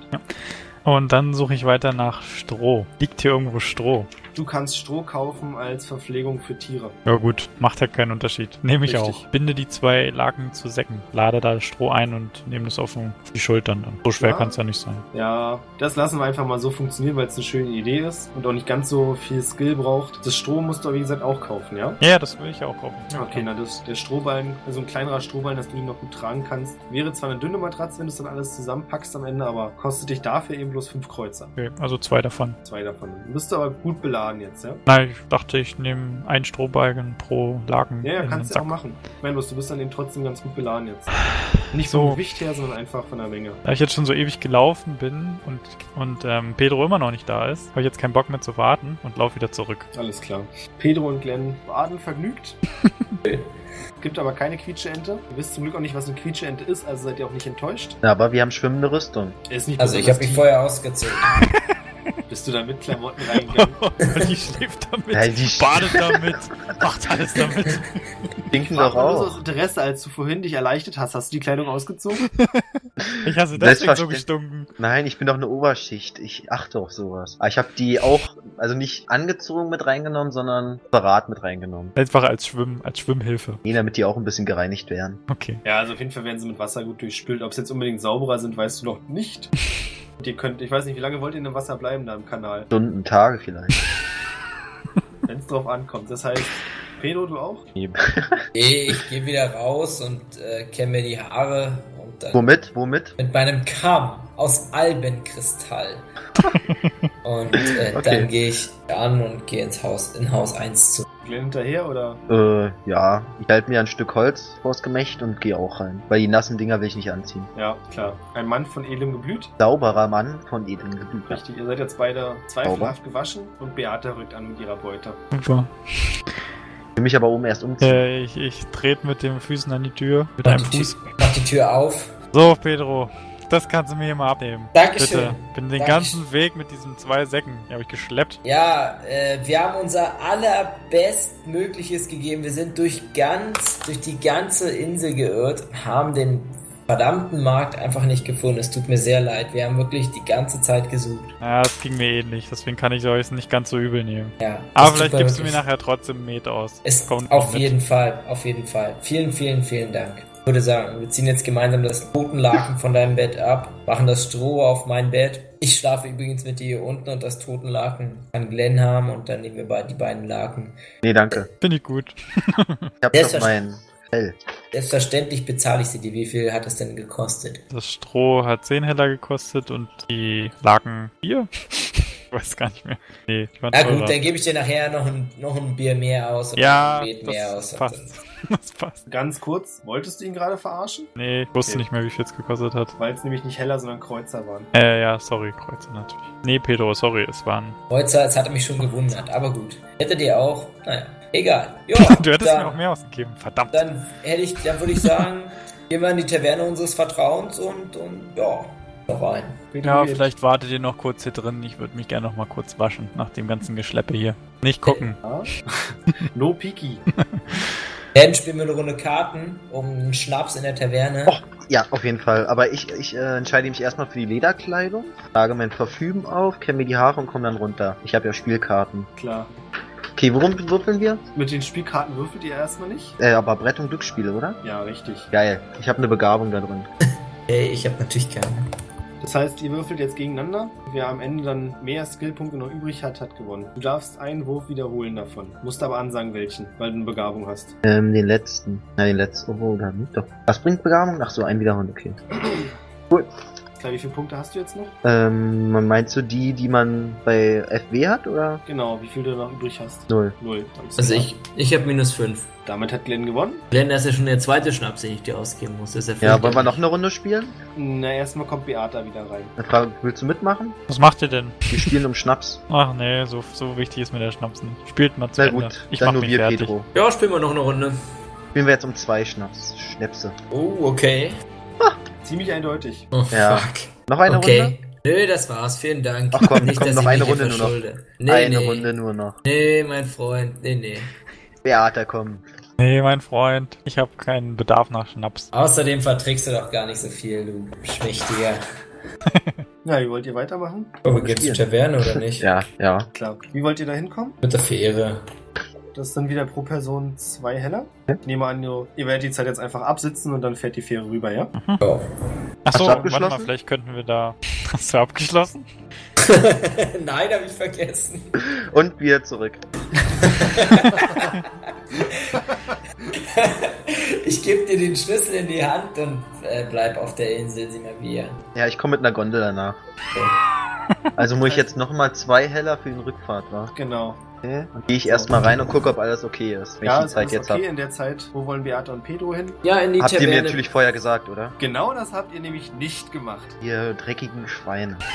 Und dann suche ich weiter nach Stroh. Liegt hier irgendwo Stroh? Du kannst Stroh kaufen als Verpflegung für Tiere. Ja gut, macht ja keinen Unterschied. Nehme ich Richtig. auch. Binde die zwei Laken zu Säcken, lade da Stroh ein und nehme das auf die Schultern dann. So schwer Ja. kann es ja nicht sein. Ja, das lassen wir einfach mal so funktionieren, weil es eine schöne Idee ist und auch nicht ganz so viel Skill braucht. Das Stroh musst du aber wie gesagt auch kaufen, ja? Ja, das will ich auch kaufen. Okay, na das, der Strohballen, also ein kleinerer Strohballen, dass du ihn noch gut tragen kannst, wäre zwar eine dünne Matratze, wenn du es dann alles zusammenpackst am Ende, aber kostet dich dafür eben bloß fünf Kreuzer. Okay, also zwei davon. Zwei davon. Bist du aber gut beladen jetzt, ja? Nein, ich dachte, ich nehme einen Strohbalken pro Laken Ja, ja, kannst du ja auch machen. Ich meine, du bist dann eben trotzdem ganz gut beladen jetzt. Nicht So. vom Gewicht her, sondern einfach von der Menge. Da ich jetzt schon so ewig gelaufen bin und, und ähm, Pedro immer noch nicht da ist, habe ich jetzt keinen Bock mehr zu warten und laufe wieder zurück. Alles klar. Pedro und Glenn baden vergnügt. Gibt aber keine Quietscheente. Ihr wisst zum Glück auch nicht, was eine Quietscheente ist, also seid ihr auch nicht enttäuscht. Ja, aber wir haben schwimmende Rüstung. Ist nicht Also ich habe mich vorher ausgezogen. Bist du da mit Klamotten reingegangen? die schläft damit, Ja, die badet damit, macht alles damit. Stinken Frag doch auch. aus Interesse, als du vorhin dich erleichtert hast, hast du die Kleidung ausgezogen? Ich hasse deswegen so gestunken. Nein, ich bin doch eine Oberschicht. Ich achte auf sowas. Aber ich habe die auch, also nicht angezogen mit reingenommen, sondern separat mit reingenommen. Einfach als Schwimm, als Schwimmhilfe. Nee, damit die auch ein bisschen gereinigt werden. Okay. Ja, also auf jeden Fall werden sie mit Wasser gut durchspült. Ob sie jetzt unbedingt sauberer sind, weißt du noch nicht. Und ihr könnt, ich weiß nicht, wie lange wollt ihr in dem Wasser bleiben da im Kanal? Stunden, Tage vielleicht. Wenn es drauf ankommt. Das heißt, Pedro, du auch? Nee, ich gehe wieder raus und äh, kämme mir die Haare und dann Womit? Womit? mit meinem Kamm aus Albenkristall. und äh, Okay. dann gehe ich an und gehe ins Haus, in Haus 1 zu. Glenn hinterher oder? Äh, ja. Ich halte mir ein Stück Holz vors Gemächt und gehe auch rein. Weil die nassen Dinger will ich nicht anziehen. Ja, klar. Ein Mann von edlem Geblüt. Sauberer Mann von edlem Geblüt. Richtig, ihr seid jetzt beide zweifelhaft gewaschen und Beate rückt an mit ihrer Beute. Super. Ich will mich aber oben erst umziehen. Äh, ich ich trete mit den Füßen an die Tür. Mit Mach einem Fuß. Tür, mach die Tür auf. So, Pedro. Das kannst du mir hier mal abnehmen. Dankeschön. Bitte. Bin den Dankeschön. ganzen Weg mit diesen zwei Säcken. Die habe ich geschleppt. Ja, äh, wir haben unser allerbestmögliches gegeben. Wir sind durch ganz, durch die ganze Insel geirrt, haben den verdammten Markt einfach nicht gefunden. Es tut mir sehr leid. Wir haben wirklich die ganze Zeit gesucht. Ja, das ging mir ähnlich. Deswegen kann ich euch nicht ganz so übel nehmen. Ja. Aber es vielleicht gibst du mir wirklich- nachher trotzdem Met aus. Es, Kommt auf mit. jeden Fall, auf jeden Fall. Vielen, vielen, vielen Dank. Ich würde sagen, wir ziehen jetzt gemeinsam das Totenlaken von deinem Bett ab, machen das Stroh auf mein Bett. Ich schlafe übrigens mit dir hier unten und das Totenlaken kann Glenn haben und dann nehmen wir beide die beiden Laken. Nee, danke. Finde ich gut. Ich hab noch mein Fell. Selbstverständlich bezahle ich sie dir. Wie viel hat das denn gekostet? Das Stroh hat 10 Heller gekostet und die Laken 4? Ich weiß gar nicht mehr. Nee, waren Na gut, dann gebe ich dir nachher noch ein, noch ein Bier mehr aus oder Ja, ein Met mehr das aus. und passt. Das passt. Ganz kurz, wolltest du ihn gerade verarschen? Nee, ich wusste Okay. nicht mehr, wie viel es gekostet hat. Weil es nämlich nicht Heller, sondern Kreuzer waren. Äh, ja, sorry, Kreuzer natürlich. Nee, Pedro, sorry, es waren. Heute, es hatte mich schon gewundert, aber gut. Hättet ihr auch? Naja, egal. Ja, Du hättest dann, mir auch mehr ausgegeben, verdammt. Dann hätte ich, dann würde ich sagen, gehen wir in die Taverne unseres Vertrauens und, und ja, noch rein. Pedro Ja, geht. vielleicht wartet ihr noch kurz hier drin. Ich würde mich gerne noch mal kurz waschen nach dem ganzen Geschleppe hier. Nicht gucken. Ja. no Piki. Dann spielen wir eine Runde Karten um einen Schnaps in der Taverne. Oh, ja, auf jeden Fall. Aber ich, ich äh, entscheide mich erstmal für die Lederkleidung, trage mein Parfüm auf, kämme mir die Haare und komme dann runter. Ich habe ja Spielkarten. Klar. Okay, worum würfeln wir? Mit den Spielkarten würfelt ihr erstmal nicht? Äh, aber Brett- und Glücksspiele, oder? Ja, richtig. Geil. Ich habe eine Begabung da drin. Ey, ich habe natürlich keine. Das heißt, ihr würfelt jetzt gegeneinander. Wer am Ende dann mehr Skillpunkte noch übrig hat, hat gewonnen. Du darfst einen Wurf wiederholen davon. Musst aber ansagen, welchen, weil du eine Begabung hast. Ähm, den letzten. Na, den letzten. Oh, oder nicht? Doch. Was bringt Begabung? Ach so, ein wiederholen, okay. Cool. Klar, wie viele Punkte hast du jetzt noch? Ähm, man meinst du die, die man bei FW hat, oder? Genau, wie viel du noch übrig hast? Null. Null. Also ich, ich habe minus 5. Damit hat Glenn gewonnen. Glenn, das ist ja schon der zweite Schnaps, den ich dir ausgeben muss. Das ist Ja, wollen wir noch eine Runde spielen? Na, erstmal kommt Beata wieder rein. Dann frage, willst du mitmachen? Was macht ihr denn? Wir spielen um Schnaps. Ach nee, so, so wichtig ist mir der Schnaps nicht. Spielt mal zu Na Ende. gut, Ich dann mach nur mich wir, fertig. Pedro. Ja, spielen wir noch eine Runde. Spielen wir jetzt um zwei Schnaps. Schnäpse. Oh, okay. Ziemlich eindeutig. Oh, Ja. fuck. Noch eine okay. Runde? Nö, das war's. Vielen Dank. Ach komm, komm, dass noch ich eine Runde nur noch. Nee, eine nee. Runde nur noch. Nee, mein Freund. Nee, nee. Beata, komm. Nee, mein Freund, ich habe keinen Bedarf nach Schnaps. Außerdem verträgst du doch gar nicht so viel, du Schmächtiger. Ja, wie wollt ihr weitermachen? Aber wir gehen zur. Taverne oder nicht? Ja, ja. Klar. Wie wollt ihr da hinkommen? Mit der Fähre. Das ist dann wieder pro Person zwei Heller. Ja. Ich nehme an, ihr, werdet die Zeit jetzt einfach absitzen und dann fährt die Fähre rüber, ja? Oh. Hast Achso, warte mal, abgeschlossen? vielleicht könnten wir da. Hast du abgeschlossen? Nein, habe ich vergessen. Und wieder zurück. Ich gebe dir den Schlüssel in die Hand und äh, bleib auf der Insel, sieh mal wie. Ja, ich komme mit einer Gondel danach. Also muss ich jetzt nochmal zwei Heller für den Rückfahrt, wa? Genau. Okay. Dann gehe ich erstmal rein und gucke, ob alles okay ist, wenn ja, ich die ist Zeit alles jetzt okay. habe. In der Zeit, wo wollen Beate und Pedro hin? Ja, in die Habt ihr mir Taverne. natürlich vorher gesagt, oder? Genau das habt ihr nämlich nicht gemacht. Ihr dreckigen Schweine.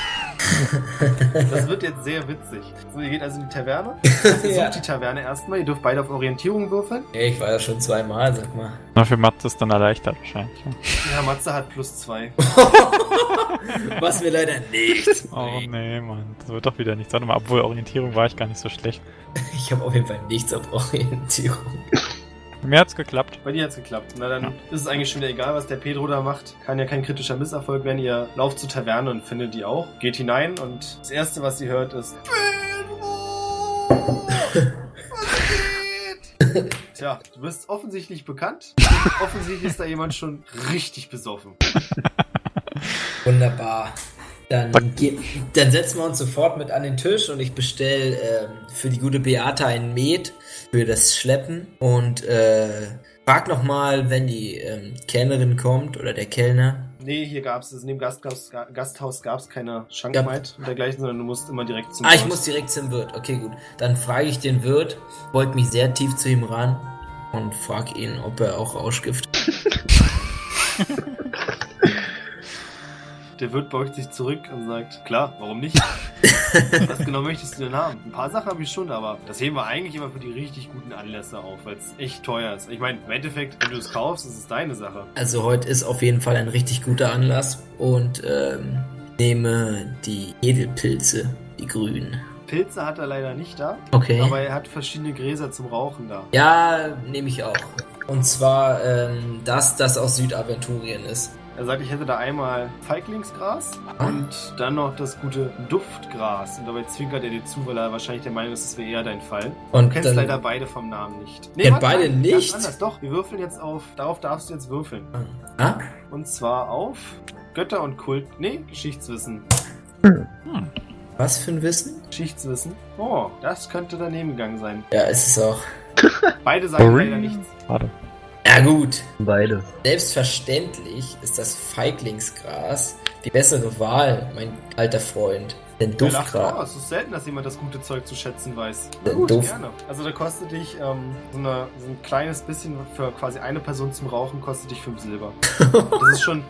Das wird jetzt sehr witzig. So, ihr geht also in die Taverne. Ihr sucht ja. die Taverne erstmal. Ihr dürft beide auf Orientierung würfeln. ich war ja schon zweimal, sag mal. Na, für Matze ist dann erleichtert wahrscheinlich. Ja, Matze hat plus zwei. Was mir leider nicht. Oh nee, Mann. Das wird doch wieder nichts. Warte mal, obwohl Orientierung war ich gar nicht so schlecht. Ich habe auf jeden Fall nichts auf Orientierung. Mir hat's geklappt. Bei dir hat's geklappt. Na dann Ja. ist es eigentlich schon wieder egal, was der Pedro da macht. Kann ja kein kritischer Misserfolg werden. Ihr lauft zur Taverne und findet die auch. Geht hinein und das erste, was ihr hört, ist Pedro! Was geht? Tja, du bist offensichtlich bekannt. offensichtlich ist da jemand schon richtig besoffen. Wunderbar. Dann, dann setzen wir uns sofort mit an den Tisch und ich bestelle ähm, für die gute Beate ein Met für das Schleppen und äh, frag nochmal, wenn die ähm, Kellnerin kommt oder der Kellner. Nee, hier gab's es, in dem Gasthaus, Gasthaus gab's keine Schankmaid und dergleichen, sondern du musst immer direkt zum Ah, ich muss direkt zum Wirt. Okay, gut. Dann frage ich den Wirt, beug mich sehr tief zu ihm ran und frag ihn, ob er auch Rauschgift. Der Wirt beugt sich zurück und sagt, klar, warum nicht? Was genau möchtest du denn haben? Ein paar Sachen habe ich schon, aber das heben wir eigentlich immer für die richtig guten Anlässe auf, weil es echt teuer ist. Ich meine, im Endeffekt, wenn du es kaufst, ist es deine Sache. Also heute ist auf jeden Fall ein richtig guter Anlass und ähm, nehme die Edelpilze, die grünen. Pilze hat er leider nicht da, Okay. aber er hat verschiedene Gräser zum Rauchen da. Ja, nehme ich auch. Und zwar ähm, das, das aus Südaventurien ist. Er sagt, ich hätte da einmal Feiglingsgras und dann noch das gute Duftgras. Und dabei zwinkert er dir zu, weil er wahrscheinlich der Meinung ist, das wäre eher dein Fall. Du Und kennst dann, leider beide vom Namen nicht. Kennt warte, beide nein, nicht? Anders. Doch, wir würfeln jetzt auf. Darauf darfst du jetzt würfeln. Ah? Und zwar auf Götter und Kult. Nee, Geschichtswissen. Hm. Was für ein Wissen? Geschichtswissen. Oh, das könnte daneben gegangen sein. Ja, ist es auch. Beide sagen leider nichts. Warte. Ja gut. Beide. Selbstverständlich ist das Feiglingsgras die bessere Wahl, mein alter Freund. Denn Duftgras. es ist selten, dass jemand das gute Zeug zu schätzen weiß. Na gut, Duft. gerne. Also da kostet dich ähm, so, eine, so ein kleines bisschen für quasi eine Person zum Rauchen kostet dich 5 Silber. Das ist schon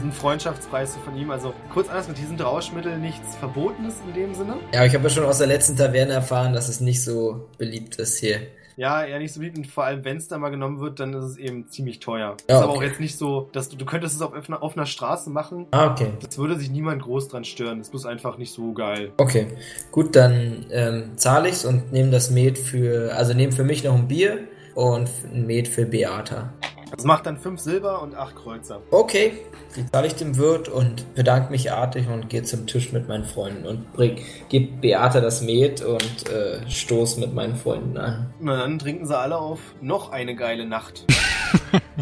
ein Freundschaftspreis so von ihm. Also kurz anders, mit diesen Rauschmitteln nichts Verbotenes in dem Sinne. Ja, aber ich habe ja schon aus der letzten Taverne erfahren, dass es nicht so beliebt ist hier. Ja, eher nicht so beliebt und vor allem, wenn es da mal genommen wird, dann ist es eben ziemlich teuer. Ja, ist aber auch jetzt nicht so, dass du, du könntest es auf offener, offener Straße machen. Ah, okay. Das würde sich niemand groß dran stören. Das ist einfach nicht so geil. Okay. Gut, dann ähm, zahle ich's und nehme das Met für, also nehme für mich noch ein Bier und ein Met für Beata. Das macht dann 5 Silber und 8 Kreuzer. Okay, die zahle ich dem Wirt und bedanke mich artig und gehe zum Tisch mit meinen Freunden und bring, gib Beata das Met und äh, stoß mit meinen Freunden an. Na dann trinken sie alle auf noch eine geile Nacht.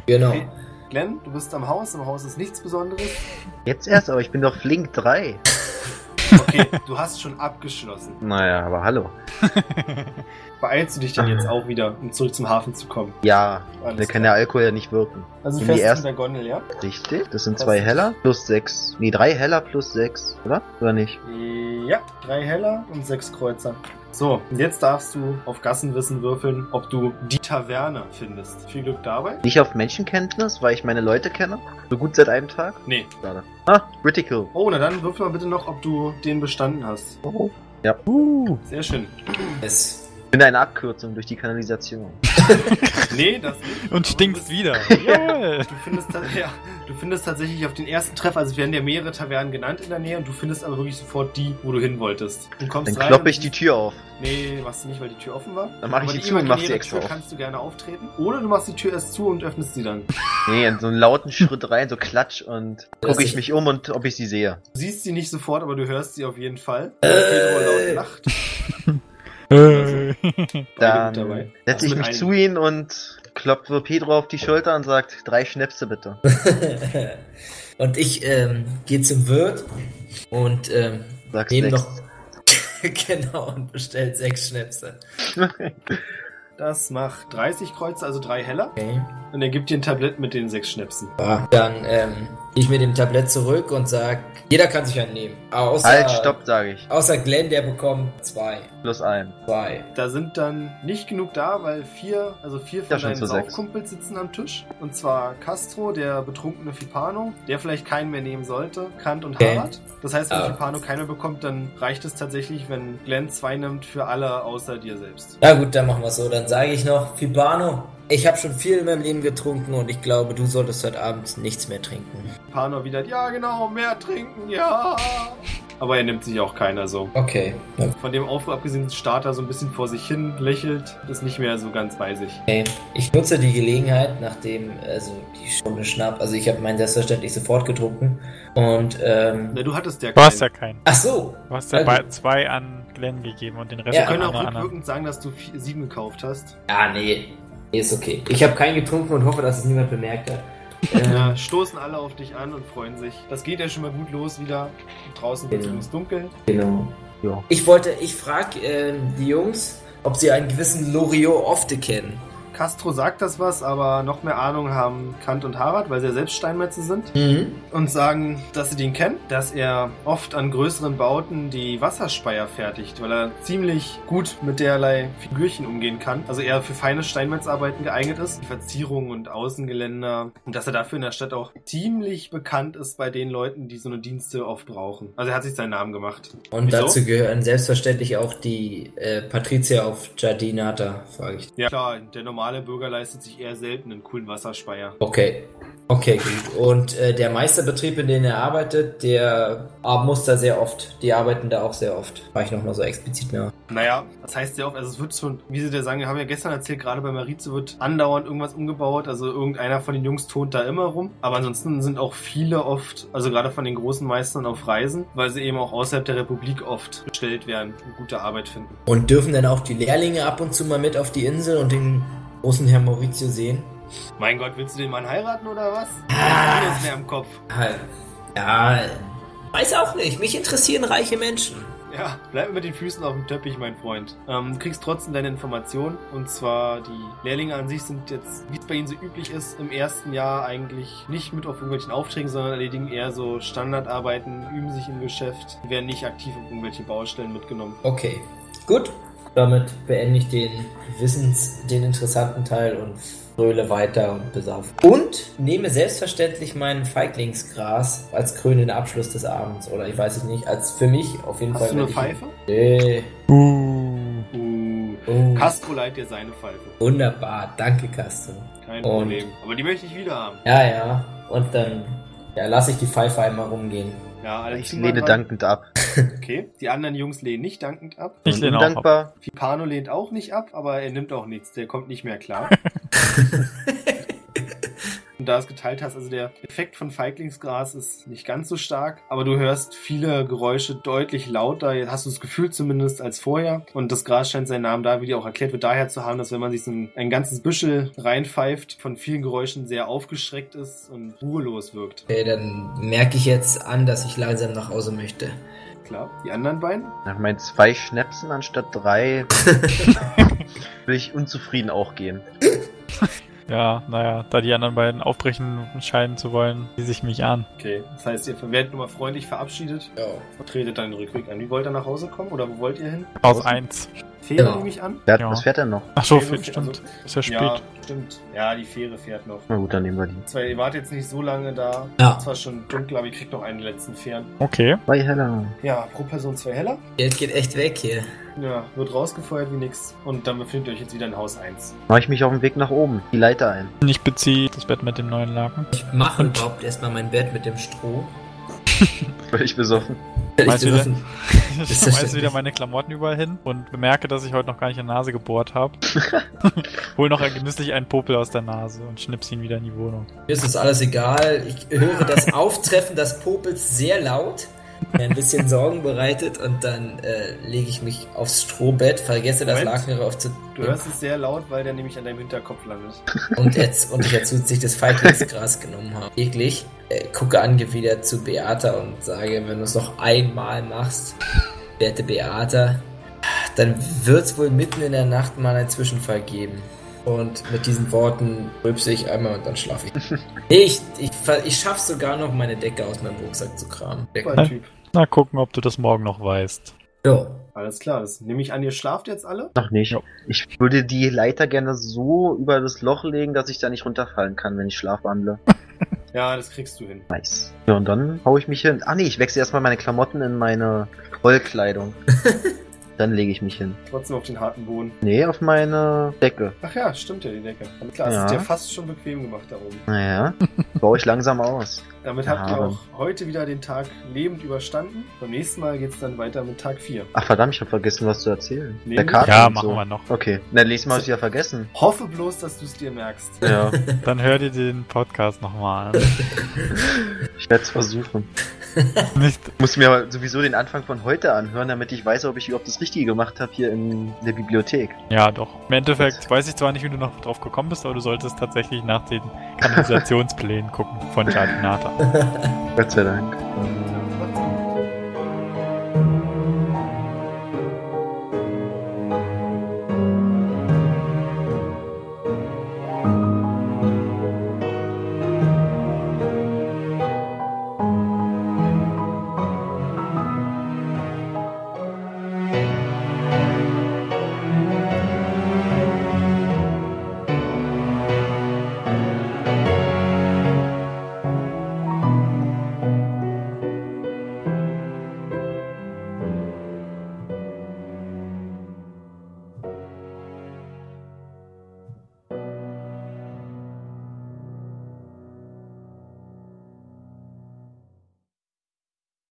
Genau. Okay. Glenn, du bist am Haus. Im Haus ist nichts Besonderes. Jetzt erst, aber ich bin doch Flink 3. Okay, du hast schon abgeschlossen. Naja, aber hallo. Beeilst du dich denn jetzt auch wieder, um zurück zum Hafen zu kommen? Ja, Alles da kann der Alkohol ja nicht wirken. Also in fährst die der Gondel, ja? Richtig, das sind zwei Heller plus sechs. Nee, drei Heller plus sechs, oder? Oder nicht? Ja, drei Heller und sechs Kreuzer. So, und jetzt darfst du auf Gassenwissen würfeln, ob du die Taverne findest. Viel Glück dabei. Nicht auf Menschenkenntnis, weil ich meine Leute kenne. So gut seit einem Tag. Nee. Schade. Ah, Critical. Oh, na dann würfel mal bitte noch, ob du den bestanden hast. Oh. Uh, Sehr schön. Yes. Finde eine Abkürzung durch die Kanalisation. Nee, das nicht. Und stinkst wieder. Jawohl. Du findest, ja, du findest tatsächlich auf den ersten Treff, also es werden ja mehrere Tavernen genannt in der Nähe und du findest aber wirklich sofort die, wo du hin wolltest. Du kommst Dann rein kloppe und ich die Tür auf. Nee, machst du nicht, weil die Tür offen war. Dann mach ich Aber die die zu und mach sie extra Tür auf. kannst du gerne auftreten. Oder du machst die Tür erst zu und öffnest sie dann. Nee, in so einen lauten Schritt rein, so klatsch und gucke ich mich um und ob ich sie sehe. Du siehst sie nicht sofort, aber du hörst sie auf jeden Fall. Äh. Laut lacht. Äh. Dann setze ich mich zu ihm und klopfe Pedro auf die Schulter und sagt, drei Schnäpse bitte. und ich ähm, gehe zum Wirt und ähm, nehme sechs. noch. genau, und bestell sechs Schnäpse. Das macht 30 Kreuze, also drei Heller. Okay. Und er gibt dir ein Tablett mit den sechs Schnäpsen. Ja, dann ähm, ich mit dem Tablett zurück und sag, jeder kann sich einen nehmen. Außer, halt, stopp, sage ich. Außer Glenn, der bekommt zwei. Plus ein. Zwei. Da sind dann nicht genug da, weil vier, also vier von Ja, deinen. Saufkumpels sitzen am Tisch. Und zwar Castro, der betrunkene Fipano, der vielleicht keinen mehr nehmen sollte, Kant und Okay. Harald. Das heißt, wenn Ah. Fipano keiner bekommt, dann reicht es tatsächlich, wenn Glenn zwei nimmt für alle außer dir selbst. Na gut, dann machen wir so. Dann sage ich noch, Fibano, ich habe schon viel in meinem Leben getrunken und ich glaube, du solltest heute Abend nichts mehr trinken. Fipano wieder, ja genau, mehr trinken, ja. Aber er nimmt sich auch keiner so. Okay. Ja, Von dem Aufruhr abgesehen starrt er so ein bisschen vor sich hin, lächelt, ist nicht mehr so ganz bei sich. Okay. Ich nutze die Gelegenheit, nachdem also die Stunde Schnapp, also ich habe meinen selbstverständlich sofort getrunken und ähm, Na, du hattest ja Du hast keinen. ja keinen. ach so, Du hast ja bei gut. zwei an Glenn gegeben und den Rest Ja. Wir an können auch rückwirkend sagen, dass du vier, sieben gekauft hast. ja nee ist okay. Ich habe keinen getrunken und hoffe, dass es niemand bemerkt hat. Ja, Ähm, stoßen alle auf dich an und freuen sich. Das geht ja schon mal gut los wieder. Draußen wird es Genau. übrigens dunkel. genau. Ja. Ich wollte, ich frage ähm, die Jungs, ob sie einen gewissen Loriot Ofte kennen. Castro sagt das was, aber noch mehr Ahnung haben Kant und Harald, weil sie ja selbst Steinmetze sind. Mhm. Und sagen, dass sie den kennen, dass er oft an größeren Bauten die Wasserspeier fertigt, weil er ziemlich gut mit derlei Figürchen umgehen kann. Also er für feine Steinmetzarbeiten geeignet ist, die Verzierungen und Außengeländer. Und dass er dafür in der Stadt auch ziemlich bekannt ist bei den Leuten, die so eine Dienste oft brauchen. Also er hat sich seinen Namen gemacht. Und Wieso? dazu gehören selbstverständlich auch die äh, Patricia auf Giardinata, frage ich. Ja klar, der normale Bürger leistet sich eher selten einen coolen Wasserspeier. Okay. Okay, gut. Und äh, der Meisterbetrieb, in dem er arbeitet, der ah, muss da sehr oft. Die arbeiten da auch sehr oft. War ich nochmal so explizit nach. Naja, das heißt ja auch, also es wird schon, wie sie dir sagen, wir haben ja gestern erzählt, gerade bei Marize wird andauernd irgendwas umgebaut, also irgendeiner von den Jungs tont da immer rum. Aber ansonsten sind auch viele oft, also gerade von den großen Meistern auf Reisen, weil sie eben auch außerhalb der Republik oft bestellt werden und gute Arbeit finden. Und dürfen dann auch die Lehrlinge ab und zu mal mit auf die Insel und den großen Herrn Maurizio sehen? Mein Gott, willst du den Mann heiraten oder was? Ah. Alles mehr im Kopf. Halt. Ja, weiß auch nicht. Mich interessieren reiche Menschen. Ja, bleib mit den Füßen auf dem Teppich, mein Freund. Ähm, du kriegst trotzdem deine Informationen. Und zwar, die Lehrlinge an sich sind jetzt, wie es bei ihnen so üblich ist, im ersten Jahr eigentlich nicht mit auf irgendwelchen Aufträgen, sondern erledigen eher so Standardarbeiten, üben sich im Geschäft, werden nicht aktiv auf irgendwelche Baustellen mitgenommen. Okay. Gut. Damit beende ich den Wissens, den interessanten Teil und fröhle weiter und besauf. Und nehme selbstverständlich meinen Feiglingsgras als krönenden Abschluss des Abends. Oder ich weiß es nicht, als für mich auf jeden Hast Fall. du eine Pfeife? Nee. Uh. Uh, Oh, Castro leiht dir seine Pfeife. wunderbar. Danke, Castro. Kein Und- Problem. Aber die möchte ich wieder haben. Ja, ja. Und dann ja, lasse ich die Pfeife einmal rumgehen. Ja, alle Ich lehne dran. dankend ab. Okay. Die anderen Jungs lehnen nicht dankend ab. Ich lehne undankbar. Fipano lehnt auch nicht ab, aber er nimmt auch nichts. Der kommt nicht mehr klar. Und da es geteilt hast, also der Effekt von Feiglingsgras ist nicht ganz so stark, aber du hörst viele Geräusche deutlich lauter, Jetzt hast du das Gefühl zumindest als vorher. Und das Gras scheint seinen Namen da, wie dir auch erklärt wird, daher zu haben, dass wenn man sich so ein, ein ganzes Büschel reinpfeift, von vielen Geräuschen sehr aufgeschreckt ist und ruhelos wirkt. Okay, dann merke ich jetzt an, dass ich langsam nach Hause möchte. Klar. Die anderen beiden? Nach meinen zwei Schnäpsen anstatt drei will ich unzufrieden auch gehen. Ja, naja, da die anderen beiden aufbrechen scheinen zu wollen, schließe ich mich an. Okay. Das heißt, ihr werdet nochmal freundlich verabschiedet Ja. und tretet dann den Rückweg an. Wie wollt ihr nach Hause kommen oder wo wollt ihr hin? Aus Außen. eins. Fähre Ja. nehme ich an? Wer, Ja. Was fährt denn noch? Ach so, Fähre, viel, stimmt. also- Ist ja spät. Ja, stimmt. Ja, die Fähre fährt noch. Na gut, dann nehmen wir die. Zwar, ihr wart jetzt nicht so lange da. Ja. Zwar schon dunkel, aber ihr kriegt noch einen letzten Fähren. Okay. Zwei Heller. Ja, pro Person zwei Heller. Geld geht echt weg hier. Ja, wird rausgefeuert wie nix. Und dann befindet ihr euch jetzt wieder in Haus 1. Mache ich mich auf den Weg nach oben, die Leiter ein. Ich beziehe das Bett mit dem neuen Laken. Ich mache überhaupt erstmal mein Bett mit dem Stroh. Völlig besoffen. Ich besoffen. Das schmeiße schrecklich. wieder meine Klamotten überall hin und bemerke, dass ich heute noch gar nicht in die Nase gebohrt habe. Hol noch genüsslich einen Popel aus der Nase und schnips ihn wieder in die Wohnung. Mir ist das alles egal. Ich höre das Auftreffen des Popels sehr laut, mir ein bisschen Sorgen bereitet und dann äh, lege ich mich aufs Strohbett, vergesse das Moment. Laken darauf zu Du hörst es sehr laut, weil der nämlich an deinem Hinterkopf landet. und, jetzt, und ich dazu sich das Feiglingsgras genommen habe. Eklig. Äh, gucke angewidert zu Beata und sage, wenn du es noch einmal machst, werte Beata, dann wird es wohl mitten in der Nacht mal einen Zwischenfall geben. Und mit diesen Worten rülpse ich einmal und dann schlafe ich. Nee, ich, ich, ich schaff's sogar noch, meine Decke aus meinem Rucksack zu kramen. Typ. Na, gucken, ob du das morgen noch weißt. Jo. Alles klar, das nehme ich an, ihr schlaft jetzt alle? Noch nicht. Ja. Ich würde die Leiter gerne so über das Loch legen, dass ich da nicht runterfallen kann, wenn ich schlafwandle. Ja, das kriegst du hin. Nice. Ja, und dann hau ich mich hin. Ah nee, ich wechsle erstmal meine Klamotten in meine Wollkleidung. dann lege ich mich hin. Trotzdem auf den harten Boden. Nee, auf meine Decke. Ach ja, stimmt ja, die Decke. Alles klar, es Ja. ist ja fast schon bequem gemacht da oben. Naja, baue ich langsam aus. Damit Ja, habt ihr aber- auch heute wieder den Tag lebend überstanden. Beim nächsten Mal geht's dann weiter mit Tag 4. Ach verdammt, ich habe vergessen, was zu erzählen. Nee, Der. Kater Ja, machen so. wir noch. Okay, na, nächstes Mal habe ich ja vergessen. Hoffe bloß, dass du es dir merkst. Ja, Dann hör dir den Podcast nochmal an. ich werde es versuchen. Nicht, Muss mir aber sowieso den Anfang von heute anhören, damit ich weiß, ob ich überhaupt das Richtige gemacht habe hier in der Bibliothek. ja, doch. Im Endeffekt weiß ich zwar nicht, wie du noch drauf gekommen bist, aber du solltest tatsächlich nach den Kanalisationsplänen gucken von Jardinata. Gott sei Dank.